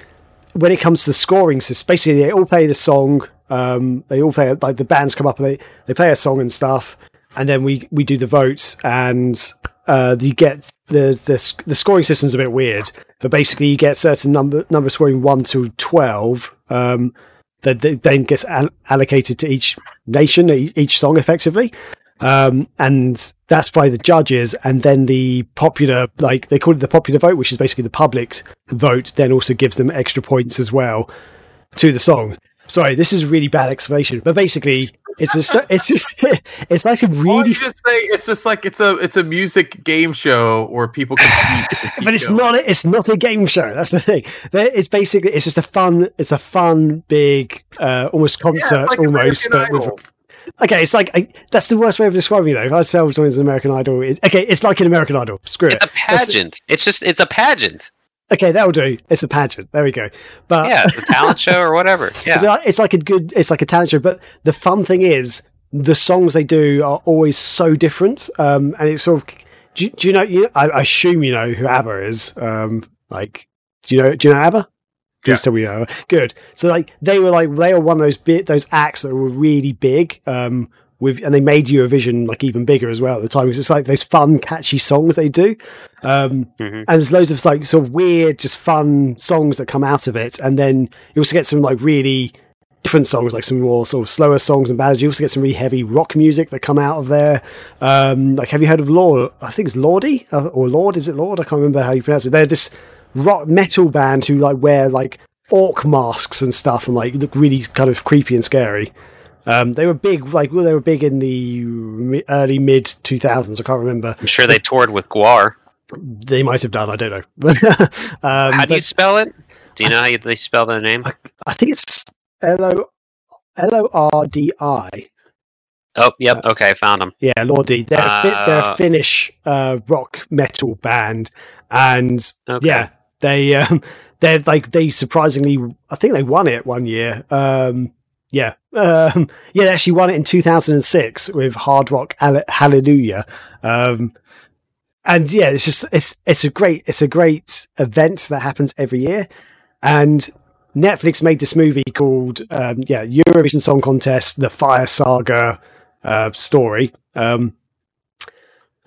when it comes to the scoring system, basically they all play the song. Um, they all play like the bands come up and they, they play a song and stuff, and then we we do the votes and uh, you get the the the scoring system's a bit weird, but basically you get certain number number scoring one to twelve. Um, that that then gets al- allocated to each nation, each song, effectively um, and that's by the judges, and then the popular, like they call it the popular vote, which is basically the public's vote, then also gives them extra points as well to the song. Sorry, this is a really bad explanation, but basically, it's just, it's just, it's like a really, you just say it's just like it's a it's a music game show where people compete. to keep but it's going. not, a, it's not a game show. That's the thing. It's basically, it's just a fun, it's a fun, big, uh, almost concert, it's like almost, but with Okay, it's like I, that's the worst way of describing it. Though. If I say something as an American Idol, it, okay, it's like an American Idol. Screw It's it. It's a pageant. It's just it's a pageant. Okay, that'll do. It's a pageant. There we go. But Yeah, it's a talent show or whatever. Yeah. it's, like, a good, it's like a talent show. But the fun thing is, the songs they do are always so different. Um, and it's sort of, do, you- do you know? You, I, I assume you know who ABBA is. Um, like, do you know? Do you know ABBA? Please tell me you know. Good. So like they were like they were one of those bit those acts that were really big. Um, with and they made Eurovision like even bigger as well at the time because it's like those fun, catchy songs they do. Um, Mhm. and there's loads of like sort of weird, just fun songs that come out of it. And then you also get some like really different songs, like some more sort of slower songs and ballads. You also get some really heavy rock music that come out of there. Um, like, have you heard of Lord? I think it's Lordy uh, or Lord. Is it Lord? I can't remember how you pronounce it. They're this rock metal band who like wear like orc masks and stuff and like look really kind of creepy and scary. Um, they were big, like well, they were big in the early mid 2000s. I can't remember. I'm sure they toured with GWAR. They might have done. I don't know. um, How do you spell it? Do you know how you, they spell their name? I think it's L O L O R D I. Oh, yep. Okay, I found them. Yeah, Lordi. They're, a fi- they're a Uh, Finnish uh, rock metal band, and Okay. yeah, they um, they're like they surprisingly, I think they won it one year. Um, yeah, um, yeah, they actually won it in 2006 with Hard Rock Hall- Hallelujah. Um, and yeah, it's just it's it's a great it's a great event that happens every year, and Netflix made this movie called um, yeah Eurovision Song Contest: The Fire Saga uh, story. Um,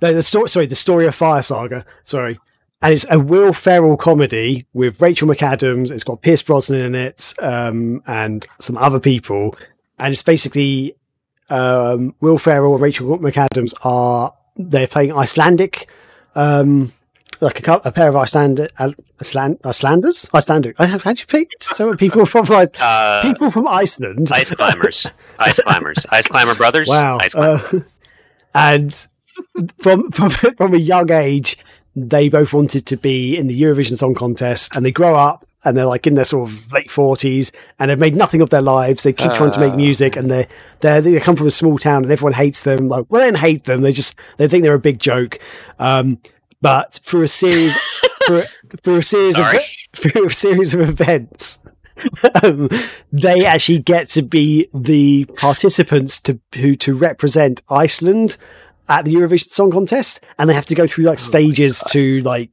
the story. Sorry, the story of Fire Saga. Sorry, and it's a Will Ferrell comedy with Rachel McAdams. It's got Pierce Brosnan in it um, and some other people, and it's basically um, Will Ferrell and Rachel McAdams are they're playing Icelandic um, like a, a pair of uh, Iceland, Icelanders, Icelandic. How do you pick? So people from Ice- Uh, people from Iceland, ice climbers, ice climbers, ice climber brothers. Wow. Climber. Uh, and from, from from a young age, they both wanted to be in the Eurovision Song Contest, and they grow up and they're like in their sort of late forties, and they've made nothing of their lives. They keep trying to make Ah. music, and they they they come from a small town, and everyone hates them. Like, well, they don't hate them; they just they think they're a big joke. Um, but through a series, through, a series Sorry. of through a series of events, um, they actually get to be the participants to who to represent Iceland at the Eurovision Song Contest, and they have to go through like stages to like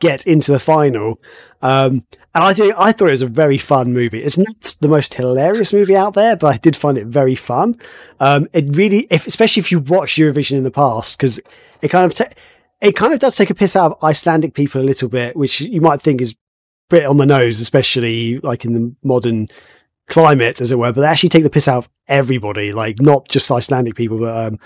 get into the final. Um, and I think I thought it was a very fun movie. It's not the most hilarious movie out there, but I did find it very fun. Um, it really, if, especially if you've watched Eurovision in the past, because it kind of it kind of does take a piss out of Icelandic people a little bit, which you might think is a bit on the nose, especially like in the modern climate, as it were. But they actually take the piss out of everybody, like not just Icelandic people, but um,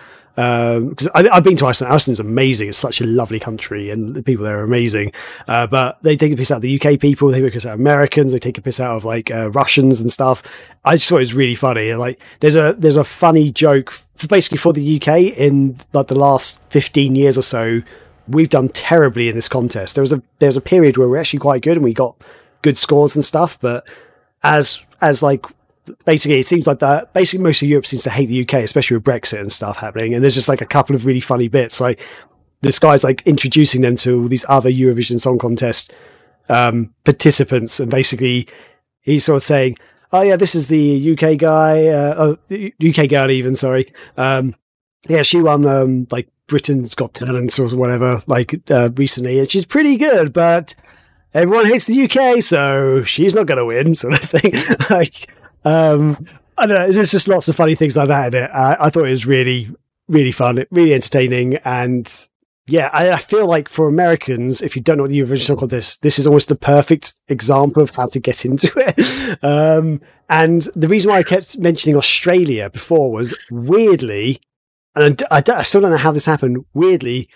because I I've been to Iceland. Iceland's amazing. It's such a lovely country, and the people there are amazing. Uh, but they take a piss out of the UK people. They take a piss out of Americans. They take a piss out of like uh, Russians and stuff. I just thought it was really funny. Like, there's a there's a funny joke f- basically for the UK in like the last 15 years or so. We've done terribly in this contest. There was a there was a period where we are actually quite good and we got good scores and stuff. But as as like basically it seems like that basically most of Europe seems to hate the UK, especially with Brexit and stuff happening. And there's just like a couple of really funny bits. Like this guy's like introducing them to all these other Eurovision Song Contest um, participants, and basically he's sort of saying, "Oh yeah, this is the UK guy, uh, oh, UK girl, even sorry, um, yeah, she won um, like Britain's Got Talent or whatever, like uh, recently, and she's pretty good, but." Everyone hates the UK, so she's not going to win, sort of thing. like, um, I don't know. There's just lots of funny things like that in it. I thought it was really, really fun, really entertaining, and yeah, I, I feel like for Americans, if you don't know what the Eurovision Song Contest, this is almost the perfect example of how to get into it. um, and the reason why I kept mentioning Australia before was weirdly, and I, I, I still don't know how this happened. Weirdly,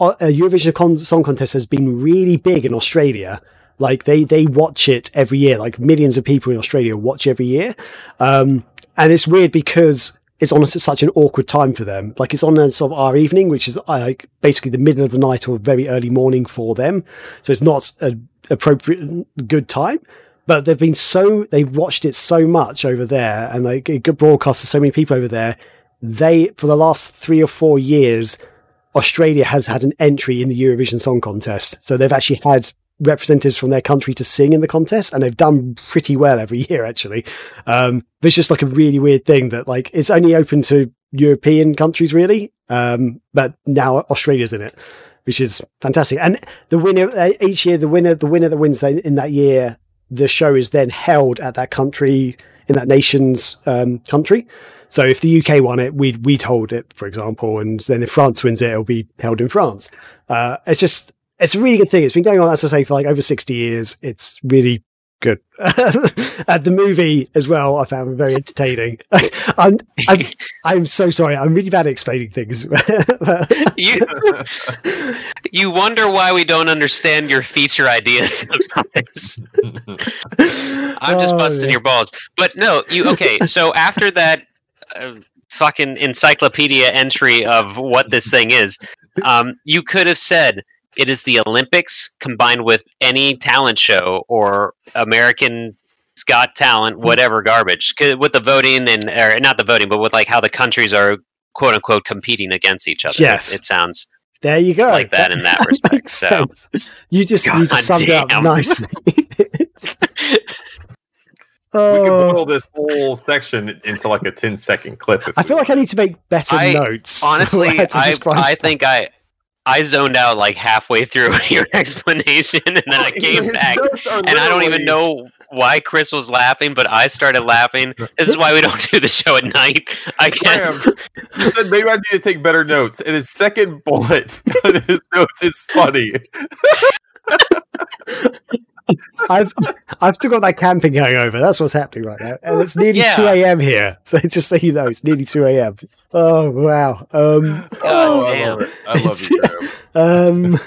uh, Eurovision Con- Song Contest has been really big in Australia. Like they they watch it every year. Like millions of people in Australia watch every year, um, and it's weird because it's on such an awkward time for them. Like it's on sort of our evening, which is uh, like basically the middle of the night or very early morning for them. So it's not an appropriate good time. But they've been so they've watched it so much over there, and like it got broadcast to so many people over there. They for the last three or four years, Australia has had an entry in the Eurovision Song Contest. So they've actually had representatives from their country to sing in the contest and they've done pretty well every year actually. Um, but it's just like a really weird thing that like it's only open to European countries really. Um, but now Australia's in it, which is fantastic. And the winner uh, each year, the winner, the winner that wins that, in that year, the show is then held at that country in that nation's um, country. So if the UK won it, we'd we'd hold it, for example, and then if France wins it, it'll be held in France. Uh, it's just it's a really good thing. It's been going on, as I say, for like over sixty years. It's really good. and the movie as well, I found very entertaining. I'm, I'm I'm so sorry. I'm really bad at explaining things. you you wonder why we don't understand your feature ideas sometimes. I'm just Oh, busting yeah. your balls. But no, you okay? So after that uh, fucking encyclopedia entry of what this thing is, um, you could have said it is the Olympics combined with any talent show or American. Got talent, whatever garbage. With the voting and or not the voting, but with like how the countries are quote unquote competing against each other. Yes. it, it sounds there you go. like that in that respect, makes so. sense. you just you just God summed it up damn. nicely. We could Oh. boil this whole section into like a 10 second clip. If I we feel like I need to make better I- notes. honestly, How I, I think I I zoned out like halfway through your explanation, and then I came back, and I don't even know why Chris was laughing, but I started laughing. This is why we don't do the show at night. I guess. He said maybe I need to take better notes. And his second bullet on his notes is funny. I've I've still got that camping hangover. That's what's happening right now, and it's nearly Yeah. two a.m. here. So just so you know, it's nearly two a.m. Oh wow. Um, God I damn. love it. I love you, Graham. um,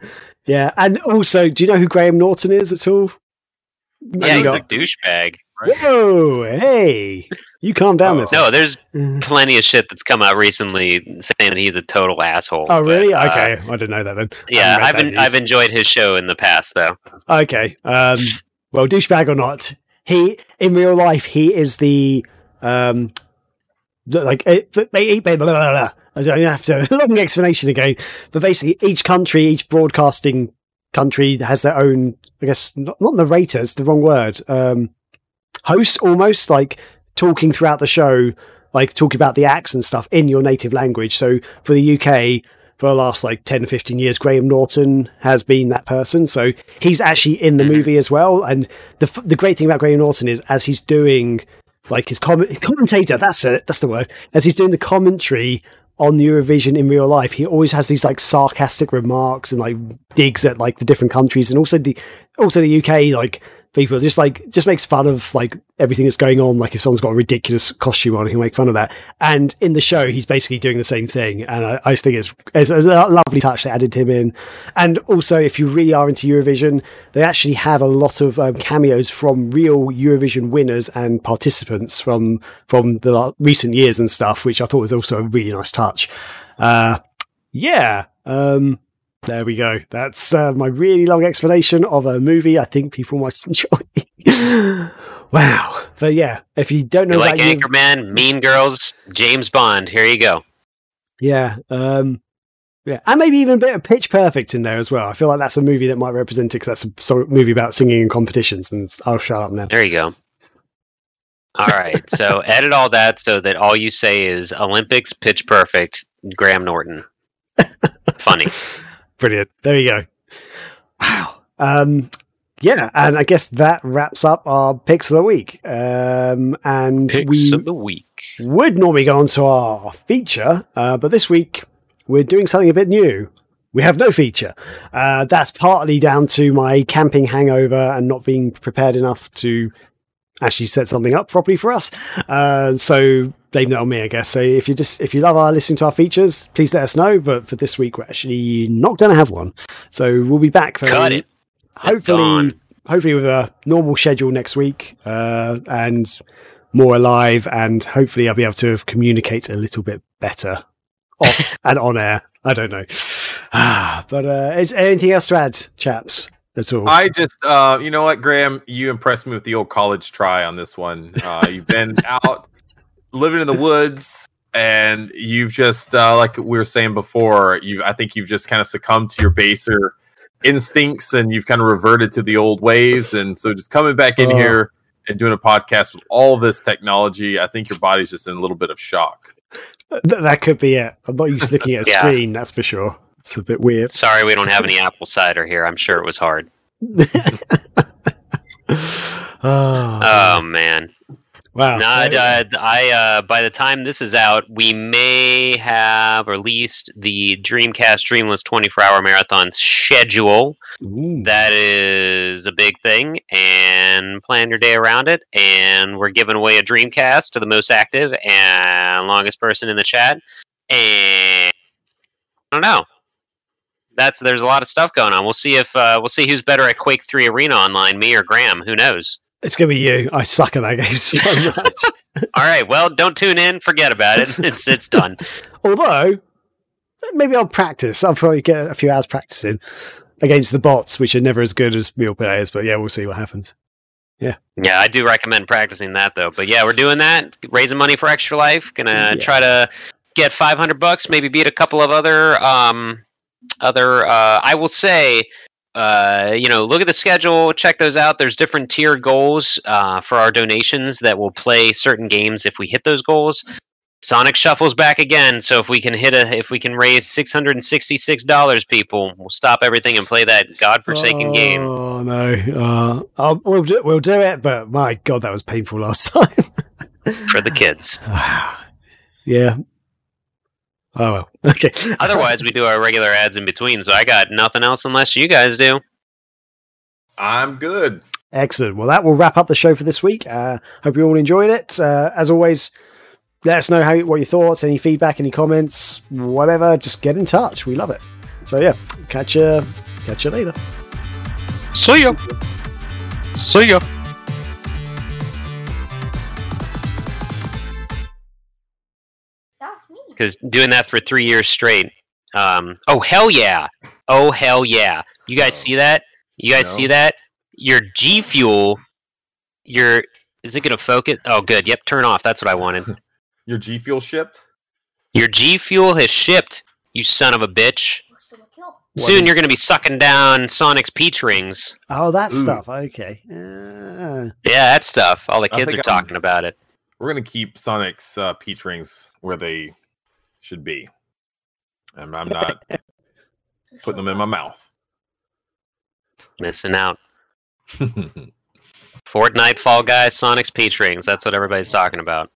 Yeah, and also, do you know who Graham Norton is at all? Yeah, he's a douchebag. Whoa, hey, you calm down. Oh. this. No, there's Mm. plenty of shit that's come out recently saying that he's a total asshole. Oh, really? but, uh, okay, I didn't know that then. Yeah, I've been. I've enjoyed his show in the past though. Okay. Um, well, douchebag or not, he in real life he is the um, the- like they eat blah, blah, blah, blah. I don't have to long explanation again, but basically each country, each broadcasting country has their own. I guess not, not narrator. It's the wrong word. Um, host almost like talking throughout the show, like talking about the acts and stuff in your native language. So for the UK, for the last like 10 or 15 years, Graham Norton has been that person. So he's actually in the Mhm. movie as well. And the, the great thing about Graham Norton is as he's doing like his com- commentator, that's it, that's the word, as he's doing the commentary on Eurovision in real life, he always has these like sarcastic remarks and like digs at like the different countries and also the, also the UK, like people just like, just makes fun of like everything that's going on. Like if someone's got a ridiculous costume on, he'll make fun of that. And in the show, he's basically doing the same thing. And I, I think it's, it's, it's a lovely touch. They added him in. And also, if you really are into Eurovision, they actually have a lot of um, cameos from real Eurovision winners and participants from, from the recent years and stuff, which I thought was also a really nice touch. Uh, yeah. Um, there we go. That's uh, my really long explanation of a movie I think people might enjoy. wow. But yeah, if you don't know You like Anchorman, Mean Girls, James Bond. Here you go. yeah, um, yeah, and maybe even a bit of Pitch Perfect in there as well. I feel like that's a movie that might represent it because that's a movie about singing in competitions. And I'll shut up now. There you go. All right, so edit all that so that all you say is Olympics, Pitch Perfect, Graham Norton. Funny. Brilliant. There you go. Wow. Um, yeah, and I guess that wraps up our picks of the week. Um, and Picks we of the week. would normally go on to our feature, uh, but this week we're doing something a bit new. We have no feature. Uh, that's partly down to my camping hangover and not being prepared enough to actually set something up properly for us. Uh, so blame that on me, I guess. So if you just if you love our listening to our features, please let us know. But for this week, we're actually not going to have one. So we'll be back. though, Cut it. hopefully hopefully with a normal schedule next week uh, and more alive and hopefully i'll be able to communicate a little bit better off and on air i don't know Ah, but uh, is there anything else to add chaps at all I just, uh, you know what, Graham, you impressed me with the old college try on this one. Uh, you've been out living in the woods, and you've just, uh, like we were saying before, you, I think you've just kind of succumbed to your baser instincts, and you've kind of reverted to the old ways. And so, just coming back in Oh. here and doing a podcast with all this technology, I think your body's just in a little bit of shock. Th- that could be it i'm not used to looking at a Yeah. screen that's for sure it's a bit weird Sorry, we don't have any apple cider here. I'm sure it was hard. Ah, Oh man. Wow No, I, I, I, uh, by the time this is out, we may have released the Dreamcast Dreamless 24 Hour Marathon schedule. Ooh. That is a big thing, and plan your day around it. And we're giving away a Dreamcast to the most active and longest person in the chat. And I don't know. That's there's a lot of stuff going on. We'll see if uh, we'll see who's better at Quake Three Arena online, me or Graham. Who knows? It's gonna be you i suck at that game so much All right. Well, don't tune in. Forget about it. It's it's done. Although, maybe I'll practice. I'll probably get a few hours practicing against the bots, which are never as good as real players. But yeah, we'll see what happens. Yeah, Yeah, I do recommend practicing that though. But yeah, we're doing that. Raising money for Extra Life. Gonna Yeah. try to get 500 bucks. Maybe beat a couple of other um other. Uh, I will say. Uh, you know, look at the schedule, check those out. There's different tier goals uh, for our donations that will play certain games if we hit those goals. Sonic Shuffle's back again, so if we can hit a, if we can raise six hundred and sixty-six dollars, people, we'll stop everything and play that godforsaken game. Oh no! Uh, I'll, we'll do, we'll do it. But my god, that was painful last time. for the kids. yeah. Oh well. Okay. Otherwise, we do our regular ads in between. So I got nothing else unless you guys do. I'm good. Excellent. Well, that will wrap up the show for this week. Uh, hope you all enjoyed it. Uh, as always, let us know how what your thoughts, any feedback, any comments, whatever. Just get in touch. We love it. So yeah, catch you Catch you later. See ya. See ya. Because doing that for three years straight. Um, oh hell yeah! Oh hell yeah! You guys No. see that? You guys No. see that? Your G Fuel. Your is it gonna focus? Oh good. Yep. Turn off. That's what I wanted. Your G Fuel shipped? Your G Fuel has shipped. You son of a bitch. What's the kill? What Soon you're gonna be sucking down Sonic's peach rings. Oh, that Ooh. stuff. Okay. Uh, Yeah, that stuff. All the kids are think I'm- talking about it. We're gonna keep Sonic's uh, peach rings where they should be. And I'm not putting them in my mouth. Missing out. Fortnite, Fall Guys, Sonic's peach rings. That's what everybody's talking about.